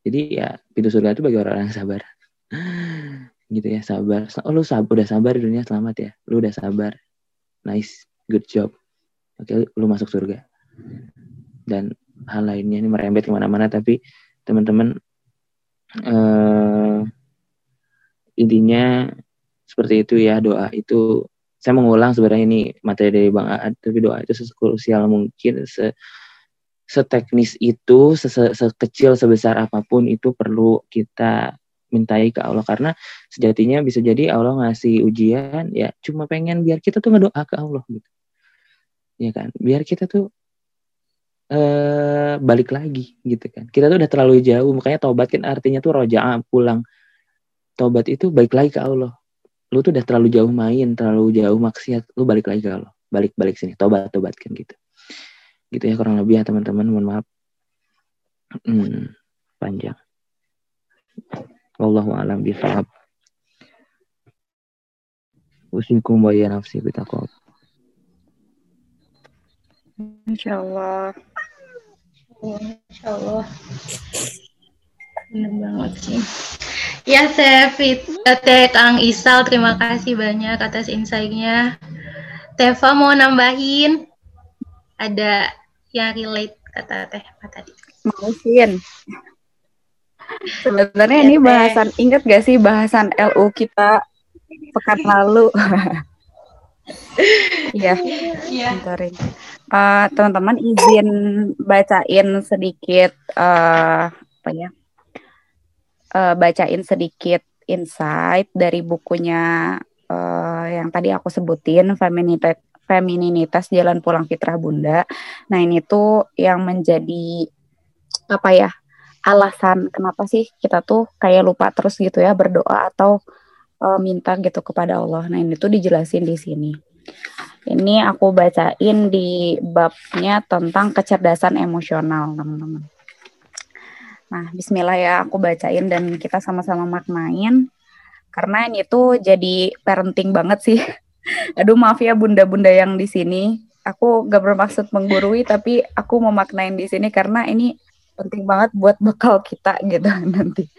[SPEAKER 10] Jadi ya pintu surga itu bagi orang-orang yang sabar. Gitu ya sabar. Oh lu sabar udah sabar di dunia selamat ya. Lu udah sabar. Nice good job. Oke lu masuk surga. Dan hal lainnya ini merembet ke mana-mana tapi teman-teman uh, intinya seperti itu ya doa itu. Saya mengulang sebenarnya ini materi dari Bang Aad tapi doa itu sekrusial mungkin se seteknis itu sekecil sebesar apa pun itu perlu kita mintai ke Allah. Karena sejatinya bisa jadi Allah ngasih ujian ya cuma pengen biar kita tuh ngedoa ke Allah gitu. Ya kan? Biar kita tuh uh, balik lagi gitu kan. Kita tuh udah terlalu jauh makanya taubat kan artinya tuh roja pulang taubat itu balik lagi ke Allah lu tuh udah terlalu jauh main terlalu jauh maksiat lu balik lagi ke Allah balik balik sini tobat tobat kan gitu gitu ya kurang lebih ya teman-teman mohon maaf hmm, panjang Wallahu a'lam bishawab. Usikum wa ya nafsi bitaqwa.
[SPEAKER 1] Insyaallah. Insyaallah. Benar banget sih. Ya, saya Fit, Teh Kang Isal, terima kasih banyak atas insight-nya. Teva mau nambahin? Ada yang relate kata Teh apa tadi?
[SPEAKER 4] Mau Sebenarnya ini bahasan, ingat gak sih bahasan LU kita pekan lalu? Iya, yeah. uh, teman-teman izin bacain sedikit uh, apa ya? Uh, bacain sedikit insight dari bukunya uh, yang tadi aku sebutin Femininitas Femininitas Jalan Pulang Fitrah Bunda. Nah, ini tuh yang menjadi apa ya? alasan kenapa sih kita tuh kayak lupa terus gitu ya berdoa atau uh, minta gitu kepada Allah. Nah, ini tuh dijelasin di sini. Ini aku bacain di babnya tentang kecerdasan emosional, teman-teman. Nah, bismillah ya, aku bacain dan kita sama-sama maknain. Karena ini tuh jadi parenting banget sih. Aduh, maaf ya bunda-bunda yang di sini. Aku gak bermaksud menggurui, tapi aku mau maknain di sini karena ini penting banget buat bekal kita gitu nanti.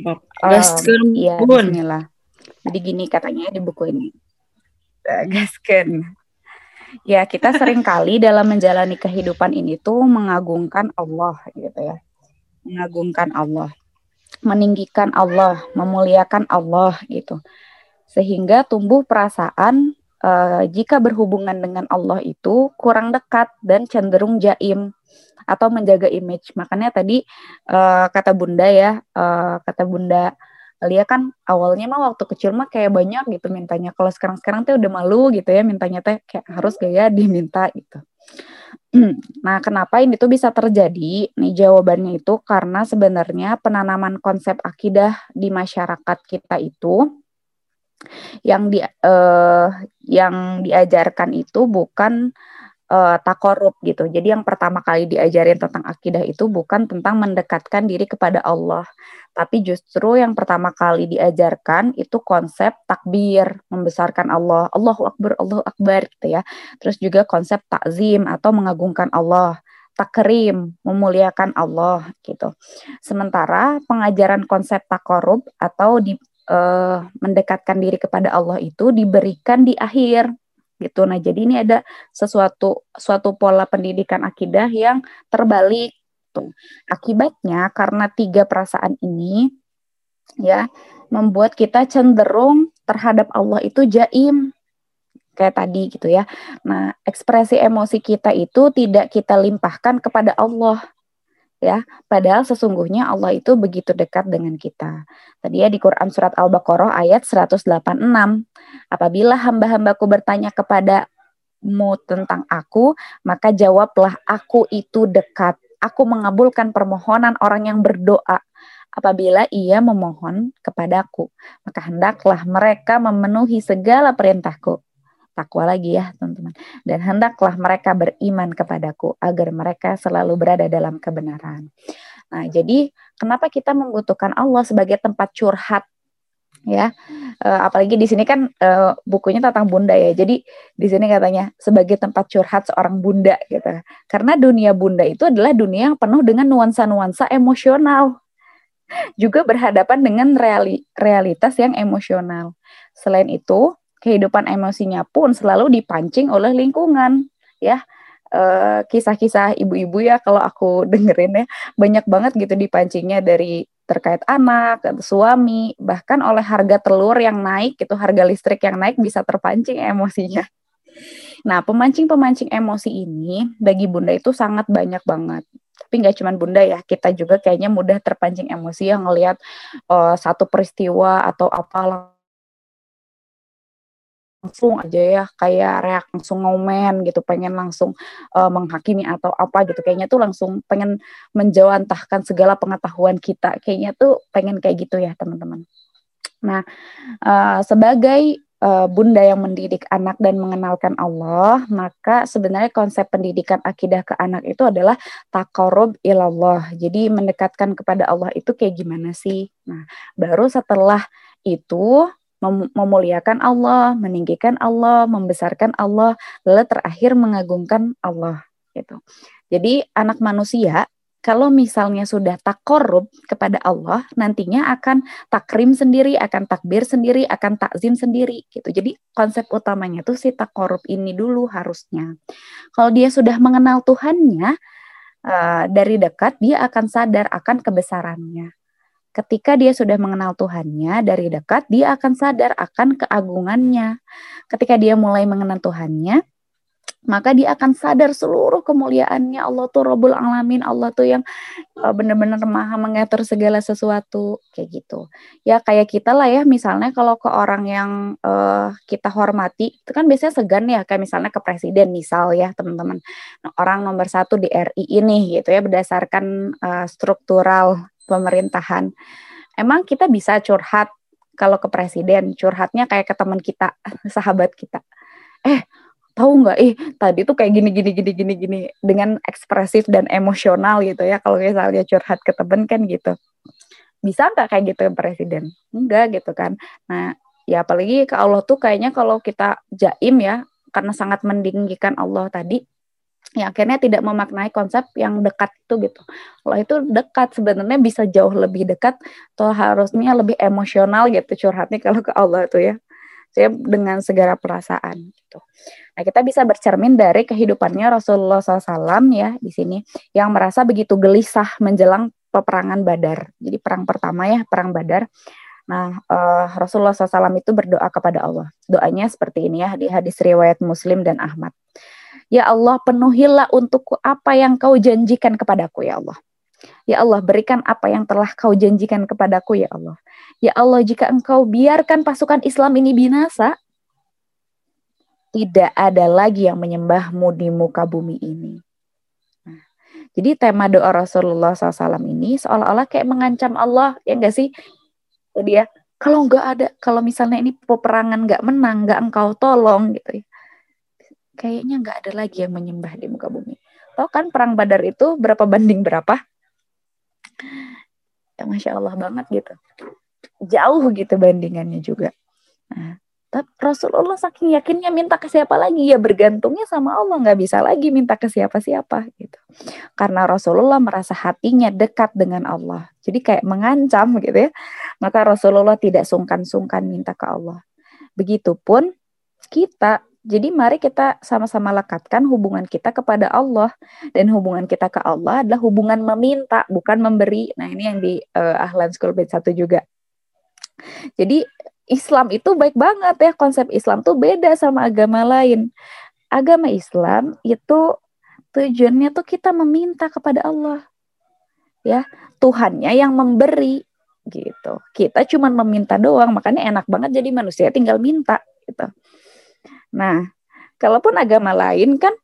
[SPEAKER 4] Um, iya, bismillah. Jadi gini katanya di buku ini. Gasken. Ya, kita sering kali dalam menjalani kehidupan ini tuh mengagungkan Allah gitu ya mengagungkan Allah, meninggikan Allah, memuliakan Allah gitu. Sehingga tumbuh perasaan uh, jika berhubungan dengan Allah itu kurang dekat dan cenderung jaim atau menjaga image. Makanya tadi uh, kata Bunda ya, uh, kata Bunda Lia kan awalnya mah waktu kecil mah kayak banyak gitu mintanya. Kalau sekarang-sekarang tuh udah malu gitu ya mintanya teh kayak harus gaya diminta gitu. Nah, kenapa ini tuh bisa terjadi? Nih jawabannya itu karena sebenarnya penanaman konsep akidah di masyarakat kita itu yang di uh, yang diajarkan itu bukan uh, takorup gitu. Jadi yang pertama kali diajarin tentang akidah itu bukan tentang mendekatkan diri kepada Allah, tapi justru yang pertama kali diajarkan itu konsep takbir, membesarkan Allah, Allahu Akbar, Allahu Akbar gitu ya. Terus juga konsep takzim atau mengagungkan Allah, takrim, memuliakan Allah gitu. Sementara pengajaran konsep takorub atau di uh, mendekatkan diri kepada Allah itu diberikan di akhir gitu. Nah, jadi ini ada sesuatu suatu pola pendidikan akidah yang terbalik gitu. Akibatnya karena tiga perasaan ini ya membuat kita cenderung terhadap Allah itu jaim kayak tadi gitu ya. Nah, ekspresi emosi kita itu tidak kita limpahkan kepada Allah ya. Padahal sesungguhnya Allah itu begitu dekat dengan kita. Tadi ya di Quran surat Al-Baqarah ayat 186. Apabila hamba-hambaku bertanya kepadamu tentang aku, maka jawablah aku itu dekat aku mengabulkan permohonan orang yang berdoa apabila ia memohon kepadaku. Maka hendaklah mereka memenuhi segala perintahku. Takwa lagi ya teman-teman. Dan hendaklah mereka beriman kepadaku agar mereka selalu berada dalam kebenaran. Nah, jadi kenapa kita membutuhkan Allah sebagai tempat curhat? Ya uh, apalagi di sini kan uh, bukunya tentang bunda ya. Jadi di sini katanya sebagai tempat curhat seorang bunda gitu. Karena dunia bunda itu adalah dunia yang penuh dengan nuansa-nuansa emosional. Juga berhadapan dengan reali realitas yang emosional. Selain itu kehidupan emosinya pun selalu dipancing oleh lingkungan ya eh, kisah-kisah ibu-ibu ya kalau aku dengerin ya banyak banget gitu dipancingnya dari terkait anak, suami, bahkan oleh harga telur yang naik, itu harga listrik yang naik bisa terpancing emosinya. Nah, pemancing-pemancing emosi ini bagi bunda itu sangat banyak banget. Tapi nggak cuma bunda ya, kita juga kayaknya mudah terpancing emosi yang ngelihat uh, satu peristiwa atau apa langsung aja ya kayak reak langsung ngomen gitu pengen langsung uh, menghakimi atau apa gitu. Kayaknya tuh langsung pengen menjawantahkan segala pengetahuan kita. Kayaknya tuh pengen kayak gitu ya teman-teman. Nah uh, sebagai uh, bunda yang mendidik anak dan mengenalkan Allah maka sebenarnya konsep pendidikan akidah ke anak itu adalah takarub ilallah. Jadi mendekatkan kepada Allah itu kayak gimana sih? Nah baru setelah itu mem memuliakan Allah, meninggikan Allah, membesarkan Allah, lalu terakhir mengagungkan Allah gitu. Jadi anak manusia kalau misalnya sudah tak korup kepada Allah, nantinya akan takrim sendiri, akan takbir sendiri, akan takzim sendiri gitu. Jadi konsep utamanya tuh si korup ini dulu harusnya. Kalau dia sudah mengenal Tuhannya uh, dari dekat, dia akan sadar akan kebesarannya ketika dia sudah mengenal Tuhannya dari dekat, dia akan sadar akan keagungannya. Ketika dia mulai mengenal Tuhannya, maka dia akan sadar seluruh kemuliaannya. Allah tuh Robul Alamin Allah tuh yang uh, benar-benar maha mengatur segala sesuatu. Kayak gitu. Ya kayak kita lah ya misalnya kalau ke orang yang uh, kita hormati itu kan biasanya segan ya kayak misalnya ke presiden misal ya teman-teman. Orang nomor satu di RI ini gitu ya berdasarkan uh, struktural pemerintahan. Emang kita bisa curhat kalau ke presiden? Curhatnya kayak ke teman kita sahabat kita. Eh tahu nggak? Eh tadi tuh kayak gini gini gini gini gini. Dengan ekspresif dan emosional gitu ya kalau misalnya curhat ke temen kan gitu. Bisa nggak kayak gitu presiden? Enggak gitu kan. Nah ya apalagi ke Allah tuh kayaknya kalau kita jaim ya karena sangat meninggikan Allah tadi ya akhirnya tidak memaknai konsep yang dekat itu gitu. Kalau itu dekat sebenarnya bisa jauh lebih dekat atau harusnya lebih emosional gitu curhatnya kalau ke Allah tuh ya saya dengan segala perasaan gitu. Nah kita bisa bercermin dari kehidupannya Rasulullah SAW ya di sini yang merasa begitu gelisah menjelang peperangan Badar. Jadi perang pertama ya perang Badar. Nah uh, Rasulullah SAW itu berdoa kepada Allah. Doanya seperti ini ya di hadis riwayat Muslim dan Ahmad. Ya Allah penuhilah untukku apa yang kau janjikan kepadaku ya Allah. Ya Allah, berikan apa yang telah kau janjikan kepadaku, ya Allah. Ya Allah, jika engkau biarkan pasukan Islam ini binasa, tidak ada lagi yang menyembahmu di muka bumi ini. Nah, jadi tema doa Rasulullah SAW ini seolah-olah kayak mengancam Allah, ya enggak sih? Dia, ya, kalau enggak ada, kalau misalnya ini peperangan enggak menang, enggak engkau tolong gitu ya. Kayaknya enggak ada lagi yang menyembah di muka bumi. Tahu kan perang Badar itu berapa banding berapa? ya masya Allah banget gitu. Jauh gitu bandingannya juga. Nah, tapi Rasulullah saking yakinnya minta ke siapa lagi? Ya bergantungnya sama Allah nggak bisa lagi minta ke siapa-siapa gitu. Karena Rasulullah merasa hatinya dekat dengan Allah. Jadi kayak mengancam gitu ya. Maka Rasulullah tidak sungkan-sungkan minta ke Allah. Begitupun kita jadi mari kita sama-sama lekatkan hubungan kita kepada Allah dan hubungan kita ke Allah adalah hubungan meminta bukan memberi. Nah, ini yang di uh, Ahlan School Bed 1 juga. Jadi Islam itu baik banget ya konsep Islam tuh beda sama agama lain. Agama Islam itu tujuannya tuh kita meminta kepada Allah. Ya, Tuhannya yang memberi gitu. Kita cuma meminta doang, makanya enak banget jadi manusia tinggal minta gitu. Nah, kalaupun agama lain kan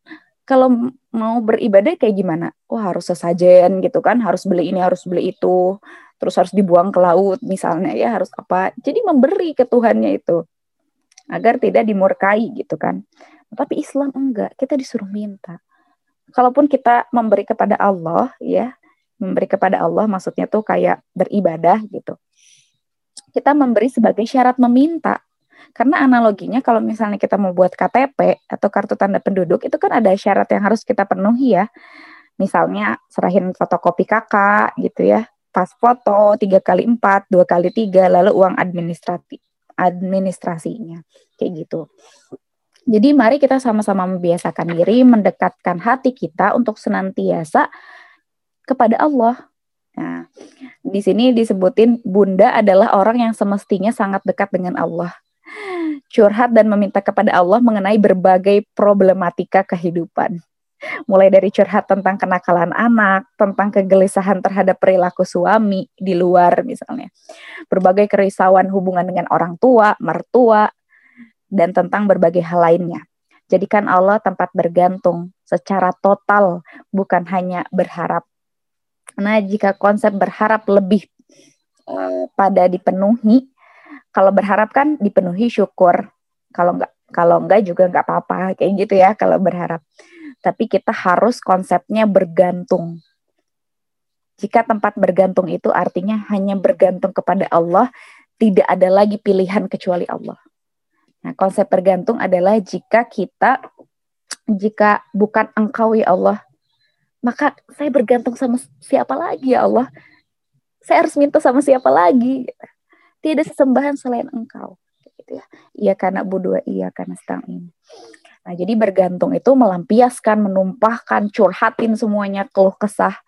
[SPEAKER 4] kalau mau beribadah kayak gimana? Oh, harus sesajen gitu kan, harus beli ini, harus beli itu, terus harus dibuang ke laut misalnya ya, harus apa. Jadi memberi ke Tuhannya itu agar tidak dimurkai gitu kan. Tapi Islam enggak, kita disuruh minta. Kalaupun kita memberi kepada Allah ya, memberi kepada Allah maksudnya tuh kayak beribadah gitu. Kita memberi sebagai syarat meminta karena analoginya kalau misalnya kita mau buat KTP atau kartu tanda penduduk itu kan ada syarat yang harus kita penuhi ya. Misalnya serahin fotokopi kakak gitu ya, pas foto tiga kali empat, dua kali tiga, lalu uang administratif administrasinya kayak gitu. Jadi mari kita sama-sama membiasakan diri mendekatkan hati kita untuk senantiasa kepada Allah. Nah, di sini disebutin bunda adalah orang yang semestinya sangat dekat dengan Allah curhat dan meminta kepada Allah mengenai berbagai problematika kehidupan. Mulai dari curhat tentang kenakalan anak, tentang kegelisahan terhadap perilaku suami di luar misalnya. Berbagai kerisauan hubungan dengan orang tua, mertua, dan tentang berbagai hal lainnya. Jadikan Allah tempat bergantung secara total, bukan hanya berharap. Nah, jika konsep berharap lebih uh, pada dipenuhi, kalau berharap kan dipenuhi syukur. Kalau enggak kalau enggak juga enggak apa-apa kayak gitu ya kalau berharap. Tapi kita harus konsepnya bergantung. Jika tempat bergantung itu artinya hanya bergantung kepada Allah tidak ada lagi pilihan kecuali Allah. Nah konsep bergantung adalah jika kita jika bukan engkau ya Allah maka saya bergantung sama siapa lagi ya Allah? Saya harus minta sama siapa lagi tidak sesembahan selain engkau. Gitu ya. Iya karena budua iya karena ini. Nah jadi bergantung itu melampiaskan menumpahkan curhatin semuanya keluh kesah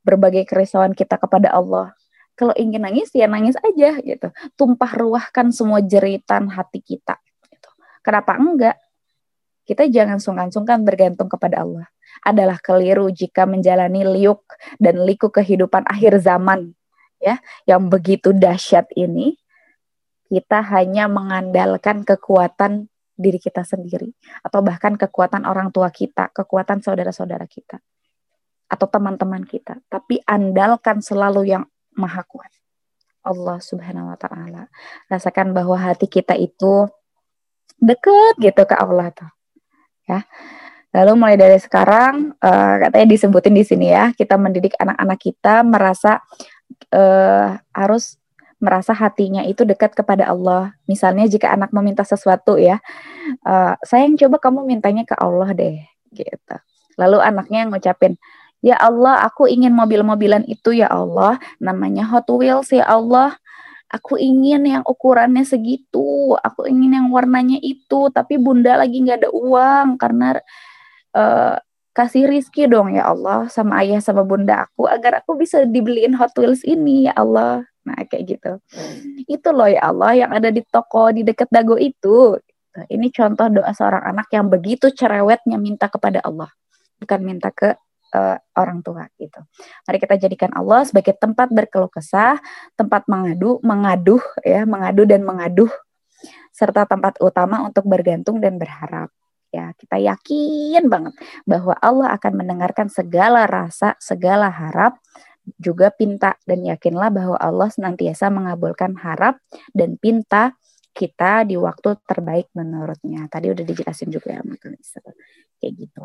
[SPEAKER 4] berbagai kerisauan kita kepada Allah. Kalau ingin nangis ya nangis aja gitu. Tumpah ruahkan semua jeritan hati kita gitu. kenapa enggak? Kita jangan sungkan-sungkan bergantung kepada Allah. Adalah keliru jika menjalani liuk dan liku kehidupan akhir zaman ya. Yang begitu dahsyat ini kita hanya mengandalkan kekuatan diri kita sendiri atau bahkan kekuatan orang tua kita, kekuatan saudara-saudara kita atau teman-teman kita, tapi andalkan selalu yang maha kuat. Allah Subhanahu wa taala. Rasakan bahwa hati kita itu deket gitu ke Allah tuh. Ya. Lalu mulai dari sekarang uh, katanya disebutin di sini ya, kita mendidik anak-anak kita merasa uh, harus merasa hatinya itu dekat kepada Allah. Misalnya jika anak meminta sesuatu ya, uh, sayang coba kamu mintanya ke Allah deh, gitu. Lalu anaknya yang ngucapin, ya Allah, aku ingin mobil-mobilan itu ya Allah, namanya Hot Wheels ya Allah. Aku ingin yang ukurannya segitu, aku ingin yang warnanya itu, tapi bunda lagi nggak ada uang karena uh, kasih rizki dong ya Allah sama ayah sama bunda aku agar aku bisa dibeliin Hot Wheels ini ya Allah. Nah kayak gitu. Itu loh ya Allah yang ada di toko di dekat dago itu. Ini contoh doa seorang anak yang begitu cerewetnya minta kepada Allah, bukan minta ke uh, orang tua gitu. Mari kita jadikan Allah sebagai tempat berkeluh kesah, tempat mengadu, mengaduh ya, mengadu dan mengaduh serta tempat utama untuk bergantung dan berharap ya kita yakin banget bahwa Allah akan mendengarkan segala rasa, segala harap, juga pinta dan yakinlah bahwa Allah senantiasa mengabulkan harap dan pinta kita di waktu terbaik menurutnya. Tadi udah dijelasin juga ya kayak gitu.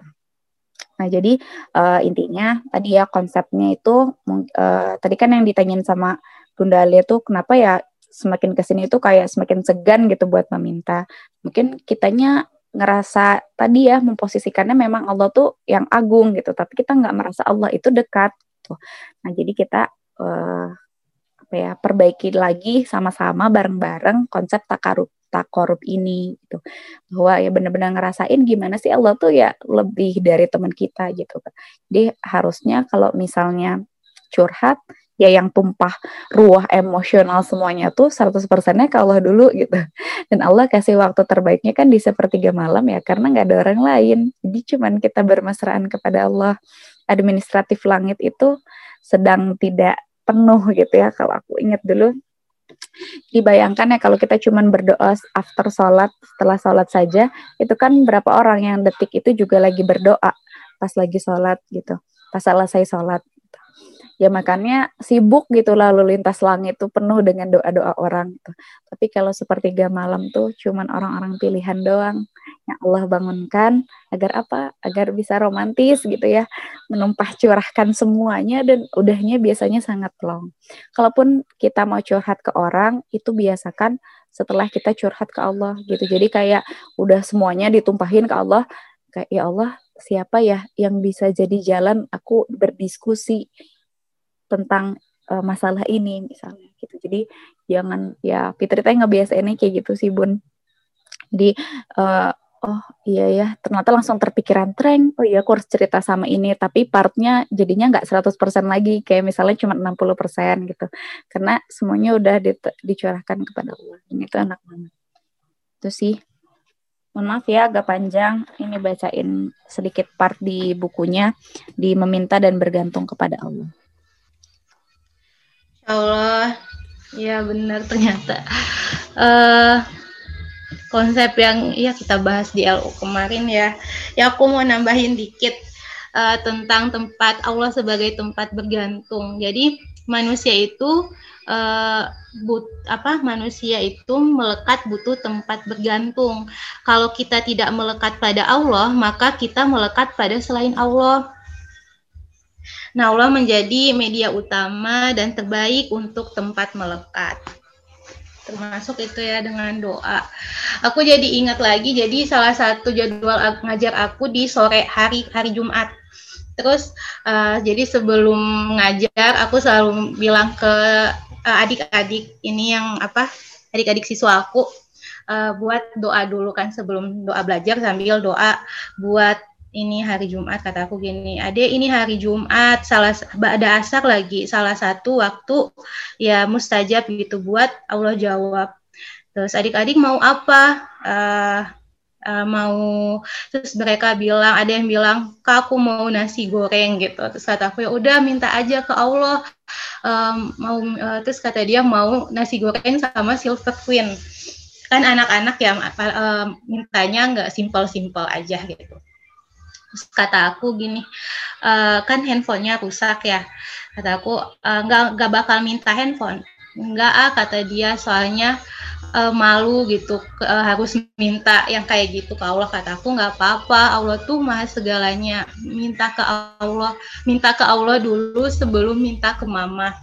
[SPEAKER 4] Nah, jadi uh, intinya tadi ya konsepnya itu uh, tadi kan yang ditanyain sama Bunda Alia tuh kenapa ya semakin ke sini itu kayak semakin segan gitu buat meminta. Mungkin kitanya ngerasa tadi ya memposisikannya memang Allah tuh yang agung gitu tapi kita nggak merasa Allah itu dekat gitu. nah jadi kita uh, apa ya perbaiki lagi sama-sama bareng-bareng konsep takarub takorup ini gitu bahwa ya benar-benar ngerasain gimana sih Allah tuh ya lebih dari teman kita gitu jadi harusnya kalau misalnya curhat ya yang tumpah ruah emosional semuanya tuh 100 persennya ke Allah dulu gitu. Dan Allah kasih waktu terbaiknya kan di sepertiga malam ya karena nggak ada orang lain. Jadi cuman kita bermesraan kepada Allah. Administratif langit itu sedang tidak penuh gitu ya kalau aku ingat dulu. Dibayangkan ya kalau kita cuman berdoa after sholat, setelah sholat saja, itu kan berapa orang yang detik itu juga lagi berdoa pas lagi sholat gitu, pas selesai sholat ya makanya sibuk gitu lalu lintas langit itu penuh dengan doa-doa orang gitu. Tapi kalau sepertiga malam tuh cuman orang-orang pilihan doang yang Allah bangunkan agar apa? Agar bisa romantis gitu ya, menumpah curahkan semuanya dan udahnya biasanya sangat long. Kalaupun kita mau curhat ke orang, itu biasakan setelah kita curhat ke Allah gitu. Jadi kayak udah semuanya ditumpahin ke Allah, kayak ya Allah, siapa ya yang bisa jadi jalan aku berdiskusi tentang uh, masalah ini misalnya gitu. Jadi jangan ya Fitri teh ini kayak gitu sih bun. Jadi uh, oh iya ya. Ternyata langsung terpikiran tren oh iya aku harus cerita sama ini. Tapi partnya jadinya nggak 100% lagi. Kayak misalnya cuma 60% gitu. Karena semuanya udah di, dicurahkan kepada Allah. Ini tuh enak banget. Itu sih. Mohon maaf ya agak panjang. Ini bacain sedikit part di bukunya di meminta dan bergantung kepada Allah
[SPEAKER 1] Allah, ya benar ternyata. Uh, konsep yang ya kita bahas di LU kemarin ya. Ya aku mau nambahin dikit uh, tentang tempat Allah sebagai tempat bergantung. Jadi manusia itu uh, but apa manusia itu melekat butuh tempat bergantung. Kalau kita tidak melekat pada Allah, maka kita melekat pada selain Allah. Nah, Allah menjadi media utama dan terbaik untuk tempat melekat. Termasuk itu ya dengan doa. Aku jadi ingat lagi, jadi salah satu jadwal ngajar aku di sore hari hari Jumat. Terus uh, jadi sebelum ngajar aku selalu bilang ke uh, adik-adik ini yang apa adik-adik siswa aku uh, buat doa dulu kan sebelum doa belajar sambil doa buat ini hari Jumat kata aku gini ade ini hari Jumat salah ada asar lagi salah satu waktu ya mustajab gitu buat Allah jawab. Terus adik-adik mau apa? Uh, uh, mau terus mereka bilang ada yang bilang kak aku mau nasi goreng gitu. Terus kata aku ya udah minta aja ke Allah. Um, mau uh, terus kata dia mau nasi goreng sama silver queen. Kan anak-anak yang mintanya nggak simpel-simpel aja gitu kata aku gini uh, kan handphonenya rusak ya. Kata aku nggak uh, nggak bakal minta handphone. Enggak ah kata dia soalnya uh, malu gitu uh, harus minta yang kayak gitu ke Allah. Kata aku nggak apa-apa Allah tuh maha segalanya. Minta ke Allah minta ke Allah dulu sebelum minta ke mama.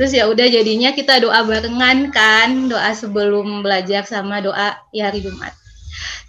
[SPEAKER 1] Terus ya udah jadinya kita doa barengan kan doa sebelum belajar sama doa ya hari Jumat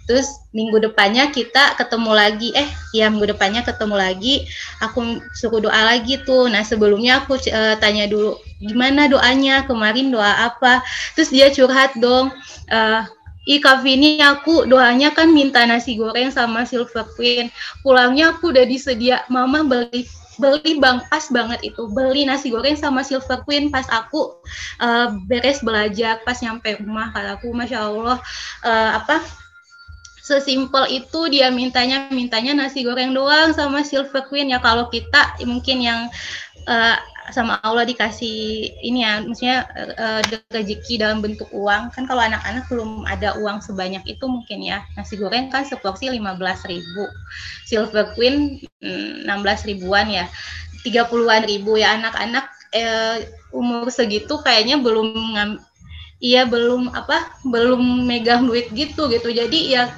[SPEAKER 1] terus minggu depannya kita ketemu lagi. Eh ya minggu depannya ketemu lagi. Aku suruh doa lagi tuh. Nah sebelumnya aku uh, tanya dulu gimana doanya? Kemarin doa apa? Terus dia curhat dong uh, Ih Kak Vini aku doanya kan minta nasi goreng sama silver queen. Pulangnya aku udah disedia. Mama beli beli bang pas banget itu. Beli nasi goreng sama silver queen pas aku uh, beres belajar pas nyampe rumah kataku masya allah uh, apa sesimpel itu dia mintanya mintanya nasi goreng doang sama silver queen. Ya kalau kita mungkin yang uh, sama Allah dikasih ini ya maksudnya uh, rezeki dalam bentuk uang. Kan kalau anak-anak belum ada uang sebanyak itu mungkin ya. Nasi goreng kan seporsi 15 ribu. Silver queen 16 mm, ribuan ya. 30-an ribu. Ya anak-anak uh, umur segitu kayaknya belum iya belum apa belum megang duit gitu gitu. Jadi ya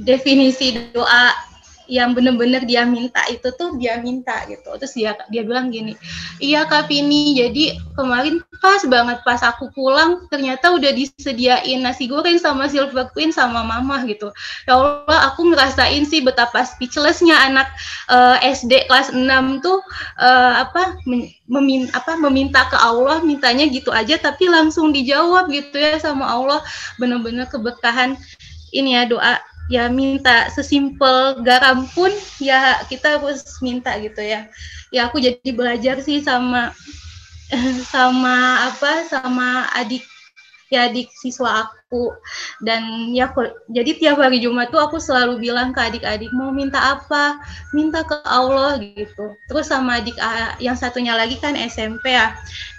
[SPEAKER 1] definisi doa yang bener-bener dia minta itu tuh dia minta gitu. Terus dia dia bilang gini iya kak Vini jadi kemarin pas banget pas aku pulang ternyata udah disediain nasi goreng sama silver queen sama mama gitu. Ya Allah aku ngerasain sih betapa speechlessnya anak uh, eh, SD kelas 6 tuh uh, apa memin apa meminta ke Allah mintanya gitu aja tapi langsung dijawab gitu ya sama Allah. Bener-bener keberkahan. Ini ya doa ya minta sesimpel garam pun ya kita harus minta gitu ya. Ya aku jadi belajar sih sama sama apa sama adik ya adik siswa aku. Dan ya jadi tiap hari Jumat tuh aku selalu bilang ke adik-adik mau minta apa? Minta ke Allah gitu. Terus sama adik yang satunya lagi kan SMP ya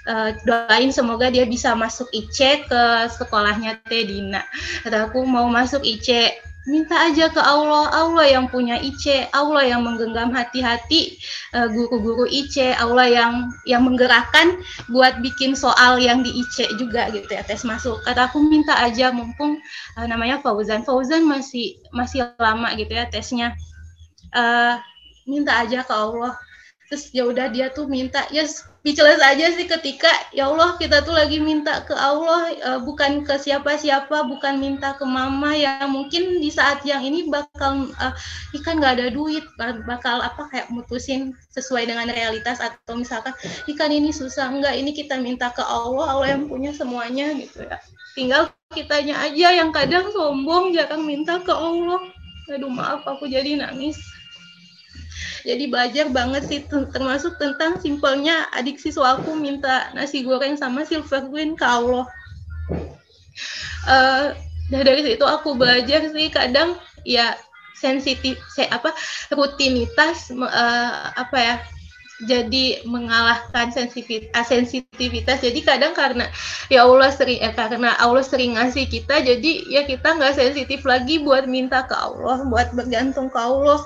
[SPEAKER 1] uh, doain semoga dia bisa masuk IC ke sekolahnya Teh Dina. Kata aku mau masuk IC minta aja ke Allah. Allah yang punya IC Allah yang menggenggam hati-hati uh, guru-guru IC Allah yang yang menggerakkan buat bikin soal yang di IC juga gitu ya tes masuk. Kata aku minta aja mumpung uh, namanya Fauzan. Fauzan masih masih lama gitu ya tesnya. Uh, minta aja ke Allah terus ya udah dia tuh minta ya speechless aja sih ketika ya Allah kita tuh lagi minta ke Allah uh, bukan ke siapa-siapa bukan minta ke mama ya mungkin di saat yang ini bakal uh, ikan nggak ada duit bakal apa kayak mutusin sesuai dengan realitas atau misalkan ikan ini susah enggak ini kita minta ke Allah Allah yang punya semuanya gitu ya. Tinggal kitanya aja yang kadang sombong jarang minta ke Allah. Aduh maaf aku jadi nangis jadi belajar banget sih termasuk tentang simpelnya adik siswa aku minta nasi goreng sama silver queen ke Allah uh, dari situ aku belajar sih kadang ya sensitif saya apa rutinitas uh, apa ya jadi mengalahkan sensitivitas, sensitivitas. Jadi kadang karena ya Allah sering eh, karena Allah sering ngasih kita, jadi ya kita nggak sensitif lagi buat minta ke Allah, buat bergantung ke Allah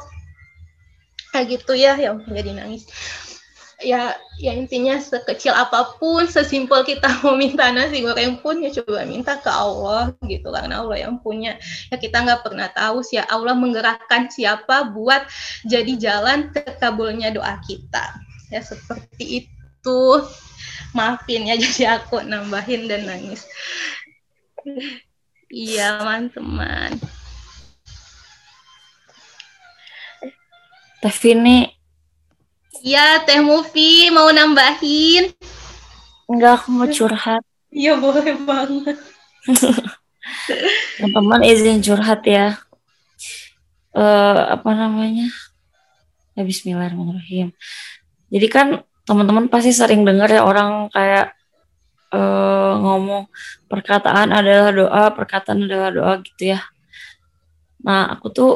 [SPEAKER 1] kayak gitu ya yang jadi nangis. Ya ya intinya sekecil apa pun sesimpel kita mau minta nasi goreng pun ya coba minta ke Allah gitu. Karena Allah yang punya. Ya kita nggak pernah tahu sih ya Allah menggerakkan siapa buat jadi jalan terkabulnya doa kita. Ya seperti itu. Maafin ya jadi aku nambahin dan nangis. Iya teman-teman
[SPEAKER 11] Teh Vini.
[SPEAKER 1] Iya, Teh Mufi mau nambahin?
[SPEAKER 11] Enggak, aku mau curhat.
[SPEAKER 1] Iya, boleh banget.
[SPEAKER 11] Teman-teman izin curhat ya. Uh, apa namanya? Ya bismillahirrahmanirrahim. Jadi kan teman-teman pasti sering dengar ya orang kayak uh, ngomong perkataan adalah doa, perkataan adalah doa gitu ya. Nah, aku tuh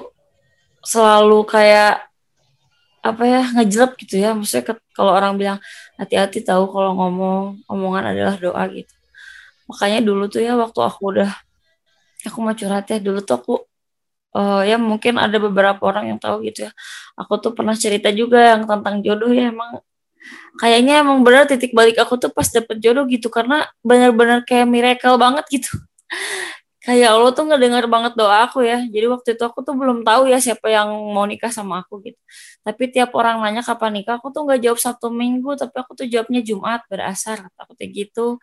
[SPEAKER 11] selalu kayak apa ya ngejelep gitu ya. Maksudnya kalau orang bilang hati-hati tahu kalau ngomong omongan adalah doa gitu. Makanya dulu tuh ya waktu aku udah aku mau curhat ya dulu tuh aku uh, ya mungkin ada beberapa orang yang tahu gitu ya. Aku tuh pernah cerita juga yang tentang jodoh ya emang kayaknya emang benar titik balik aku tuh pas dapet jodoh gitu. Karena benar-benar kayak miracle banget gitu kayak Allah tuh ngedengar banget doa aku ya. Jadi waktu itu aku tuh belum tahu ya siapa yang mau nikah sama aku gitu. Tapi tiap orang nanya kapan nikah, aku tuh nggak jawab satu minggu, tapi aku tuh jawabnya Jumat berasar, kata aku kayak gitu.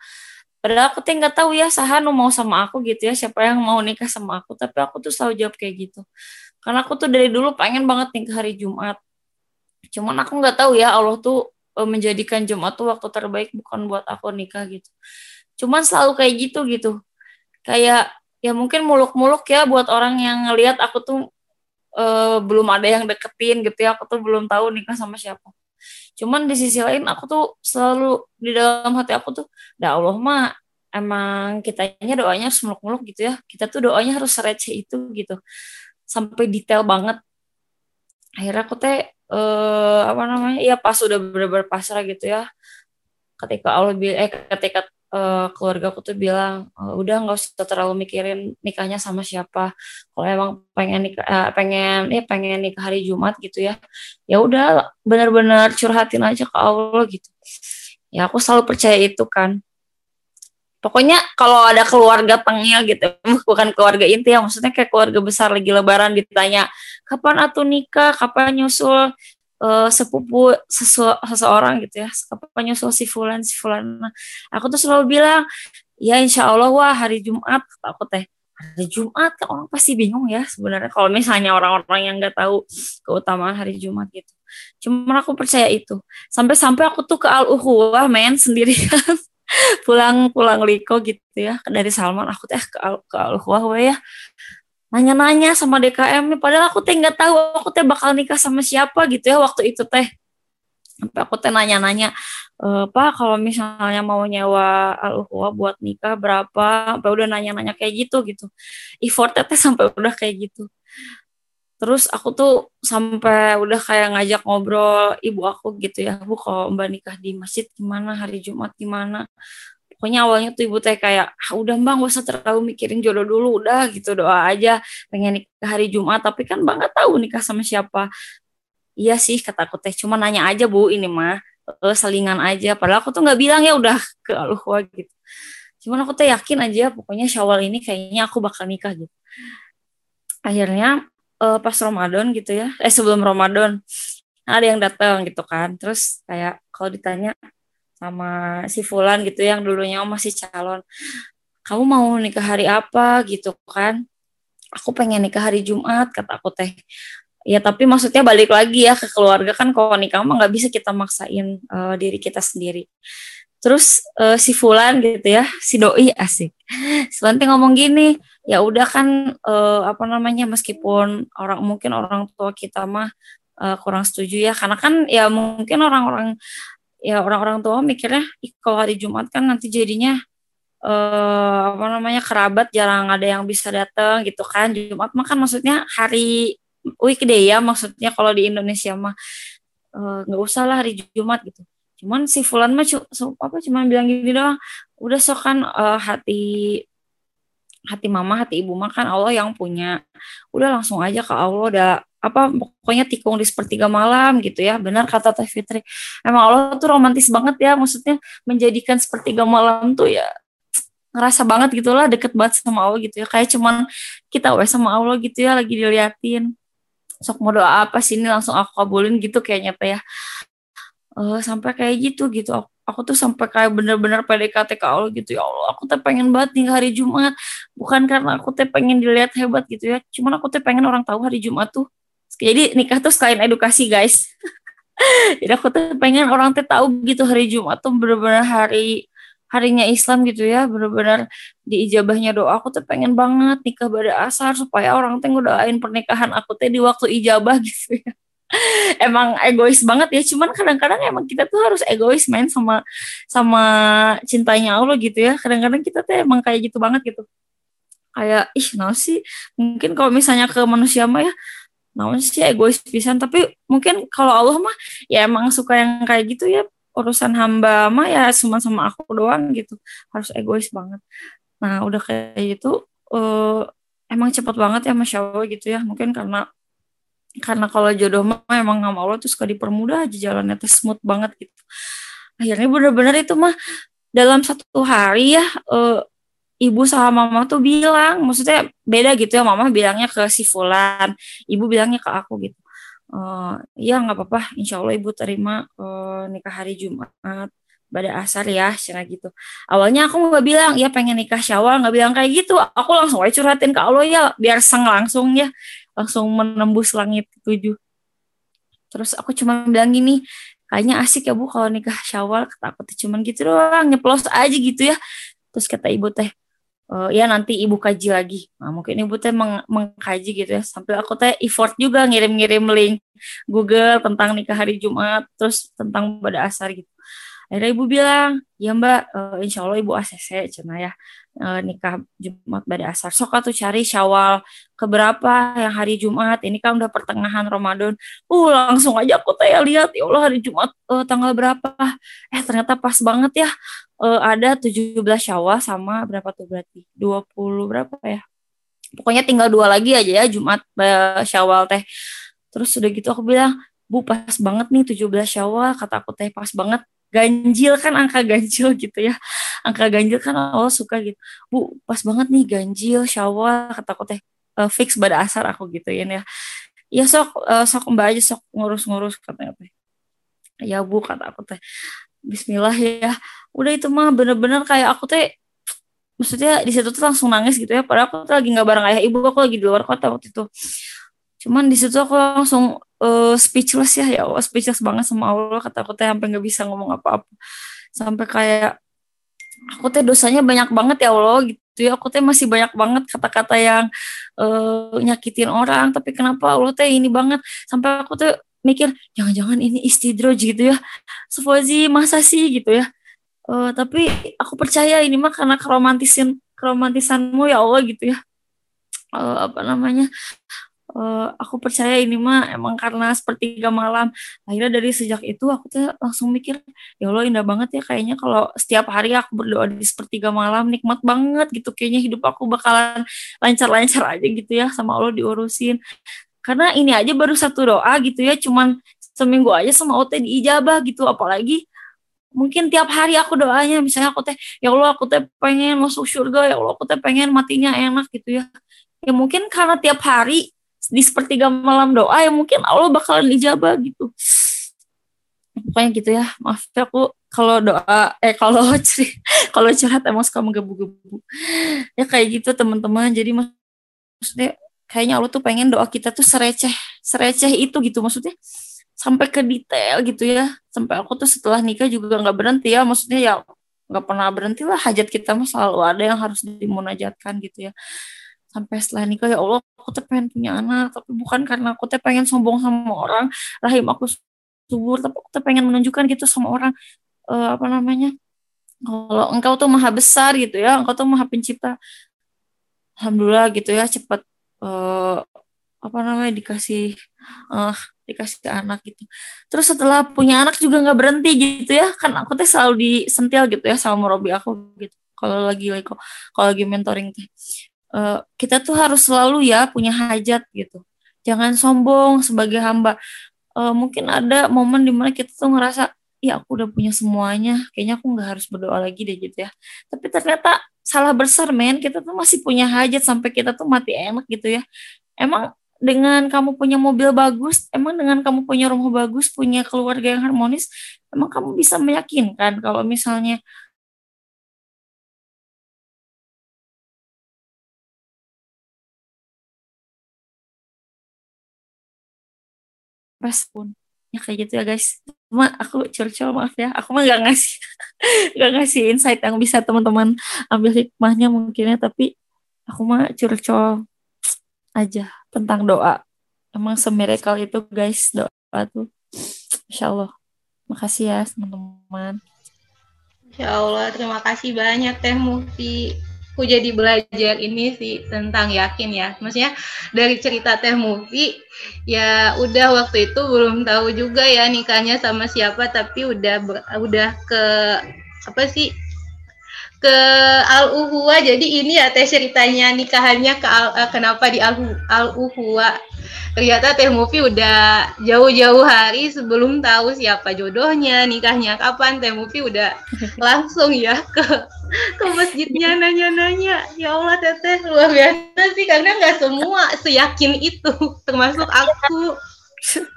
[SPEAKER 11] Padahal aku tuh nggak tahu ya Sahanu mau sama aku gitu ya, siapa yang mau nikah sama aku. Tapi aku tuh selalu jawab kayak gitu. Karena aku tuh dari dulu pengen banget nikah hari Jumat. Cuman aku nggak tahu ya Allah tuh eh, menjadikan Jumat tuh waktu terbaik bukan buat aku nikah gitu. Cuman selalu kayak gitu gitu. Kayak ya mungkin muluk-muluk ya buat orang yang ngelihat aku tuh uh, belum ada yang deketin gitu ya. Aku tuh belum tahu nikah sama siapa. Cuman di sisi lain aku tuh selalu di dalam hati aku tuh dah Allah mah emang kitanya doanya harus muluk-muluk gitu ya. Kita tuh doanya harus receh itu gitu. Sampai detail banget. Akhirnya aku teh uh, apa namanya ya pas udah bener-bener pasrah gitu ya. Ketika Allah eh ketika uh, keluarga aku tuh bilang uh, udah nggak usah terlalu mikirin nikahnya sama siapa. Kalau emang pengen nikah uh, pengen ya pengen nikah hari Jumat gitu ya ya udah benar-benar curhatin aja ke Allah gitu. Ya aku selalu percaya itu kan. Pokoknya kalau ada keluarga tengil gitu bukan keluarga inti ya maksudnya kayak keluarga besar lagi lebaran ditanya kapan atuh nikah? Kapan nyusul uh, sepupu sesu seseorang gitu ya. Apa nyusul si fulan si fulan nah, aku tuh selalu bilang ya insya Allah wah hari Jumat aku teh. Hari Jumat? Kan orang pasti bingung ya sebenarnya. Kalau misalnya orang-orang yang nggak tahu keutamaan hari Jumat gitu. Cuma aku percaya itu. Sampai-sampai aku tuh ke al uhuwah men sendirian. Pulang pulang liko gitu ya. Dari Salman aku teh ke al ke al uhuwah ya nanya-nanya sama DKM nih. Padahal aku teh nggak tahu aku teh bakal nikah sama siapa gitu ya waktu itu teh. Sampai aku teh nanya-nanya e, pak kalau misalnya mau nyewa al buat nikah berapa? Sampai udah nanya-nanya kayak gitu gitu. Effort teh sampai udah kayak gitu. Terus aku tuh sampai udah kayak ngajak ngobrol ibu aku gitu ya bu kalau mbak nikah di masjid gimana? Hari Jumat gimana pokoknya awalnya tuh ibu teh kayak ah, udah mbak gak usah terlalu mikirin jodoh dulu udah gitu doa aja. Pengen nikah hari Jumat tapi kan mbak nggak tahu nikah sama siapa. Iya sih kata aku teh cuma nanya aja bu ini mah uh, selingan aja. Padahal aku tuh nggak bilang ya udah ke aluhwa gitu. Cuman aku teh yakin aja pokoknya syawal ini kayaknya aku bakal nikah gitu. Akhirnya uh, pas Ramadan gitu ya eh sebelum Ramadan ada yang datang gitu kan. Terus kayak kalau ditanya sama si Fulan gitu yang dulunya masih calon. Kamu mau nikah hari apa gitu kan? Aku pengen nikah hari Jumat kata aku teh. Ya tapi maksudnya balik lagi ya ke keluarga kan kalau nikah mah nggak bisa kita maksain uh, diri kita sendiri. Terus uh, si Fulan gitu ya si doi asik. Selanti ngomong gini ya udah kan uh, apa namanya meskipun orang mungkin orang tua kita mah uh, kurang setuju ya. Karena kan ya mungkin orang-orang ya orang-orang tua mikirnya kalau hari Jumat kan nanti jadinya eh, apa namanya kerabat jarang ada yang bisa datang gitu kan. Jumat mah kan maksudnya hari weekday ya maksudnya kalau di Indonesia mah eh, nggak uh, usah lah hari Jumat gitu. Cuman si Fulan mah so, apa cuman bilang gini doang udah sok kan uh, hati hati mama hati ibu mah kan Allah yang punya. Udah langsung aja ke Allah udah apa pokoknya tikung di sepertiga malam gitu ya. Benar kata Teh Fitri. Emang Allah tuh romantis banget ya maksudnya menjadikan sepertiga malam tuh ya ngerasa banget gitulah deket banget sama Allah gitu ya. Kayak cuman kita wes sama Allah gitu ya lagi diliatin. Sok mau doa apa sih ini langsung aku kabulin gitu kayaknya teh ya. Uh, sampai kayak gitu gitu. Aku, aku tuh sampai kayak bener-bener PDKT ke Allah gitu. Ya Allah aku tuh pengen banget nih hari Jumat. Bukan karena aku tuh pengen dilihat hebat gitu ya. Cuman aku tuh pengen orang tahu hari Jumat tuh jadi nikah tuh selain edukasi guys. Jadi aku tuh pengen orang tuh tahu gitu hari Jumat tuh bener-bener hari harinya Islam gitu ya. Bener-bener di ijabahnya doa aku tuh pengen banget nikah pada asar supaya orang tuh ngedoain pernikahan aku tuh di waktu ijabah gitu ya. Emang egois banget ya cuman kadang-kadang emang kita tuh harus egois main sama sama cintanya Allah gitu ya. Kadang-kadang kita tuh emang kayak gitu banget gitu. Kayak ih nah sih? Mungkin kalau misalnya ke manusia mah ya namun sih egois pisan. Tapi mungkin kalau Allah mah ya emang suka yang kayak gitu ya. Urusan hamba mah ya cuma sama aku doang gitu. Harus egois banget. Nah udah kayak gitu uh, emang cepat banget ya masya Allah gitu ya. Mungkin karena karena kalau jodoh mah emang sama Allah tuh suka dipermudah aja jalannya tuh smooth banget gitu. Akhirnya bener-bener itu mah dalam satu hari ya uh, ibu sama mama tuh bilang, maksudnya beda gitu ya, mama bilangnya ke si Fulan, ibu bilangnya ke aku gitu. Uh, ya nggak apa-apa, insya Allah ibu terima uh, nikah hari Jumat pada asar ya, cina gitu. Awalnya aku nggak bilang, ya pengen nikah syawal, nggak bilang kayak gitu. Aku langsung aja curhatin ke Allah ya, biar seng langsung ya, langsung menembus langit tujuh. Terus aku cuma bilang gini, kayaknya asik ya bu kalau nikah syawal, kata aku cuman gitu doang, nyeplos aja gitu ya. Terus kata ibu teh, uh, ya nanti ibu kaji lagi. Nah, mungkin ibu teh meng mengkaji gitu ya. Sampai aku teh effort juga ngirim-ngirim link Google tentang nikah hari Jumat, terus tentang pada asar gitu. Akhirnya ibu bilang, ya mbak, uh, insya Allah ibu ACC, cina ya, uh, nikah Jumat pada asar. Sok tuh cari syawal keberapa yang hari Jumat, ini kan udah pertengahan Ramadan. Uh, langsung aja aku teh lihat, ya Allah hari Jumat uh, tanggal berapa. Eh ternyata pas banget ya, uh, ada 17 Syawal sama berapa tuh berarti? 20 berapa ya? Pokoknya tinggal dua lagi aja ya Jumat uh, Syawal teh. Terus udah gitu aku bilang, "Bu, pas banget nih 17 Syawal." Kata aku teh pas banget. Ganjil kan angka ganjil gitu ya. Angka ganjil kan Allah suka gitu. "Bu, pas banget nih ganjil Syawal." Kata aku teh, uh, fix pada asar aku gitu ya. Ya sok uh, sok Mbak aja sok ngurus-ngurus katanya teh. Ya Bu kata aku teh. Bismillah ya udah itu mah bener-bener kayak aku teh maksudnya di situ tuh langsung nangis gitu ya padahal aku tuh lagi nggak bareng ayah ibu aku lagi di luar kota waktu itu cuman di situ aku langsung uh, speechless ya. Ya Allah speechless banget sama Allah. Kata aku teh sampai nggak bisa ngomong apa-apa. Sampai kayak aku teh dosanya banyak banget ya Allah gitu ya. Aku teh masih banyak banget kata-kata yang uh, nyakitin orang. Tapi kenapa Allah teh ini banget? Sampai aku tuh mikir jangan-jangan ini istidroj gitu ya. Sufozi masa sih gitu ya. Uh, tapi aku percaya ini mah karena keromantisin keromantisanmu ya Allah gitu ya. Uh, apa namanya uh, aku percaya ini mah emang karena sepertiga malam. Akhirnya dari sejak itu aku tuh langsung mikir ya Allah indah banget ya kayaknya kalau setiap hari aku berdoa di sepertiga malam nikmat banget gitu. Kayaknya hidup aku bakalan lancar-lancar aja gitu ya sama Allah diurusin. Karena ini aja baru satu doa gitu ya cuman seminggu aja sama OT diijabah gitu. Apalagi mungkin tiap hari aku doanya misalnya aku teh ya Allah aku teh pengen masuk surga ya Allah aku teh pengen matinya enak gitu ya. Ya mungkin karena tiap hari di sepertiga malam doa ya mungkin Allah bakalan ijabah gitu. Pokoknya gitu ya. Maaf ya aku kalau doa eh kalau kalau curhat emang suka menggebu-gebu. Ya kayak gitu teman-teman. Jadi maksudnya kayaknya Allah tuh pengen doa kita tuh sereceh sereceh itu gitu. Maksudnya sampai ke detail gitu ya. Sampai aku tuh setelah nikah juga nggak berhenti ya. Maksudnya ya nggak pernah berhenti lah. Hajat kita mah selalu ada yang harus dimunajatkan gitu ya sampai setelah nikah ya Allah aku tuh pengen punya anak. Tapi bukan karena aku tuh pengen sombong sama orang. Rahim aku subur tapi aku tuh pengen menunjukkan gitu sama orang. Uh, apa namanya? Kalau engkau tuh maha besar gitu ya engkau tuh maha pencipta. Alhamdulillah gitu ya cepat uh, apa namanya dikasih uh, dikasih ke anak gitu. Terus setelah punya anak juga nggak berhenti gitu ya, kan aku tuh selalu disentil gitu ya sama Robi aku gitu. Kalau lagi kalau lagi mentoring teh, uh, kita tuh harus selalu ya punya hajat gitu. Jangan sombong sebagai hamba. Uh, mungkin ada momen di mana kita tuh ngerasa ya aku udah punya semuanya, kayaknya aku nggak harus berdoa lagi deh gitu ya. Tapi ternyata salah besar men, kita tuh masih punya hajat sampai kita tuh mati enak gitu ya. Emang dengan kamu punya mobil bagus, emang dengan kamu punya rumah bagus, punya keluarga yang harmonis, emang kamu bisa meyakinkan kalau misalnya respon ya kayak gitu ya guys. Cuma aku curcol maaf ya. Aku mah gak ngasih gak ngasih insight yang bisa teman-teman ambil hikmahnya mungkinnya tapi aku mah curcol aja tentang doa. Emang semerekal itu guys doa tuh. Insya Allah. Makasih ya teman-teman.
[SPEAKER 1] Insya Allah. Terima kasih banyak Teh Mufti aku jadi belajar ini sih tentang yakin ya. Maksudnya dari cerita teh movie ya udah waktu itu belum tahu juga ya nikahnya sama siapa tapi udah udah ke apa sih ke al uhwa jadi ini ya teh ceritanya nikahannya ke al, uh, kenapa di al al uhwa ternyata teh movie udah jauh-jauh hari sebelum tahu siapa jodohnya nikahnya kapan. Teh movie udah langsung ya ke ke masjidnya nanya-nanya. Ya Allah teteh luar biasa sih. Karena nggak semua seyakin itu termasuk aku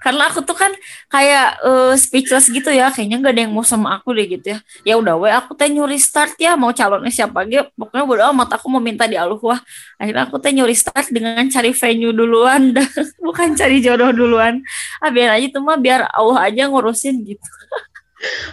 [SPEAKER 11] karena aku tuh kan kayak uh, speechless gitu ya. Kayaknya nggak ada yang mau sama aku deh gitu ya. Ya udah we aku teh nyuri start ya. Mau calonnya siapa gitu pokoknya bodo amat aku mau minta di wah. Akhirnya aku teh nyuri start dengan cari venue duluan. Bukan cari jodoh duluan. Ah biar aja tuh mah biar Allah aja ngurusin gitu.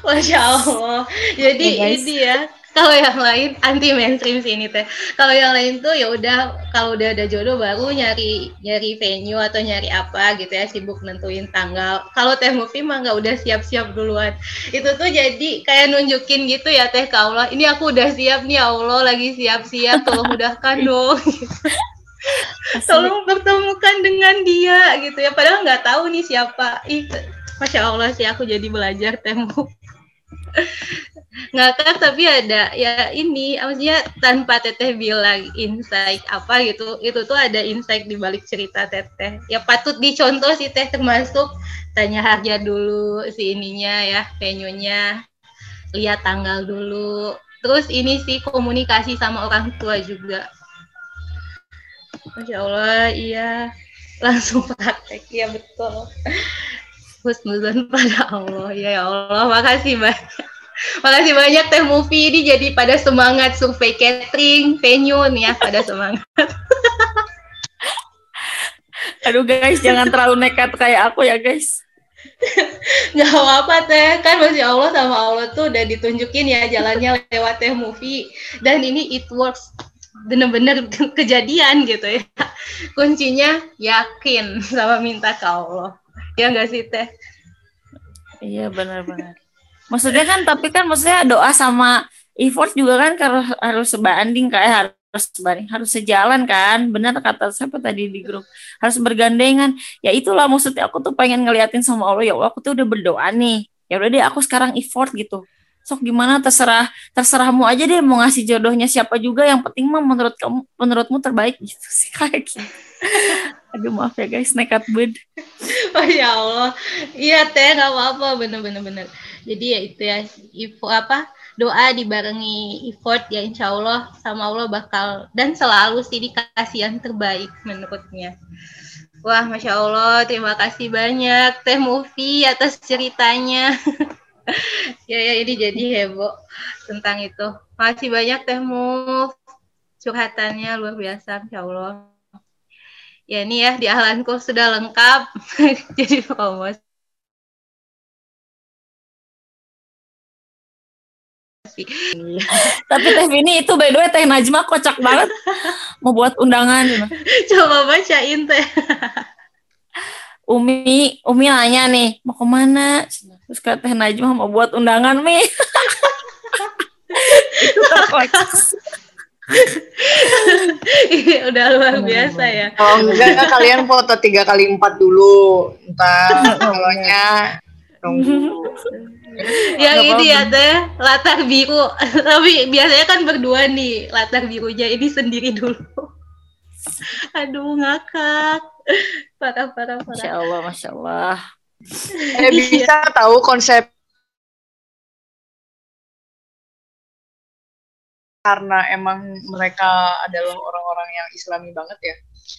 [SPEAKER 1] Masya Allah. Jadi ya, ini ya kalau yang lain anti mainstream sih ini teh. Kalau yang lain tuh ya udah kalau udah ada jodoh baru nyari nyari venue atau nyari apa gitu ya sibuk nentuin tanggal. Kalau teh movie mah nggak udah siap-siap duluan. Itu tuh jadi kayak nunjukin gitu ya teh ke Allah ini aku udah siap nih ya Allah lagi siap-siap tolong mudahkan dong. Tolong pertemukan dengan dia gitu ya. Padahal nggak tahu nih siapa. Ih, Masya Allah sih aku jadi belajar temu ngakak tapi ada ya ini maksudnya tanpa teteh bilang insight apa gitu itu tuh ada insight di balik cerita teteh. Ya patut dicontoh sih teh termasuk tanya harga dulu si ininya ya venue-nya lihat tanggal dulu. Terus ini sih komunikasi sama orang tua juga. Masya Allah iya. Langsung praktek ya betul husnuzan pada Allah ya, ya Allah makasih banyak Makasih banyak Teh Movie ini jadi pada semangat survei catering, venue nih ya pada semangat.
[SPEAKER 11] Aduh guys, jangan terlalu nekat kayak aku ya guys.
[SPEAKER 1] Gak apa-apa teh, kan masih Allah sama Allah tuh udah ditunjukin ya jalannya lewat Teh Movie dan ini it works bener-bener kejadian gitu ya. Kuncinya yakin sama minta ke Allah. Ya enggak sih Teh?
[SPEAKER 11] Iya benar-benar maksudnya kan tapi kan maksudnya doa sama effort juga kan harus harus sebanding kayak harus sebanding harus sejalan kan? Benar kata siapa tadi di grup? Harus bergandengan. Ya itulah maksudnya aku tuh pengen ngeliatin sama Allah ya Allah aku tuh udah berdoa nih. Ya udah deh aku sekarang effort gitu sok gimana? Terserah terserahmu aja deh mau ngasih jodohnya siapa juga. Yang penting mah menurut kamu menurutmu terbaik gitu sih kayak gitu. Aduh maaf ya guys nekat bed
[SPEAKER 1] oh ya Allah. Iya teh nggak apa-apa. Bener-bener bener jadi ya itu ya info apa doa dibarengi effort ya insya Allah sama Allah bakal dan selalu sih dikasih yang terbaik menurutnya. Wah masya Allah terima kasih banyak teh movie atas ceritanya ya ya ini jadi heboh tentang itu masih banyak teh move curhatannya luar biasa insya Allah ya ini ya di ahlanku sudah lengkap jadi promosi.
[SPEAKER 11] Tapi Teh Vini itu by the way Teh Najma kocak banget mau buat undangan.
[SPEAKER 1] Coba bacain Teh.
[SPEAKER 11] Umi, Umi nanya nih, mau ke mana? Terus kata Teh Najma mau buat undangan, Mi. itu
[SPEAKER 1] terkocak. udah luar biasa ya.
[SPEAKER 6] Oh enggak, enggak kalian foto tiga kali empat dulu. Entar kalaunya
[SPEAKER 1] tunggu yang ini ya teh latar biru tapi biasanya kan berdua nih latar birunya ini sendiri dulu aduh ngakak. Parah parah parah.
[SPEAKER 11] Masya allah masya allah.
[SPEAKER 6] Eh, bisa tahu konsep karena emang mereka adalah orang-orang yang islami banget ya?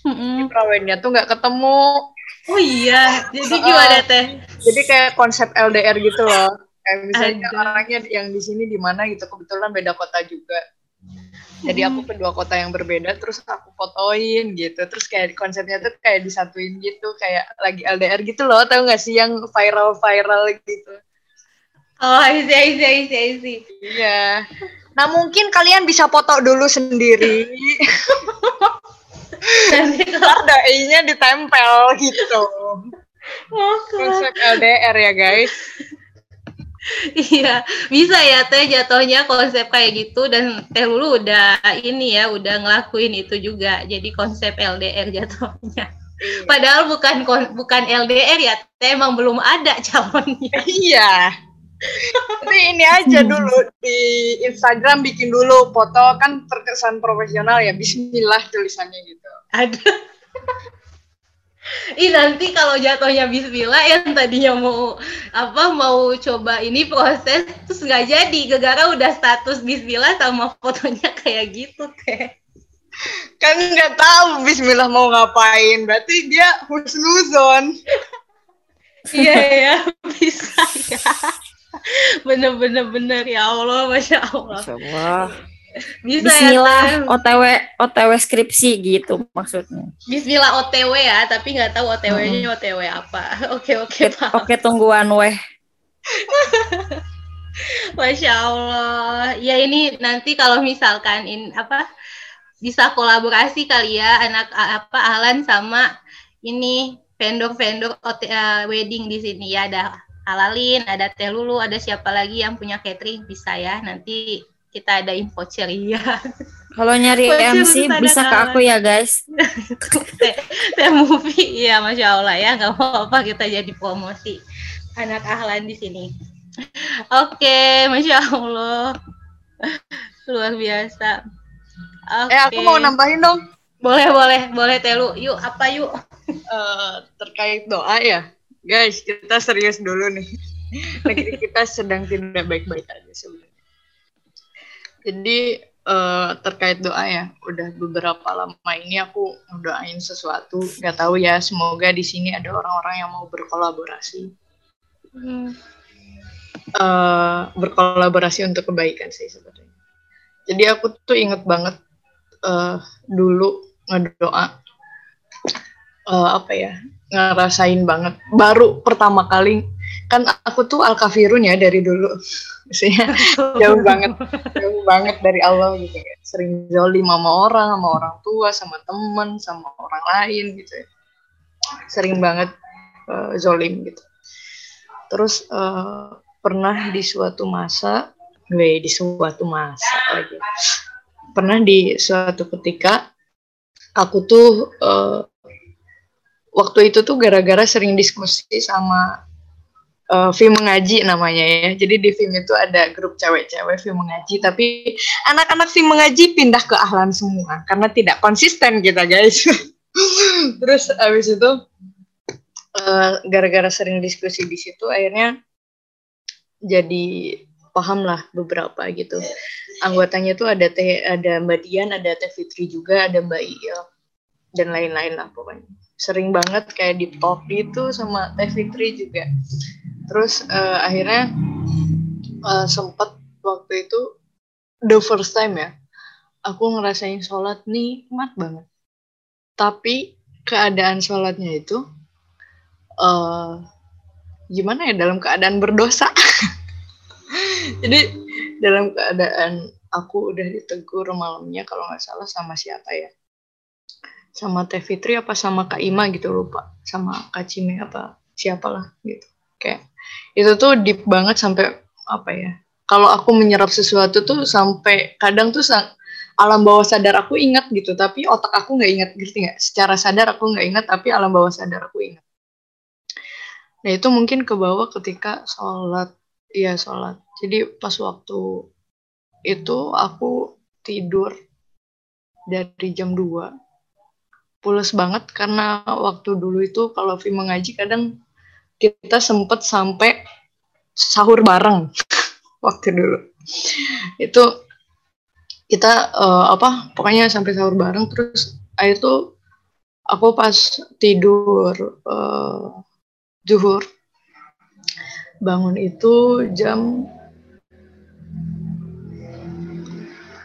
[SPEAKER 6] Mm-hmm. prawennya tuh nggak ketemu.
[SPEAKER 1] Oh iya jadi gimana teh?
[SPEAKER 6] Jadi kayak konsep LDR gitu loh. Kayak misalnya Ada. orangnya yang di sini di mana gitu kebetulan beda kota juga jadi aku ke dua kota yang berbeda terus aku fotoin gitu. Terus kayak konsepnya tuh kayak disatuin gitu kayak lagi LDR gitu loh tau gak sih? Yang viral viral gitu.
[SPEAKER 1] Oh I see I see I see, I see.
[SPEAKER 6] iya. Nah mungkin kalian bisa foto dulu sendiri. Nanti kalau dai-nya ditempel gitu. Oh, konsep LDR ya guys
[SPEAKER 1] Iya, bisa ya teh jatuhnya konsep kayak gitu dan teh lulu udah ini ya, udah ngelakuin itu juga. Jadi konsep LDR jatuhnya.
[SPEAKER 6] Iya.
[SPEAKER 1] Padahal bukan bukan LDR ya, teh emang belum ada calonnya.
[SPEAKER 6] Iya. Tapi ini aja dulu di Instagram bikin dulu foto kan terkesan profesional ya. Bismillah tulisannya gitu.
[SPEAKER 1] Ada. Ih nanti kalau jatuhnya Bismillah yang tadinya mau apa mau coba ini proses terus nggak jadi gara-gara udah status Bismillah sama fotonya kayak gitu teh.
[SPEAKER 6] Kan nggak tahu Bismillah mau ngapain. Berarti dia husnuzon.
[SPEAKER 1] Iya ya bisa ya. Bener-bener bener ya Allah, masya Allah.
[SPEAKER 11] Masya Allah.
[SPEAKER 1] Bisa
[SPEAKER 11] Bismillah,
[SPEAKER 1] ya.
[SPEAKER 11] OTW OTW skripsi gitu maksudnya.
[SPEAKER 1] Bismillah OTW ya, tapi nggak tahu OTW-nya OTW apa. Oke oke Pak.
[SPEAKER 11] Oke tungguan weh.
[SPEAKER 1] Masya Allah. Ya ini nanti kalau misalkan in apa bisa kolaborasi kali ya anak apa Alan sama ini vendor-vendor OT- eh, wedding di sini ya ada Alalin, ada Teh Lulu, ada siapa lagi yang punya catering bisa ya. Nanti kita ada info ceria.
[SPEAKER 11] Kalau nyari
[SPEAKER 1] Masih
[SPEAKER 11] MC bisa ke aku ya guys.
[SPEAKER 1] Teh movie, iya masya Allah ya nggak apa-apa kita jadi promosi anak Ahlan di sini. Oke, masya Allah, luar biasa. Oke.
[SPEAKER 6] Eh aku mau nambahin dong.
[SPEAKER 1] Boleh boleh boleh Telu. Yuk apa yuk?
[SPEAKER 6] Eh, terkait doa ya. Guys, kita serius dulu nih. Negeri kita sedang tidak baik-baik aja sebenarnya. Jadi eh, terkait doa ya, udah beberapa lama ini aku ngedoain sesuatu. Gak tahu ya, semoga di sini ada orang-orang yang mau berkolaborasi. eh berkolaborasi untuk kebaikan sih sebenarnya. Jadi aku tuh inget banget eh dulu ngedoa eh, apa ya ngerasain banget baru pertama kali kan aku tuh al kafirun ya dari dulu. Maksudnya jauh banget jauh banget dari Allah gitu ya. Sering zolim sama orang sama orang tua sama temen sama orang lain gitu ya. Sering banget eh, zolim gitu. Terus eh, pernah di suatu masa gue di suatu masa lagi. Pernah di suatu ketika aku tuh eh, waktu itu tuh gara-gara sering diskusi sama eh, film mengaji namanya ya. Jadi di film itu ada grup cewek-cewek film mengaji, tapi anak-anak film mengaji pindah ke ahlan semua karena tidak konsisten kita guys. Terus abis itu eh, gara-gara sering diskusi di situ akhirnya jadi paham lah beberapa gitu. Anggotanya tuh ada teh ada Mbak Dian, ada Teh Fitri juga, ada Mbak Iya dan lain-lain lah pokoknya. Sering banget kayak di talk gitu sama Teh Fitri juga. Terus eh, akhirnya eh, sempet waktu itu the first time ya, aku ngerasain sholat nikmat banget. Tapi keadaan sholatnya itu eh gimana ya dalam keadaan berdosa. Jadi dalam keadaan aku udah ditegur malamnya kalau nggak salah sama siapa ya? Sama Teh Fitri apa sama Kak Ima gitu lupa. Sama Kak Cime apa siapalah gitu. Kayak itu tuh deep banget sampai apa ya? Kalau aku menyerap sesuatu tuh sampai kadang tuh sang, alam bawah sadar aku ingat gitu, tapi otak aku nggak ingat, ngerti nggak? Secara sadar aku nggak ingat, tapi alam bawah sadar aku ingat. Nah itu mungkin ke bawah ketika sholat, iya sholat. Jadi pas waktu itu aku tidur dari jam 2 pules banget karena waktu dulu itu kalau film mengaji kadang kita sempet sampai sahur bareng waktu dulu. Itu kita eh, apa pokoknya sampai sahur bareng terus akhir tuh aku pas tidur eh, zuhur bangun itu jam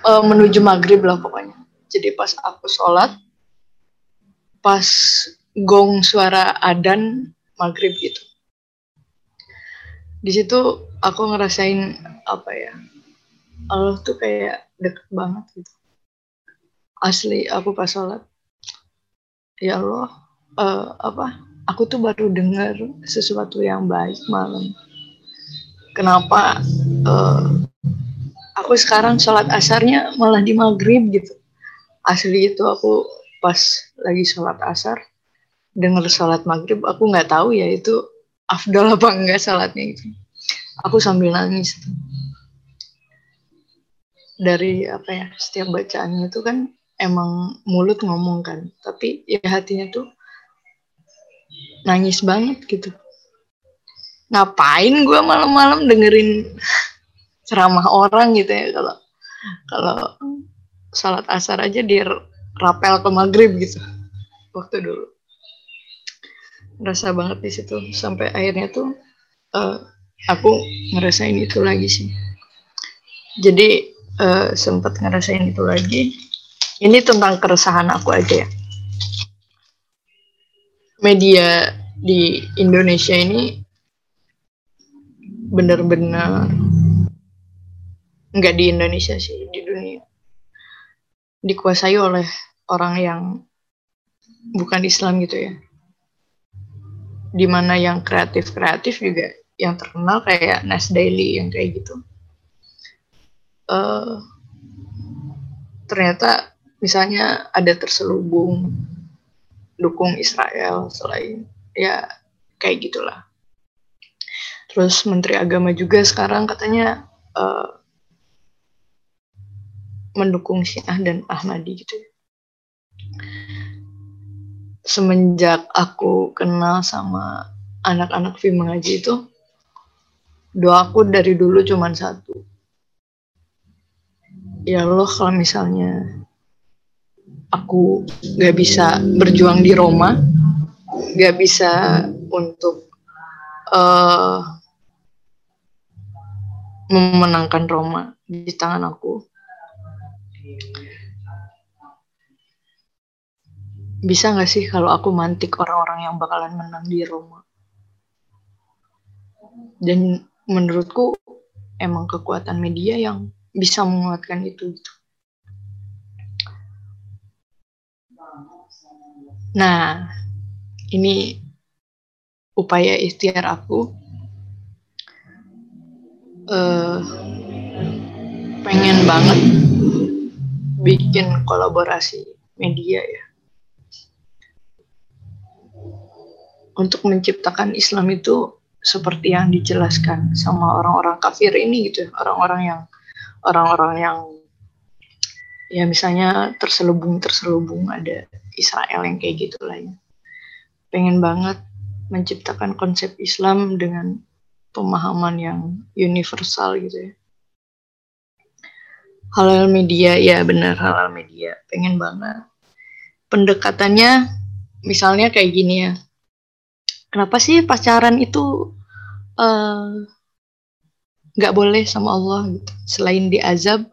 [SPEAKER 6] eh, menuju maghrib lah pokoknya. Jadi pas aku sholat pas gong suara adan maghrib gitu di situ aku ngerasain apa ya Allah tuh kayak deket banget gitu. Asli aku pas sholat ya Allah eh, apa aku tuh baru dengar sesuatu yang baik malam. Kenapa uh, aku sekarang sholat asarnya malah di maghrib gitu. Asli itu aku pas lagi sholat asar dengar sholat maghrib aku nggak tahu ya itu afdal apa enggak sholatnya itu aku sambil nangis dari apa ya setiap bacaannya itu kan emang mulut ngomong kan tapi ya hatinya tuh nangis banget gitu. Ngapain gue malam-malam dengerin ceramah orang gitu ya kalau kalau salat asar aja di rapel ke maghrib gitu. Waktu dulu rasa banget di situ. Sampai akhirnya tuh uh, aku ngerasain itu lagi sih. Jadi uh, sempat ngerasain itu lagi. Ini tentang keresahan aku aja ya. Media di Indonesia ini benar-benar nggak di Indonesia sih di dunia. Dikuasai oleh orang yang bukan Islam gitu ya di mana yang kreatif kreatif juga yang terkenal kayak Nas Daily yang kayak gitu uh, ternyata misalnya ada terselubung dukung Israel selain ya kayak gitulah Terus Menteri Agama juga sekarang katanya uh, mendukung Syiah dan Ahmadi gitu. Semenjak aku kenal sama anak-anak film mengaji itu, doa aku dari dulu cuma satu. Ya Allah kalau misalnya aku gak bisa berjuang di Roma, gak bisa untuk uh, memenangkan Roma di tangan aku. Bisa nggak sih kalau aku mantik orang-orang yang bakalan menang di Roma? Dan menurutku emang kekuatan media yang bisa menguatkan itu. Gitu. Nah, ini upaya ikhtiar aku uh, pengen banget bikin kolaborasi media ya untuk menciptakan Islam itu seperti yang dijelaskan sama orang-orang kafir ini gitu orang-orang yang orang-orang yang ya misalnya terselubung terselubung ada Israel yang kayak gitu lah ya pengen banget menciptakan konsep Islam dengan pemahaman yang universal gitu ya. Halal media, ya benar halal media. Pengen banget. Pendekatannya misalnya kayak gini ya. Kenapa sih pacaran itu eh, nggak uh, boleh sama Allah gitu? Selain diazab,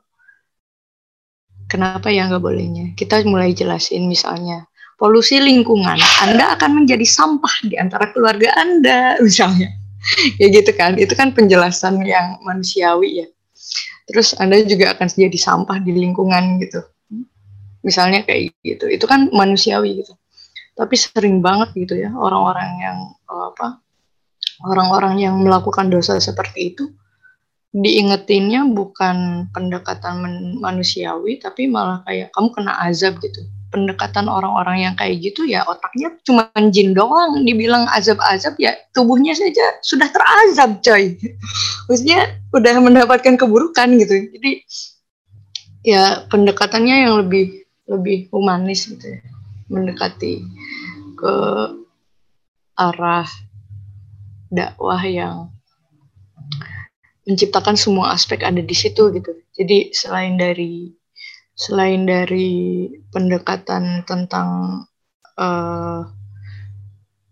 [SPEAKER 6] kenapa ya nggak bolehnya? Kita mulai jelasin misalnya polusi lingkungan, Anda akan menjadi sampah di antara keluarga Anda misalnya. Ya gitu kan? Itu kan penjelasan yang manusiawi ya. Terus anda juga akan jadi sampah di lingkungan gitu. Misalnya kayak gitu. Itu kan manusiawi gitu tapi sering banget gitu ya orang-orang yang apa orang-orang yang melakukan dosa seperti itu diingetinnya bukan pendekatan manusiawi tapi malah kayak kamu kena azab gitu. Pendekatan orang-orang yang kayak gitu ya otaknya cuma jin doang dibilang azab-azab ya tubuhnya saja sudah terazab coy. Maksudnya udah mendapatkan keburukan gitu. Jadi ya pendekatannya yang lebih lebih humanis gitu ya mendekati ke arah dakwah yang menciptakan semua aspek ada di situ gitu. Jadi selain dari selain dari pendekatan tentang uh,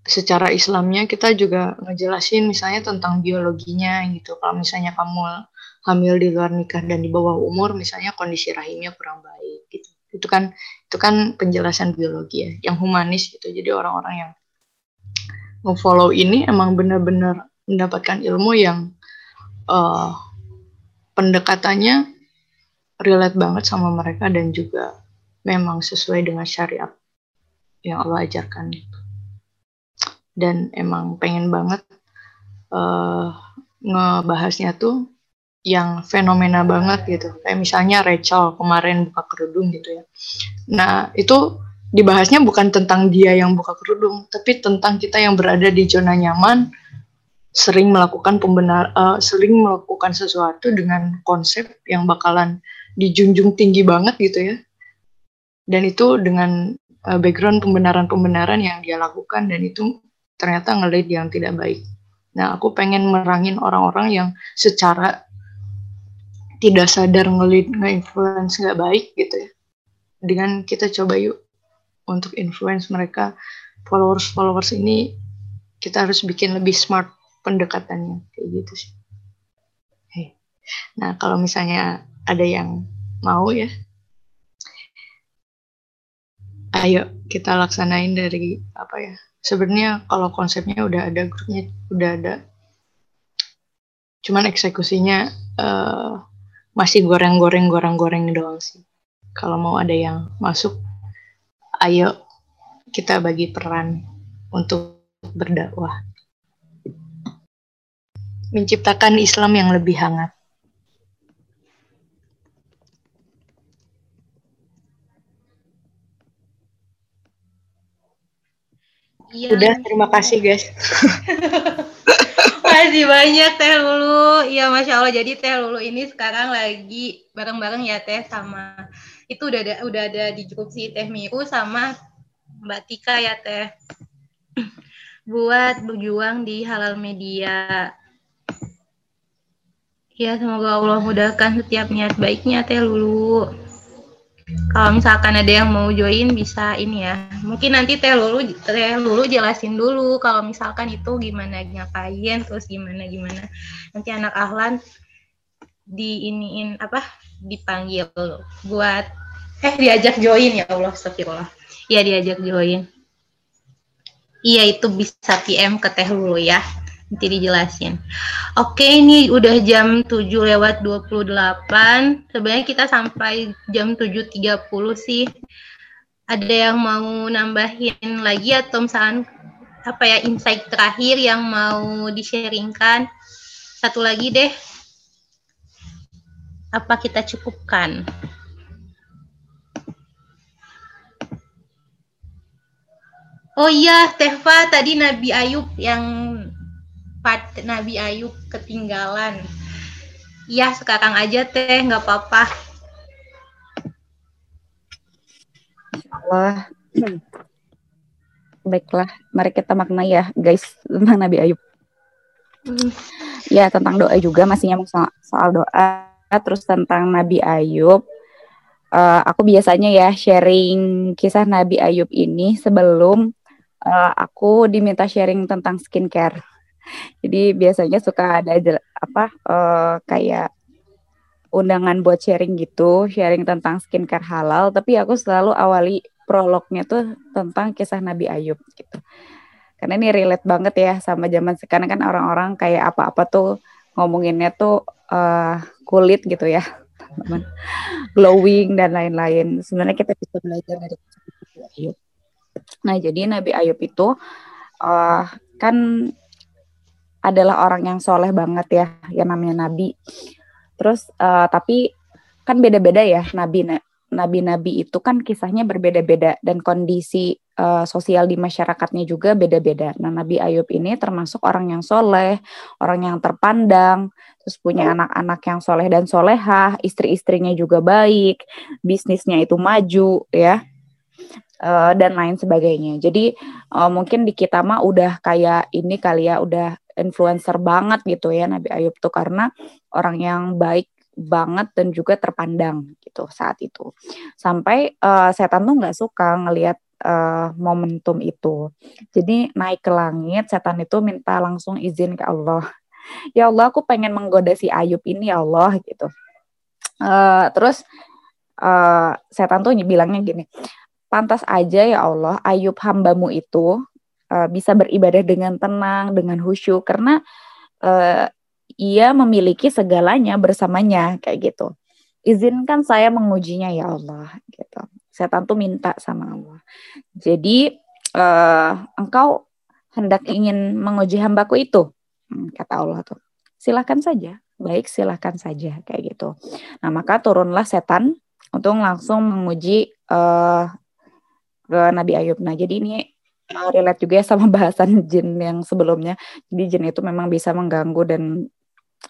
[SPEAKER 6] secara Islamnya kita juga ngejelasin misalnya tentang biologinya gitu. Kalau misalnya kamu hamil di luar nikah dan di bawah umur misalnya kondisi rahimnya kurang baik gitu. Itu kan itu kan penjelasan biologi ya yang humanis gitu jadi orang-orang yang nge-follow ini emang benar-benar mendapatkan ilmu yang uh, pendekatannya relate banget sama mereka dan juga memang sesuai dengan syariat yang Allah ajarkan gitu. Dan emang pengen banget uh, ngebahasnya tuh yang fenomena banget gitu. Kayak misalnya Rachel kemarin buka kerudung gitu ya. Nah, itu dibahasnya bukan tentang dia yang buka kerudung, tapi tentang kita yang berada di zona nyaman sering melakukan pembenar uh, sering melakukan sesuatu dengan konsep yang bakalan dijunjung tinggi banget gitu ya dan itu dengan uh, background pembenaran-pembenaran yang dia lakukan dan itu ternyata ngelit yang tidak baik nah aku pengen merangin orang-orang yang secara tidak sadar ngelit nge-influence nggak baik gitu ya dengan kita coba yuk untuk influence mereka followers-followers ini kita harus bikin lebih smart pendekatannya kayak gitu sih. Hey. Nah kalau misalnya ada yang mau ya, ayo kita laksanain dari apa ya? Sebenarnya kalau konsepnya udah ada grupnya, udah ada. Cuman eksekusinya uh, masih goreng-goreng goreng-goreng doang sih. Kalau mau ada yang masuk, ayo kita bagi peran untuk berdakwah menciptakan Islam yang lebih hangat. Ya. Udah, terima kasih guys.
[SPEAKER 1] Masih banyak Teh Lulu. Iya, Masya Allah. Jadi Teh Lulu ini sekarang lagi bareng-bareng ya Teh sama itu udah ada udah ada di grup si Teh Miru sama Mbak Tika ya Teh. Buat berjuang di halal media. Ya, semoga Allah mudahkan setiap niat baiknya Teh Lulu. Kalau misalkan ada yang mau join bisa ini ya. Mungkin nanti Teh Lulu Teh Lulu jelasin dulu kalau misalkan itu gimana ngapain terus gimana gimana. Nanti anak Ahlan di iniin apa dipanggil buat eh diajak join ya Allah astagfirullah. Iya diajak join. Iya itu bisa PM ke Teh Lulu ya nanti dijelasin. Oke, ini udah jam 7 lewat 28. Sebenarnya kita sampai jam 7.30 sih. Ada yang mau nambahin lagi atau misalnya apa ya insight terakhir yang mau di-sharingkan? Satu lagi deh. Apa kita cukupkan? Oh iya, Tehfa tadi Nabi Ayub yang Pat Nabi Ayub ketinggalan. Ya sekarang aja teh nggak apa-apa.
[SPEAKER 4] Allah. Baiklah, mari kita makna ya guys tentang Nabi Ayub. Hmm. Ya tentang doa juga masih nyambung soal, soal doa. Terus tentang Nabi Ayub. Uh, aku biasanya ya sharing kisah Nabi Ayub ini sebelum uh, aku diminta sharing tentang skincare. Jadi biasanya suka ada apa uh, kayak undangan buat sharing gitu, sharing tentang skincare halal, tapi aku selalu awali prolognya tuh tentang kisah Nabi Ayub gitu. Karena ini relate banget ya sama zaman sekarang kan orang-orang kayak apa-apa tuh ngomonginnya tuh uh, kulit gitu ya, glowing dan lain-lain. Sebenarnya kita bisa belajar dari Nabi Ayub. Nah, jadi Nabi Ayub itu uh, kan adalah orang yang soleh banget ya, yang namanya nabi. Terus uh, tapi kan beda-beda ya nabi nabi-nabi itu kan kisahnya berbeda-beda dan kondisi uh, sosial di masyarakatnya juga beda-beda. Nah, Nabi Ayub ini termasuk orang yang soleh, orang yang terpandang, terus punya anak-anak yang soleh dan solehah, istri-istrinya juga baik, bisnisnya itu maju, ya. Uh, dan lain sebagainya. Jadi uh, mungkin di kita mah udah kayak ini kali ya, udah influencer banget gitu ya Nabi Ayub tuh karena orang yang baik banget dan juga terpandang gitu saat itu. Sampai uh, setan tuh nggak suka ngelihat uh, momentum itu. Jadi naik ke langit setan itu minta langsung izin ke Allah. Ya Allah aku pengen menggoda si Ayub ini ya Allah gitu. Uh, terus uh, setan tuh bilangnya gini pantas aja ya Allah Ayub hambamu itu uh, bisa beribadah dengan tenang, dengan khusyuk karena uh, ia memiliki segalanya bersamanya kayak gitu. Izinkan saya mengujinya ya Allah gitu. Setan tuh minta sama Allah. Jadi uh, engkau hendak ingin menguji hambaku itu, hmm, kata Allah tuh. silahkan saja baik silahkan saja kayak gitu nah maka turunlah setan untuk langsung menguji uh, ke Nabi Ayub nah jadi ini uh, relate juga ya sama bahasan jin yang sebelumnya jadi jin itu memang bisa mengganggu dan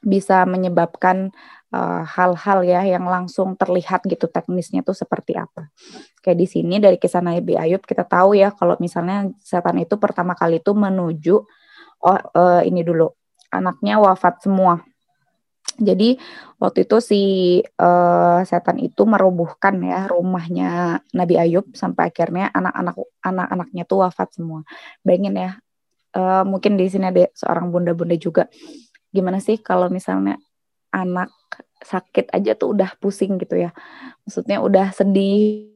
[SPEAKER 4] bisa menyebabkan Eh, hal-hal uh, ya yang langsung terlihat gitu teknisnya tuh seperti apa. Kayak di sini dari kisah Nabi Ayub kita tahu ya kalau misalnya setan itu pertama kali itu menuju oh uh, ini dulu anaknya wafat semua. Jadi waktu itu si uh, setan itu merobohkan ya rumahnya Nabi Ayub sampai akhirnya anak-anak anak-anaknya tuh wafat semua. Bayangin ya, uh, mungkin di sini ada seorang bunda-bunda juga. Gimana sih kalau misalnya anak sakit aja tuh udah pusing gitu ya. Maksudnya udah sedih.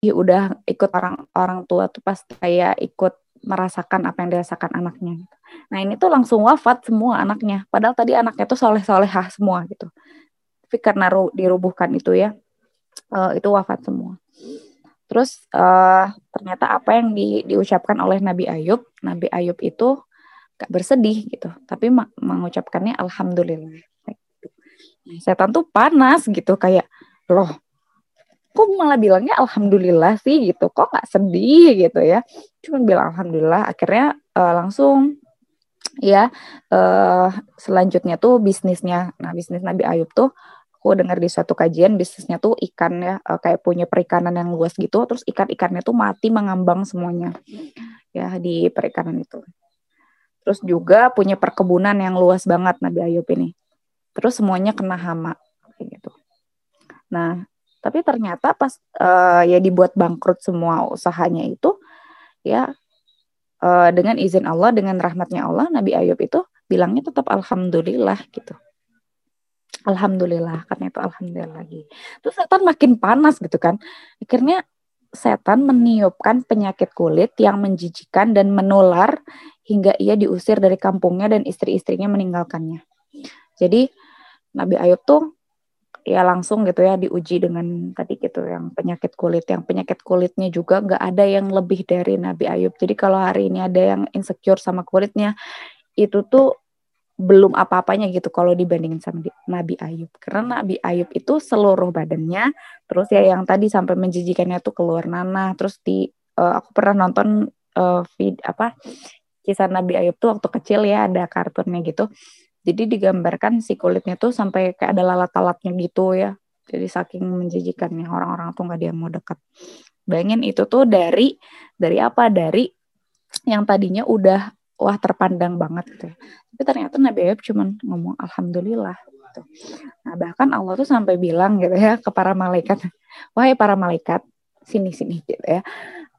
[SPEAKER 4] udah ikut orang orang tua tuh pas kayak ikut merasakan apa yang dirasakan anaknya. Gitu. Nah ini tuh langsung wafat semua anaknya. Padahal tadi anaknya tuh soleh solehah semua gitu. Tapi karena dirubuhkan itu ya, uh, itu wafat semua. Terus uh, ternyata apa yang di, diucapkan oleh Nabi Ayub, Nabi Ayub itu gak bersedih gitu, tapi mengucapkannya alhamdulillah. Nah, setan tuh panas gitu kayak loh, kok malah bilangnya alhamdulillah sih gitu, kok nggak sedih gitu ya? Cuma bilang alhamdulillah, akhirnya uh, langsung ya uh, selanjutnya tuh bisnisnya, nah bisnis Nabi Ayub tuh aku dengar di suatu kajian bisnisnya tuh ikan ya uh, kayak punya perikanan yang luas gitu terus ikan-ikannya tuh mati mengambang semuanya ya di perikanan itu. Terus juga punya perkebunan yang luas banget Nabi Ayub ini. Terus semuanya kena hama kayak gitu. Nah tapi ternyata pas uh, ya dibuat bangkrut semua usahanya itu ya uh, dengan izin Allah dengan rahmatnya Allah Nabi Ayub itu bilangnya tetap alhamdulillah gitu Alhamdulillah, karena itu alhamdulillah lagi. Terus setan makin panas gitu kan. Akhirnya setan meniupkan penyakit kulit yang menjijikan dan menular hingga ia diusir dari kampungnya dan istri-istrinya meninggalkannya. Jadi Nabi Ayub tuh ya langsung gitu ya diuji dengan tadi gitu yang penyakit kulit yang penyakit kulitnya juga nggak ada yang lebih dari Nabi Ayub jadi kalau hari ini ada yang insecure sama kulitnya itu tuh belum apa-apanya gitu kalau dibandingin sama Nabi Ayub. Karena Nabi Ayub itu seluruh badannya, terus ya yang tadi sampai menjijikannya tuh keluar nanah, terus di uh, aku pernah nonton uh, vid apa kisah Nabi Ayub tuh waktu kecil ya ada kartunnya gitu. Jadi digambarkan si kulitnya tuh sampai kayak ada lalat-lalatnya gitu ya. Jadi saking menjijikannya orang-orang tuh nggak dia mau dekat. Bayangin itu tuh dari dari apa? Dari yang tadinya udah wah terpandang banget gitu ya. Tapi ternyata Nabi Ayub cuma ngomong alhamdulillah gitu. Nah, bahkan Allah tuh sampai bilang gitu ya ke para malaikat, "Wahai para malaikat, sini-sini gitu ya.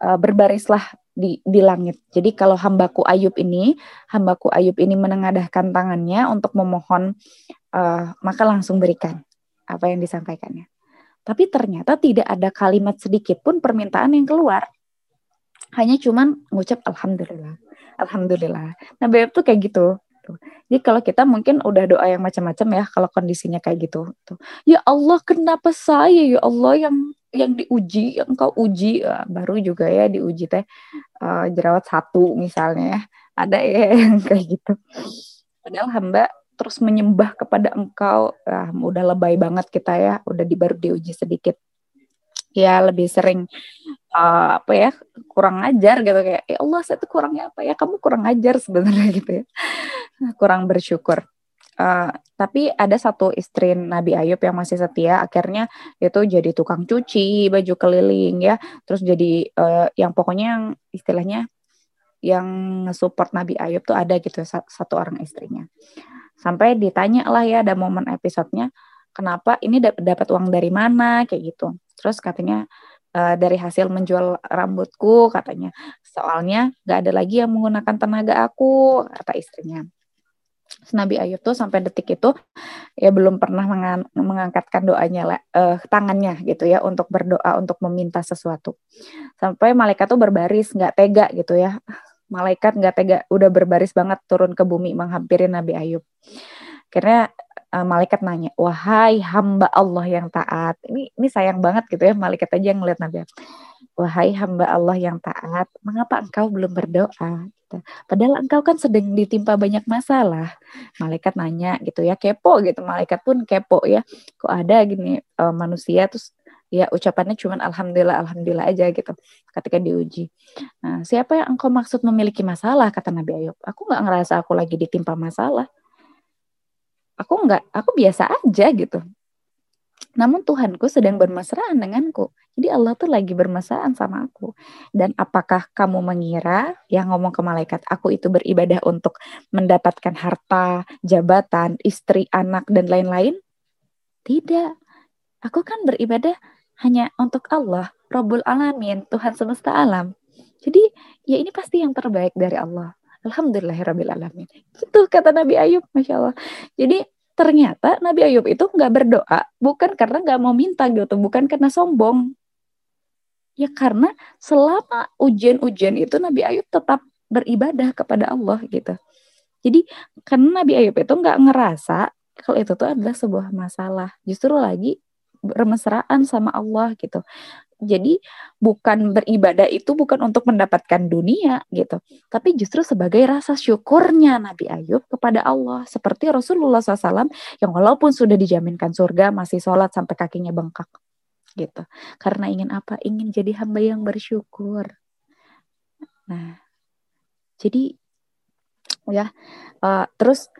[SPEAKER 4] Uh, berbarislah di di langit. Jadi kalau hambaku Ayub ini, hambaku Ayub ini menengadahkan tangannya untuk memohon, uh, maka langsung berikan apa yang disampaikannya. Tapi ternyata tidak ada kalimat sedikit pun permintaan yang keluar. Hanya cuman ngucap alhamdulillah alhamdulillah nah beb tuh kayak gitu jadi kalau kita mungkin udah doa yang macam-macam ya kalau kondisinya kayak gitu ya Allah kenapa saya ya Allah yang yang diuji yang kau uji uh, baru juga ya diuji teh uh, jerawat satu misalnya ya. Ada ya yang kayak gitu. Padahal hamba terus menyembah kepada engkau. Uh, udah lebay banget kita ya. Udah di baru diuji sedikit. Ya lebih sering uh, apa ya kurang ajar gitu. Kayak ya Allah saya tuh kurangnya apa ya? Kamu kurang ajar sebenarnya gitu ya. Kurang bersyukur uh, tapi ada satu istri Nabi Ayub yang masih setia akhirnya itu jadi tukang cuci baju keliling ya. Terus jadi uh, yang pokoknya yang istilahnya yang support Nabi Ayub tuh ada gitu satu orang istrinya. Sampai ditanya lah ya ada momen episodenya kenapa ini dapat uang dari mana kayak gitu. Terus katanya uh, dari hasil menjual rambutku katanya soalnya gak ada lagi yang menggunakan tenaga aku kata istrinya. Nabi Ayub tuh sampai detik itu ya belum pernah mengang mengangkatkan doanya uh, tangannya gitu ya untuk berdoa untuk meminta sesuatu. Sampai malaikat tuh berbaris nggak tega gitu ya. Malaikat nggak tega udah berbaris banget turun ke bumi menghampiri Nabi Ayub. Karena uh, malaikat nanya, wahai hamba Allah yang taat. Ini ini sayang banget gitu ya malaikat aja yang ngeliat Nabi. wahai hamba Allah yang taat, mengapa engkau belum berdoa? Gitu. Padahal engkau kan sedang ditimpa banyak masalah. Malaikat nanya gitu ya, kepo gitu. Malaikat pun kepo ya. Kok ada gini uh, manusia terus ya ucapannya cuma alhamdulillah alhamdulillah aja gitu ketika diuji. Nah, siapa yang engkau maksud memiliki masalah kata Nabi Ayub? Aku nggak ngerasa aku lagi ditimpa masalah. Aku nggak, aku biasa aja gitu. Namun Tuhanku sedang bermesraan denganku. Jadi Allah tuh lagi bermesraan sama aku. Dan apakah kamu mengira yang ngomong ke malaikat, aku itu beribadah untuk mendapatkan harta, jabatan, istri, anak, dan lain-lain? Tidak. Aku kan beribadah hanya untuk Allah, Rabbul Alamin, Tuhan semesta alam. Jadi ya ini pasti yang terbaik dari Allah. Alhamdulillahirrahmanirrahim. Itu kata Nabi Ayub, Masya Allah. Jadi ternyata Nabi Ayub itu nggak berdoa bukan karena nggak mau minta gitu, bukan karena sombong. Ya karena selama ujian-ujian itu Nabi Ayub tetap beribadah kepada Allah gitu. Jadi karena Nabi Ayub itu nggak ngerasa kalau itu tuh adalah sebuah masalah. Justru lagi bermesraan sama Allah gitu. Jadi bukan beribadah itu bukan untuk mendapatkan dunia gitu, tapi justru sebagai rasa syukurnya Nabi Ayub kepada Allah. Seperti Rasulullah SAW yang walaupun sudah dijaminkan surga masih sholat sampai kakinya bengkak gitu. Karena ingin apa? Ingin jadi hamba yang bersyukur. Nah, jadi ya uh, terus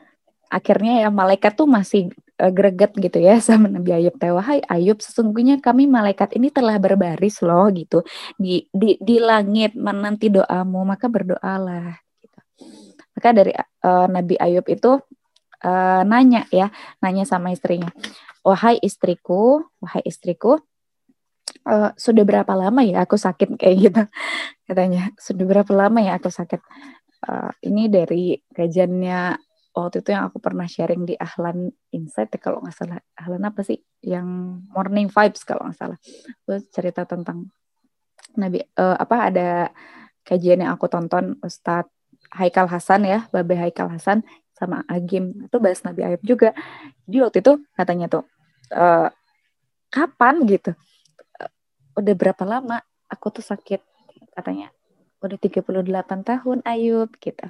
[SPEAKER 4] akhirnya ya malaikat tuh masih greget gitu ya sama Nabi Ayub. Teh wahai Ayub sesungguhnya kami malaikat ini telah berbaris loh gitu. Di di di langit menanti doamu maka berdoalah gitu. maka dari uh, Nabi Ayub itu uh, nanya ya nanya sama istrinya wahai istriku wahai istriku uh, sudah berapa lama ya aku sakit? Kayak gitu katanya. Sudah berapa lama ya aku sakit? Uh, ini dari kajiannya waktu itu yang aku pernah sharing di Ahlan Insight ya, kalau nggak salah. Ahlan apa sih? Yang Morning Vibes kalau nggak salah. Itu cerita tentang Nabi uh, apa ada kajian yang aku tonton Ustadz Haikal Hasan ya Babe Haikal Hasan sama Agim. Itu bahas Nabi Ayub juga. Jadi waktu itu katanya tuh uh, kapan gitu? Uh, udah berapa lama aku tuh sakit? Katanya udah 38 tahun Ayub gitu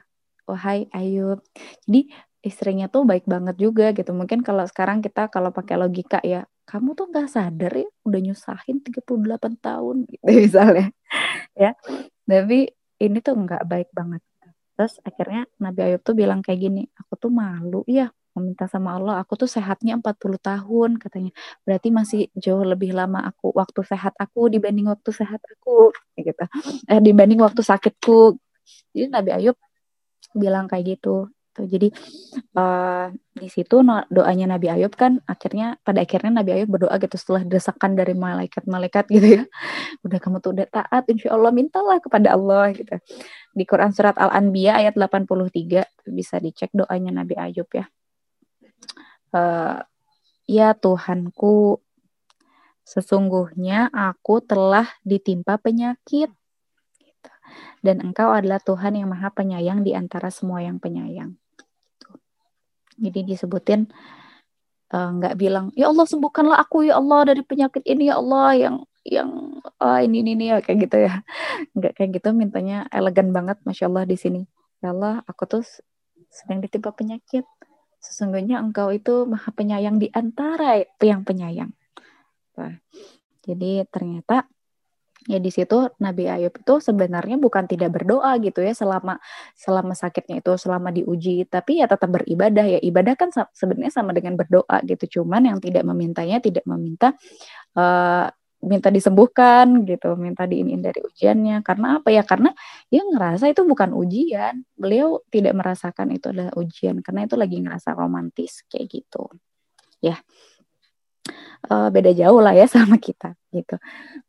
[SPEAKER 4] wahai Ayub. Jadi istrinya tuh baik banget juga gitu. Mungkin kalau sekarang kita kalau pakai logika ya, kamu tuh nggak sadar ya udah nyusahin 38 tahun gitu misalnya. ya. Tapi ini tuh nggak baik banget. Terus akhirnya Nabi Ayub tuh bilang kayak gini, aku tuh malu ya meminta sama Allah, aku tuh sehatnya 40 tahun katanya. Berarti masih jauh lebih lama aku waktu sehat aku dibanding waktu sehat aku gitu. Eh dibanding waktu sakitku. Jadi Nabi Ayub bilang kayak gitu. Tuh jadi uh, di situ doanya Nabi Ayub kan akhirnya pada akhirnya Nabi Ayub berdoa gitu setelah desakan dari malaikat-malaikat gitu ya. Udah kamu tuh udah taat insya Allah mintalah kepada Allah gitu. Di Quran surat Al-Anbiya ayat 83 bisa dicek doanya Nabi Ayub ya. Uh, ya Tuhanku sesungguhnya aku telah ditimpa penyakit dan engkau adalah Tuhan yang maha penyayang di antara semua yang penyayang. Jadi disebutin eh, nggak uh, bilang ya Allah sembuhkanlah aku ya Allah dari penyakit ini ya Allah yang yang uh, ini ini, ini ya kayak gitu ya. Nggak kayak gitu mintanya elegan banget masya Allah di sini. Ya Allah aku tuh sedang ditimpa penyakit. Sesungguhnya engkau itu maha penyayang di antara yang penyayang. Jadi ternyata ya di situ Nabi Ayub itu sebenarnya bukan tidak berdoa gitu ya selama selama sakitnya itu selama diuji tapi ya tetap beribadah. Ya ibadah kan sebenarnya sama dengan berdoa gitu cuman yang tidak memintanya tidak meminta uh, minta disembuhkan gitu minta diinin dari ujiannya. Karena apa ya? Karena dia ngerasa itu bukan ujian. Beliau tidak merasakan itu adalah ujian karena itu lagi ngerasa romantis kayak gitu. Ya uh, beda jauh lah ya sama kita gitu.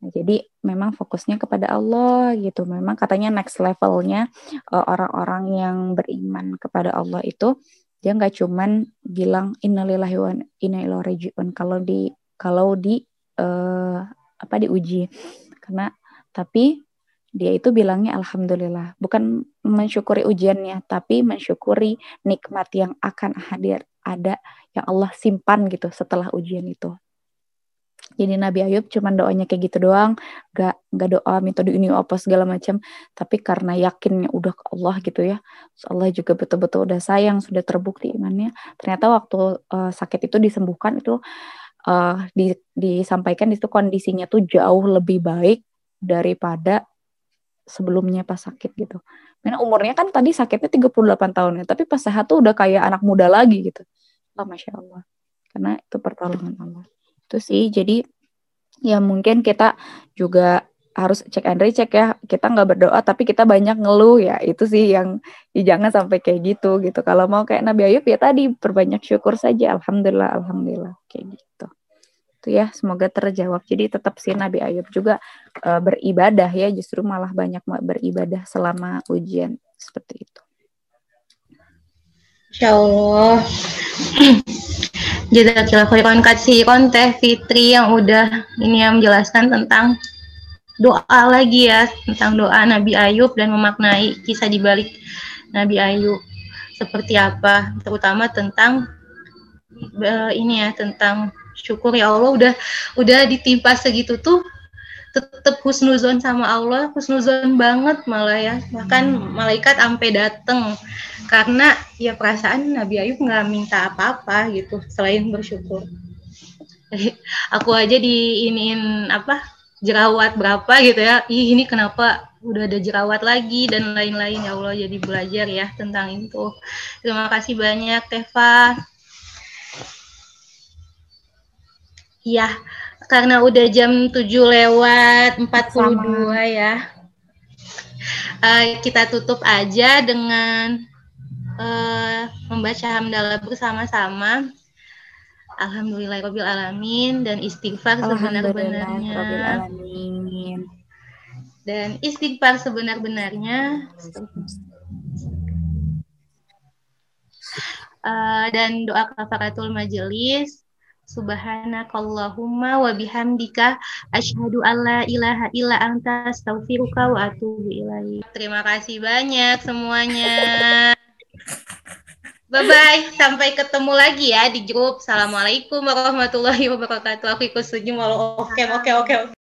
[SPEAKER 4] Nah, jadi memang fokusnya kepada Allah gitu. Memang katanya next levelnya uh, orang-orang yang beriman kepada Allah itu dia nggak cuman bilang innalillahi wa inna ilaihi kalau di kalau di uh, apa diuji karena tapi dia itu bilangnya alhamdulillah bukan mensyukuri ujiannya tapi mensyukuri nikmat yang akan hadir ada yang Allah simpan gitu setelah ujian itu Jadi Nabi Ayub cuma doanya kayak gitu doang, gak, gak doa metode ini apa segala macam, tapi karena yakinnya udah ke Allah gitu ya, Allah juga betul-betul udah sayang, sudah terbukti imannya. Ternyata waktu uh, sakit itu disembuhkan itu uh, di, disampaikan itu kondisinya tuh jauh lebih baik daripada sebelumnya pas sakit gitu. Karena umurnya kan tadi sakitnya 38 tahun ya, tapi pas sehat tuh udah kayak anak muda lagi gitu. Oh, Masya Allah. Karena itu pertolongan Allah. Itu sih jadi ya mungkin kita juga harus cek and recheck ya. Kita nggak berdoa tapi kita banyak ngeluh ya. Itu sih yang ya jangan sampai kayak gitu gitu. Kalau mau kayak Nabi Ayub ya tadi perbanyak syukur saja. Alhamdulillah alhamdulillah. Kayak gitu. Itu ya semoga terjawab. Jadi tetap sih Nabi Ayub juga e, beribadah ya. Justru malah banyak beribadah selama ujian. Seperti itu
[SPEAKER 1] Insya Allah. Jazakillah khairan. Kasih Teh Fitri yang udah ini yang menjelaskan tentang doa lagi ya tentang doa Nabi Ayub dan memaknai kisah di balik Nabi Ayub. Seperti apa? Terutama tentang uh, ini ya tentang syukur. Ya Allah udah udah ditimpa segitu tuh tetap husnuzon sama Allah. Husnuzon banget malah ya. Bahkan malaikat sampai dateng karena ya perasaan Nabi Ayub nggak minta apa-apa gitu selain bersyukur. Aku aja diinin apa jerawat berapa gitu ya. Ih, ini kenapa udah ada jerawat lagi dan lain-lain. Ya Allah jadi belajar ya tentang itu. Terima kasih banyak Teva. Ya karena udah jam 7 lewat 42 Sama. ya. Uh, kita tutup aja dengan uh, membaca hamdalah bersama-sama. Alhamdulillahirabbil alamin dan istighfar sebenar-benarnya. Dan istighfar sebenar-benarnya. Uh, dan doa kafaratul majelis Subhanakallahumma wa bihamdika asyhadu alla ilaha illa anta astaghfiruka wa atubu ilaik. Terima kasih banyak semuanya. Bye bye, sampai ketemu lagi ya di grup. Assalamualaikum warahmatullahi wabarakatuh. Aku ikut senyum walau oke oke oke.